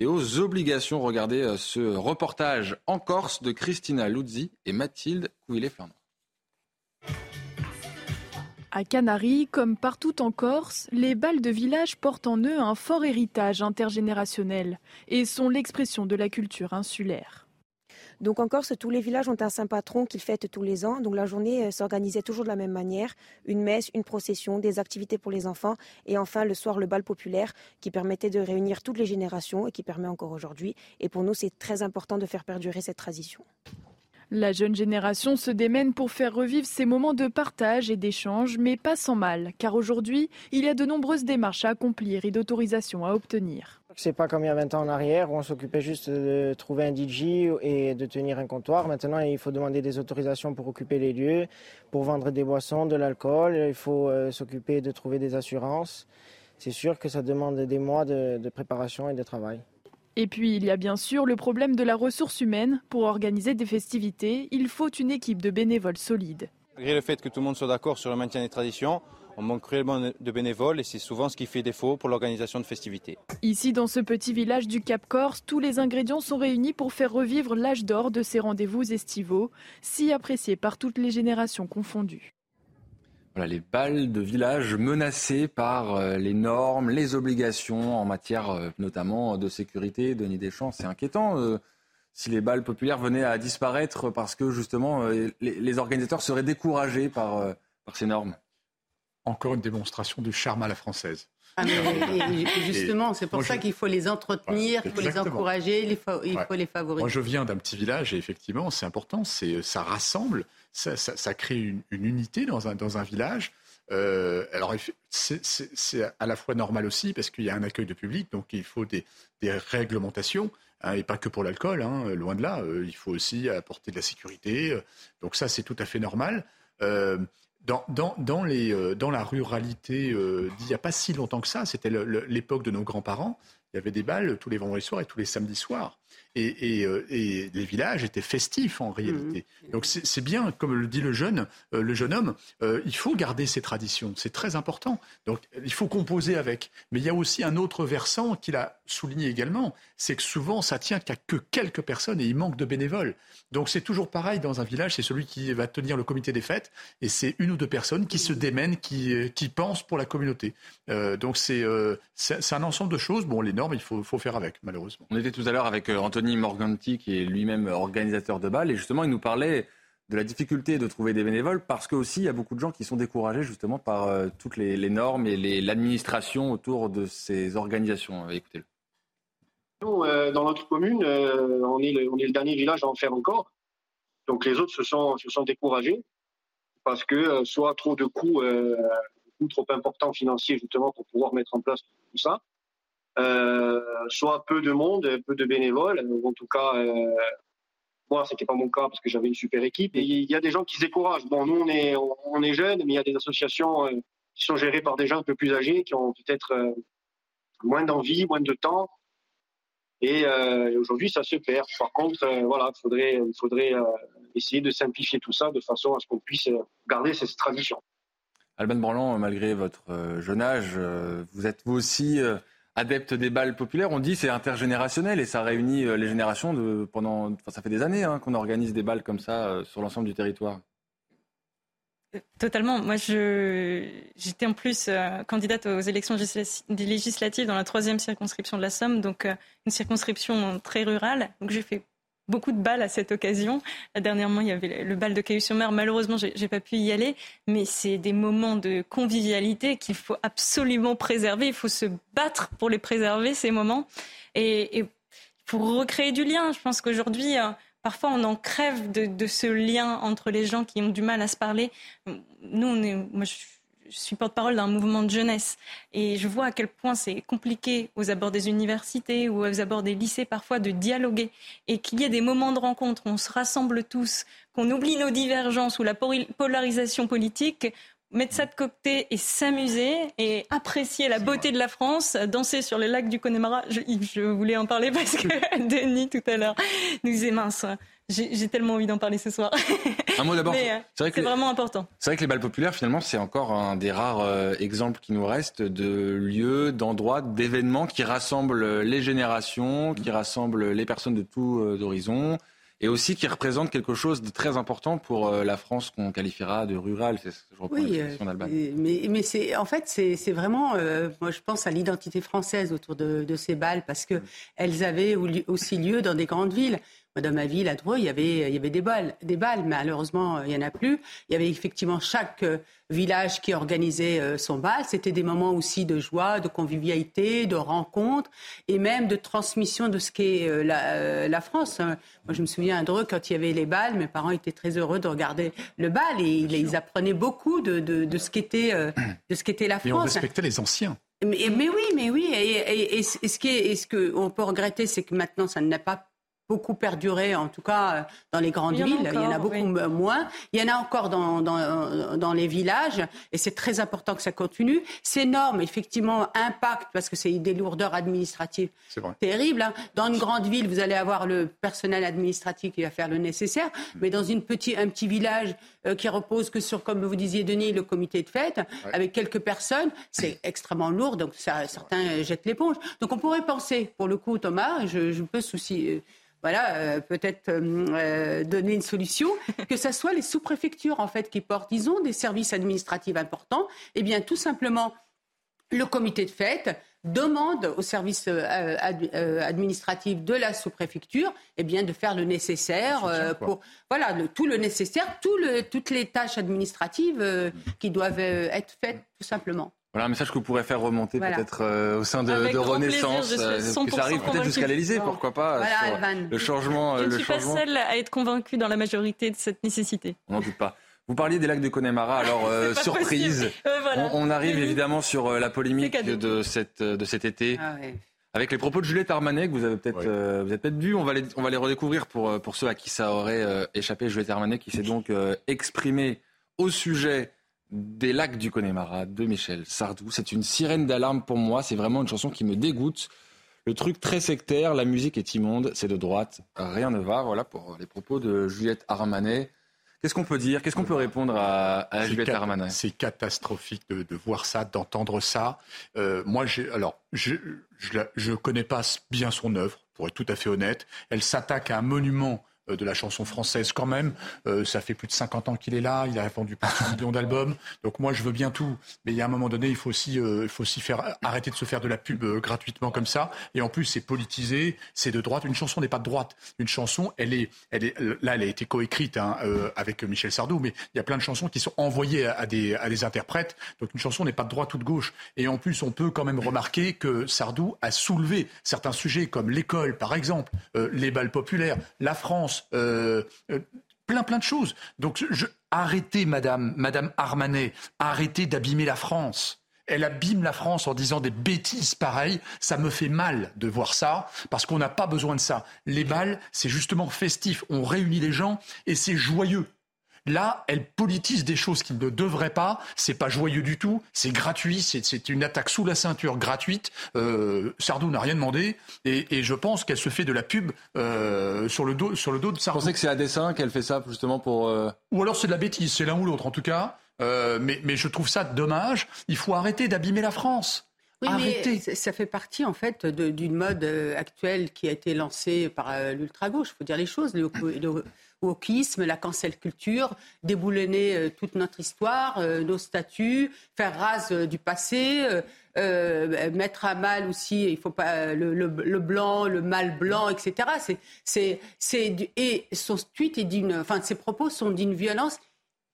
A: et aux obligations. Regardez euh, ce reportage en Corse de Christina Luzzi et Mathilde Couillet-Fernand.
Q: À Canaries, comme partout en Corse, les balles de village portent en eux un fort héritage intergénérationnel et sont l'expression de la culture insulaire.
U: Donc en Corse, tous les villages ont un saint patron qu'ils fêtent tous les ans. Donc la journée euh, s'organisait toujours de la même manière. Une messe, une procession, des activités pour les enfants et enfin le soir le bal populaire qui permettait de réunir toutes les générations et qui permet encore aujourd'hui. Et pour nous, c'est très important de faire perdurer cette tradition.
Q: La jeune génération se démène pour faire revivre ces moments de partage et d'échange, mais pas sans mal, car aujourd'hui, il y a de nombreuses démarches à accomplir et d'autorisations à obtenir.
V: C'est pas comme il y a 20 ans en arrière où on s'occupait juste de trouver un DJ et de tenir un comptoir. Maintenant, il faut demander des autorisations pour occuper les lieux, pour vendre des boissons, de l'alcool. Il faut euh, s'occuper de trouver des assurances. C'est sûr que ça demande des mois de préparation et de travail.
Q: Et puis il y a bien sûr le problème de la ressource humaine. Pour organiser des festivités, il faut une équipe de bénévoles solides.
W: Malgré le fait que tout le monde soit d'accord sur le maintien des traditions, on manque cruellement de bénévoles et c'est souvent ce qui fait défaut pour l'organisation de festivités.
Q: Ici, dans ce petit village du Cap Corse, tous les ingrédients sont réunis pour faire revivre l'âge d'or de ces rendez-vous estivaux, si appréciés par toutes les générations confondues
A: les balles de village menacées par euh, les normes, les obligations en matière euh, notamment de sécurité. Denis Deschamps, c'est inquiétant euh, si les balles populaires venaient à disparaître parce que justement les, organisateurs seraient découragés par, par ces normes.
G: Encore une démonstration de charme à la française.
F: Ah, justement, c'est pour ça qu'il faut les entretenir, il faut les encourager, il faut, il faut les favoriser.
G: Moi, je viens d'un petit village et effectivement, c'est important, c'est, ça rassemble, ça, crée une, unité dans un, dans un village. Euh, alors, c'est à la fois normal aussi parce qu'il y a un accueil de public, donc il faut des, des réglementations. Hein, et pas que pour l'alcool, hein, loin de là. Euh, il faut aussi apporter de la sécurité. Euh, donc ça, c'est tout à fait normal. Dans, dans, dans, les, dans, la ruralité d'il n'y a pas si longtemps que ça, c'était l'époque de nos grands-parents, il y avait des balles tous les vendredis soirs et tous les samedis soirs. Euh, et, les villages étaient festifs en réalité. Mmh. Donc c'est bien, comme le dit le jeune, euh, le jeune homme, euh, il faut garder ces traditions, c'est très important. Donc il faut composer avec. Mais il y a aussi un autre versant qu'il a souligné également, c'est que souvent ça tient qu'à que quelques personnes et il manque de bénévoles. Donc c'est toujours pareil dans un village, c'est celui qui va tenir le comité des fêtes et c'est une ou deux personnes qui se démènent, qui, qui pensent pour la communauté. donc c'est un ensemble de choses. Bon, les normes, il faut, faut faire avec, malheureusement.
A: On était tout à l'heure avec Anthony Morganti, qui est lui-même organisateur de balles. Et justement, il nous parlait de la difficulté de trouver des bénévoles parce qu'aussi, il y a beaucoup de gens qui sont découragés justement par euh, toutes les, normes et l'administration autour de ces organisations. Euh, écoutez-le.
X: Euh, dans notre commune, on, est le, dernier village à en faire encore. Donc les autres se sont, découragés parce que soit trop de coûts, coûts trop importants financiers justement pour pouvoir mettre en place tout ça, soit peu de monde, peu de bénévoles. En tout cas, euh, moi, c'était pas mon cas parce que j'avais une super équipe. Et il y a des gens qui se découragent. Bon, nous, on est, on est jeunes, mais il y a des associations euh, qui sont gérés par des gens un peu plus âgés, qui ont peut-être moins d'envie, moins de temps. Et, aujourd'hui, ça se perd. Par contre, voilà, faudrait, il faudrait essayer de simplifier tout ça de façon à ce qu'on puisse garder cette tradition.
A: Alban Branlant, malgré votre jeune âge, vous êtes vous aussi adepte des balles populaires. On dit c'est intergénérationnel et ça réunit euh, les générations de pendant. Ça fait des années hein, qu'on organise des balles comme ça euh, sur l'ensemble du territoire.
H: Totalement. Moi, j'étais en plus euh, candidate aux élections législatives dans la troisième circonscription de la Somme, donc une circonscription très rurale. Donc j'ai fait beaucoup de balles à cette occasion. Dernièrement, il y avait le bal de Cailloux-sur-Mer. Malheureusement, j'ai pas pu y aller, mais c'est des moments de convivialité qu'il faut absolument préserver. Il faut se battre pour les préserver, ces moments. Et, pour recréer du lien, je pense qu'aujourd'hui, euh, parfois on en crève de, ce lien entre les gens qui ont du mal à se parler. Nous, on est, moi, je suis porte-parole d'un mouvement de jeunesse et je vois à quel point c'est compliqué aux abords des universités ou aux abords des lycées parfois de dialoguer et qu'il y ait des moments de rencontre où on se rassemble tous, qu'on oublie nos divergences ou la polarisation politique mettre ça de côté et s'amuser et apprécier la beauté de la France, danser sur les lacs du Connemara. Je, je voulais en parler parce que Denis tout à l'heure nous disait mince. J'ai tellement envie d'en parler ce soir.
A: Un mot d'abord.
H: Euh, c'est vraiment important.
A: C'est vrai que les balles populaires, finalement, c'est encore un des rares euh, exemples qui nous restent de lieux, d'endroits, d'événements qui rassemblent les générations, qui rassemblent les personnes de tous euh, horizons et aussi qui représente quelque chose de très important pour euh, la France qu'on qualifiera de rurale. Je
F: oui, euh, mais, mais c'est en fait c'est vraiment, euh, moi je pense à l'identité française autour de, de, ces balles parce que elles avaient aussi lieu dans des grandes villes dans ma ville, à Dreux, il y avait, il y avait des balles, des balles. Malheureusement, il n'y en a plus. Il y avait effectivement chaque euh, village qui organisait euh, son bal. C'était des moments aussi de joie, de convivialité, de rencontre et même de transmission de ce qu'est euh, la, France. Moi, je me souviens à Dreux, quand il y avait les balles, mes parents étaient très heureux de regarder le bal et ils, apprenaient beaucoup de, de, ce qu'était de ce qu'était la France. Et on
G: respectait les anciens.
F: Mais, mais, oui, mais oui. Et, et, ce qui est, ce qu'on peut regretter, c'est que maintenant, ça n'a pas beaucoup perduré, en tout cas euh, dans les grandes villes. il y en a beaucoup moins. Il y en a encore dans, dans, dans les villages et c'est très important que ça continue. Ces normes, effectivement, impactent parce que c'est des lourdeurs administratives terribles. Hein. Dans une grande ville, vous allez avoir le personnel administratif qui va faire le nécessaire, mais dans une petit, un petit village euh, qui repose que sur, comme vous disiez, Denis, le comité de fête, avec quelques personnes, c'est extrêmement lourd, donc ça, certains jettent l'éponge. Donc on pourrait penser, pour le coup, Thomas, je, je peux soucier voilà, euh, peut-être euh, euh, donner une solution, que ce soit les sous-préfectures en fait qui portent, disons, des services administratifs importants, eh bien tout simplement le comité de fête demande aux services administratifs de la sous-préfecture eh bien, de faire le nécessaire pour voilà tout le nécessaire, tout le, toutes les tâches administratives qui doivent être faites tout simplement.
A: Voilà un message que vous pourrez faire remonter peut-être euh, au sein de, de Renaissance, euh, que ça arrive peut-être jusqu'à l'Elysée, pourquoi pas,
H: voilà,
A: le changement.
H: Je
A: ne
H: suis pas seule à être convaincue dans la majorité de cette nécessité.
A: On n'en doute pas. Vous parliez des lacs de Connemara, alors euh, surprise, on, arrive évidemment sur la polémique de, cette, de cet été. Ah avec les propos de Juliette Armanet que vous avez peut-être vous avez peut-être vu, on va les on va les redécouvrir pour pour ceux à qui ça aurait échappé. Juliette Armanet qui s'est donc exprimée au sujet des lacs du Connemara de Michel Sardou. C'est une sirène d'alarme pour moi. C'est vraiment une chanson qui me dégoûte. Le truc très sectaire, la musique est immonde, c'est de droite, rien ne va. Voilà pour les propos de Juliette Armanet. Qu'est-ce qu'on peut dire? Qu'est-ce qu'on peut répondre à, Juliette Armanet?
G: C'est catastrophique de, voir ça, d'entendre ça. Euh, moi, alors, je ne connais pas bien son œuvre, pour être tout à fait honnête. Elle s'attaque à un monument de la chanson française quand même. Euh, ça fait plus de 50 ans qu'il est là, il a vendu plus de millions d'albums. Donc moi, je veux bien tout. Mais il y a un moment donné, il faut aussi, euh, il faut aussi faire, arrêter de se faire de la pub gratuitement comme ça. Et en plus, c'est politisé, c'est de droite. Une chanson n'est pas de droite. Une chanson, elle est, elle est, là, elle a été coécrite hein, avec Michel Sardou, mais il y a plein de chansons qui sont envoyées à, des, à des interprètes. Donc une chanson n'est pas de droite ou de gauche. Et en plus, on peut quand même remarquer que Sardou a soulevé certains sujets comme l'école, par exemple, les balles populaires, la France, euh, euh, plein plein de choses. Donc arrêtez, Madame, Madame Armanet, arrêtez d'abîmer la France elle abîme la France en disant des bêtises pareilles. Ça me fait mal de voir ça, parce qu'on n'a pas besoin de ça. Les balles, c'est justement festif. On réunit les gens et c'est joyeux. Là, elle politise des choses qui ne devraient pas. C'est pas joyeux du tout. C'est gratuit. C'est une attaque sous la ceinture gratuite. Euh, Sardou n'a rien demandé. Et, je pense qu'elle se fait de la pub euh, sur, le dos, sur le dos de Sardou.
A: Vous pensez que c'est à dessein qu'elle fait ça, justement, pour... Euh,
G: ou alors c'est de la bêtise. C'est l'un ou l'autre, en tout cas. mais, mais je trouve ça dommage. Il faut arrêter d'abîmer la France.
F: Oui, mais ça fait partie en fait d'une mode actuelle qui a été lancée par l'ultra-gauche. Il faut dire les choses. Le, le, wokisme, la cancel culture, déboulonner euh, toute notre histoire, euh, nos statuts, faire rase euh, du passé, mettre à mal aussi, il faut pas le, blanc, le mal blanc, etc. C'est, c'est, et son tweet est d'une, enfin, ses propos sont d'une violence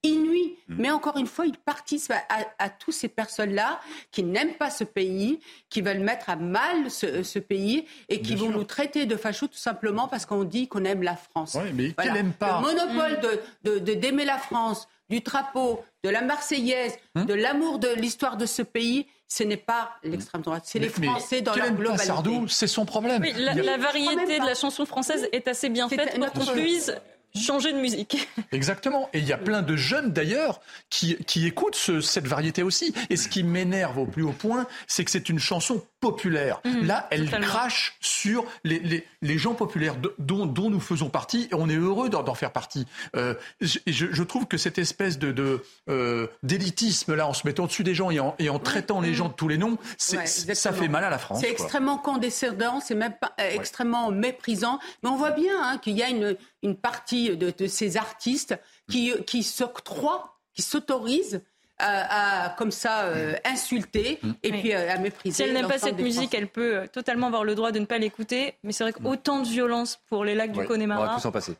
F: inouï. Mm. Mais encore une fois, il participe à, à, tous ces personnes-là qui n'aiment pas ce pays, qui veulent mettre à mal ce, pays et qui vont nous traiter de fachos tout simplement parce qu'on dit qu'on aime la France.
G: mais pas Le
F: monopole mm. de, d'aimer la France, du drapeau, de la Marseillaise, mm. de l'amour de l'histoire de ce pays, ce n'est pas l'extrême droite, c'est les Français dans leur globalité.
G: Sardou, c'est son problème.
H: la, variété de la chanson française est assez bien faite pour qu'on puisse changer de musique.
G: Exactement. Et il y a plein de jeunes d'ailleurs qui, qui écoutent cette variété aussi. Et ce qui m'énerve au plus haut point, c'est que c'est une chanson populaire. Mhm. Là, elle crache sur les, les, les gens populaires dont, dont, nous faisons partie et on est heureux d'en faire partie. Euh, je, je, trouve que cette espèce de, de euh, d'élitisme là, en se mettant dessus des gens et en, et en traitant les gens de tous les noms, ça fait mal à la France.
F: C'est extrêmement condescendant, c'est même pas, euh, extrêmement méprisant. Mais on voit bien hein, qu'il y a une, une partie de, de ces artistes qui, qui s'octroient, qui s'autorisent à, comme ça euh, insulter mm. et puis euh, à mépriser.
H: Si elle n'aime pas cette musique, elle peut euh, totalement avoir le droit de ne pas l'écouter. Mais c'est vrai qu'autant de violence pour les lacs du Connemara.
A: On va tout s'en passer.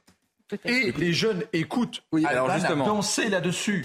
G: Et les jeunes écoutent. Oui, alors justement, danser là-dessus.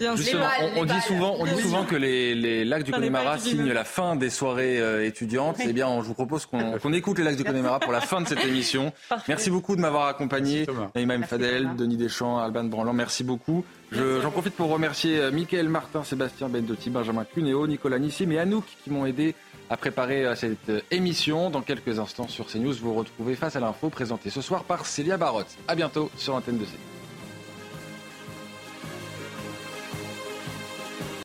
A: on, dit souvent, on dit souvent que les, lacs du Connemara signent la fin des soirées étudiantes. Eh bien, je vous propose qu'on écoute les lacs du Connemara pour la fin de cette émission. Merci beaucoup de m'avoir accompagné. Naïma Fadel, Denis Deschamps, Alban Branlant, merci beaucoup. J'en profite pour remercier euh, Mickaël Martin, Sébastien Bendotti, Benjamin Cuneo, Nicolas Nissim et Anouk qui m'ont aidé à préparer euh, cette euh, émission. Dans quelques instants sur CNews, vous retrouvez Face à l'info présenté ce soir par Célia Barotte. A bientôt sur l'antenne de CNews.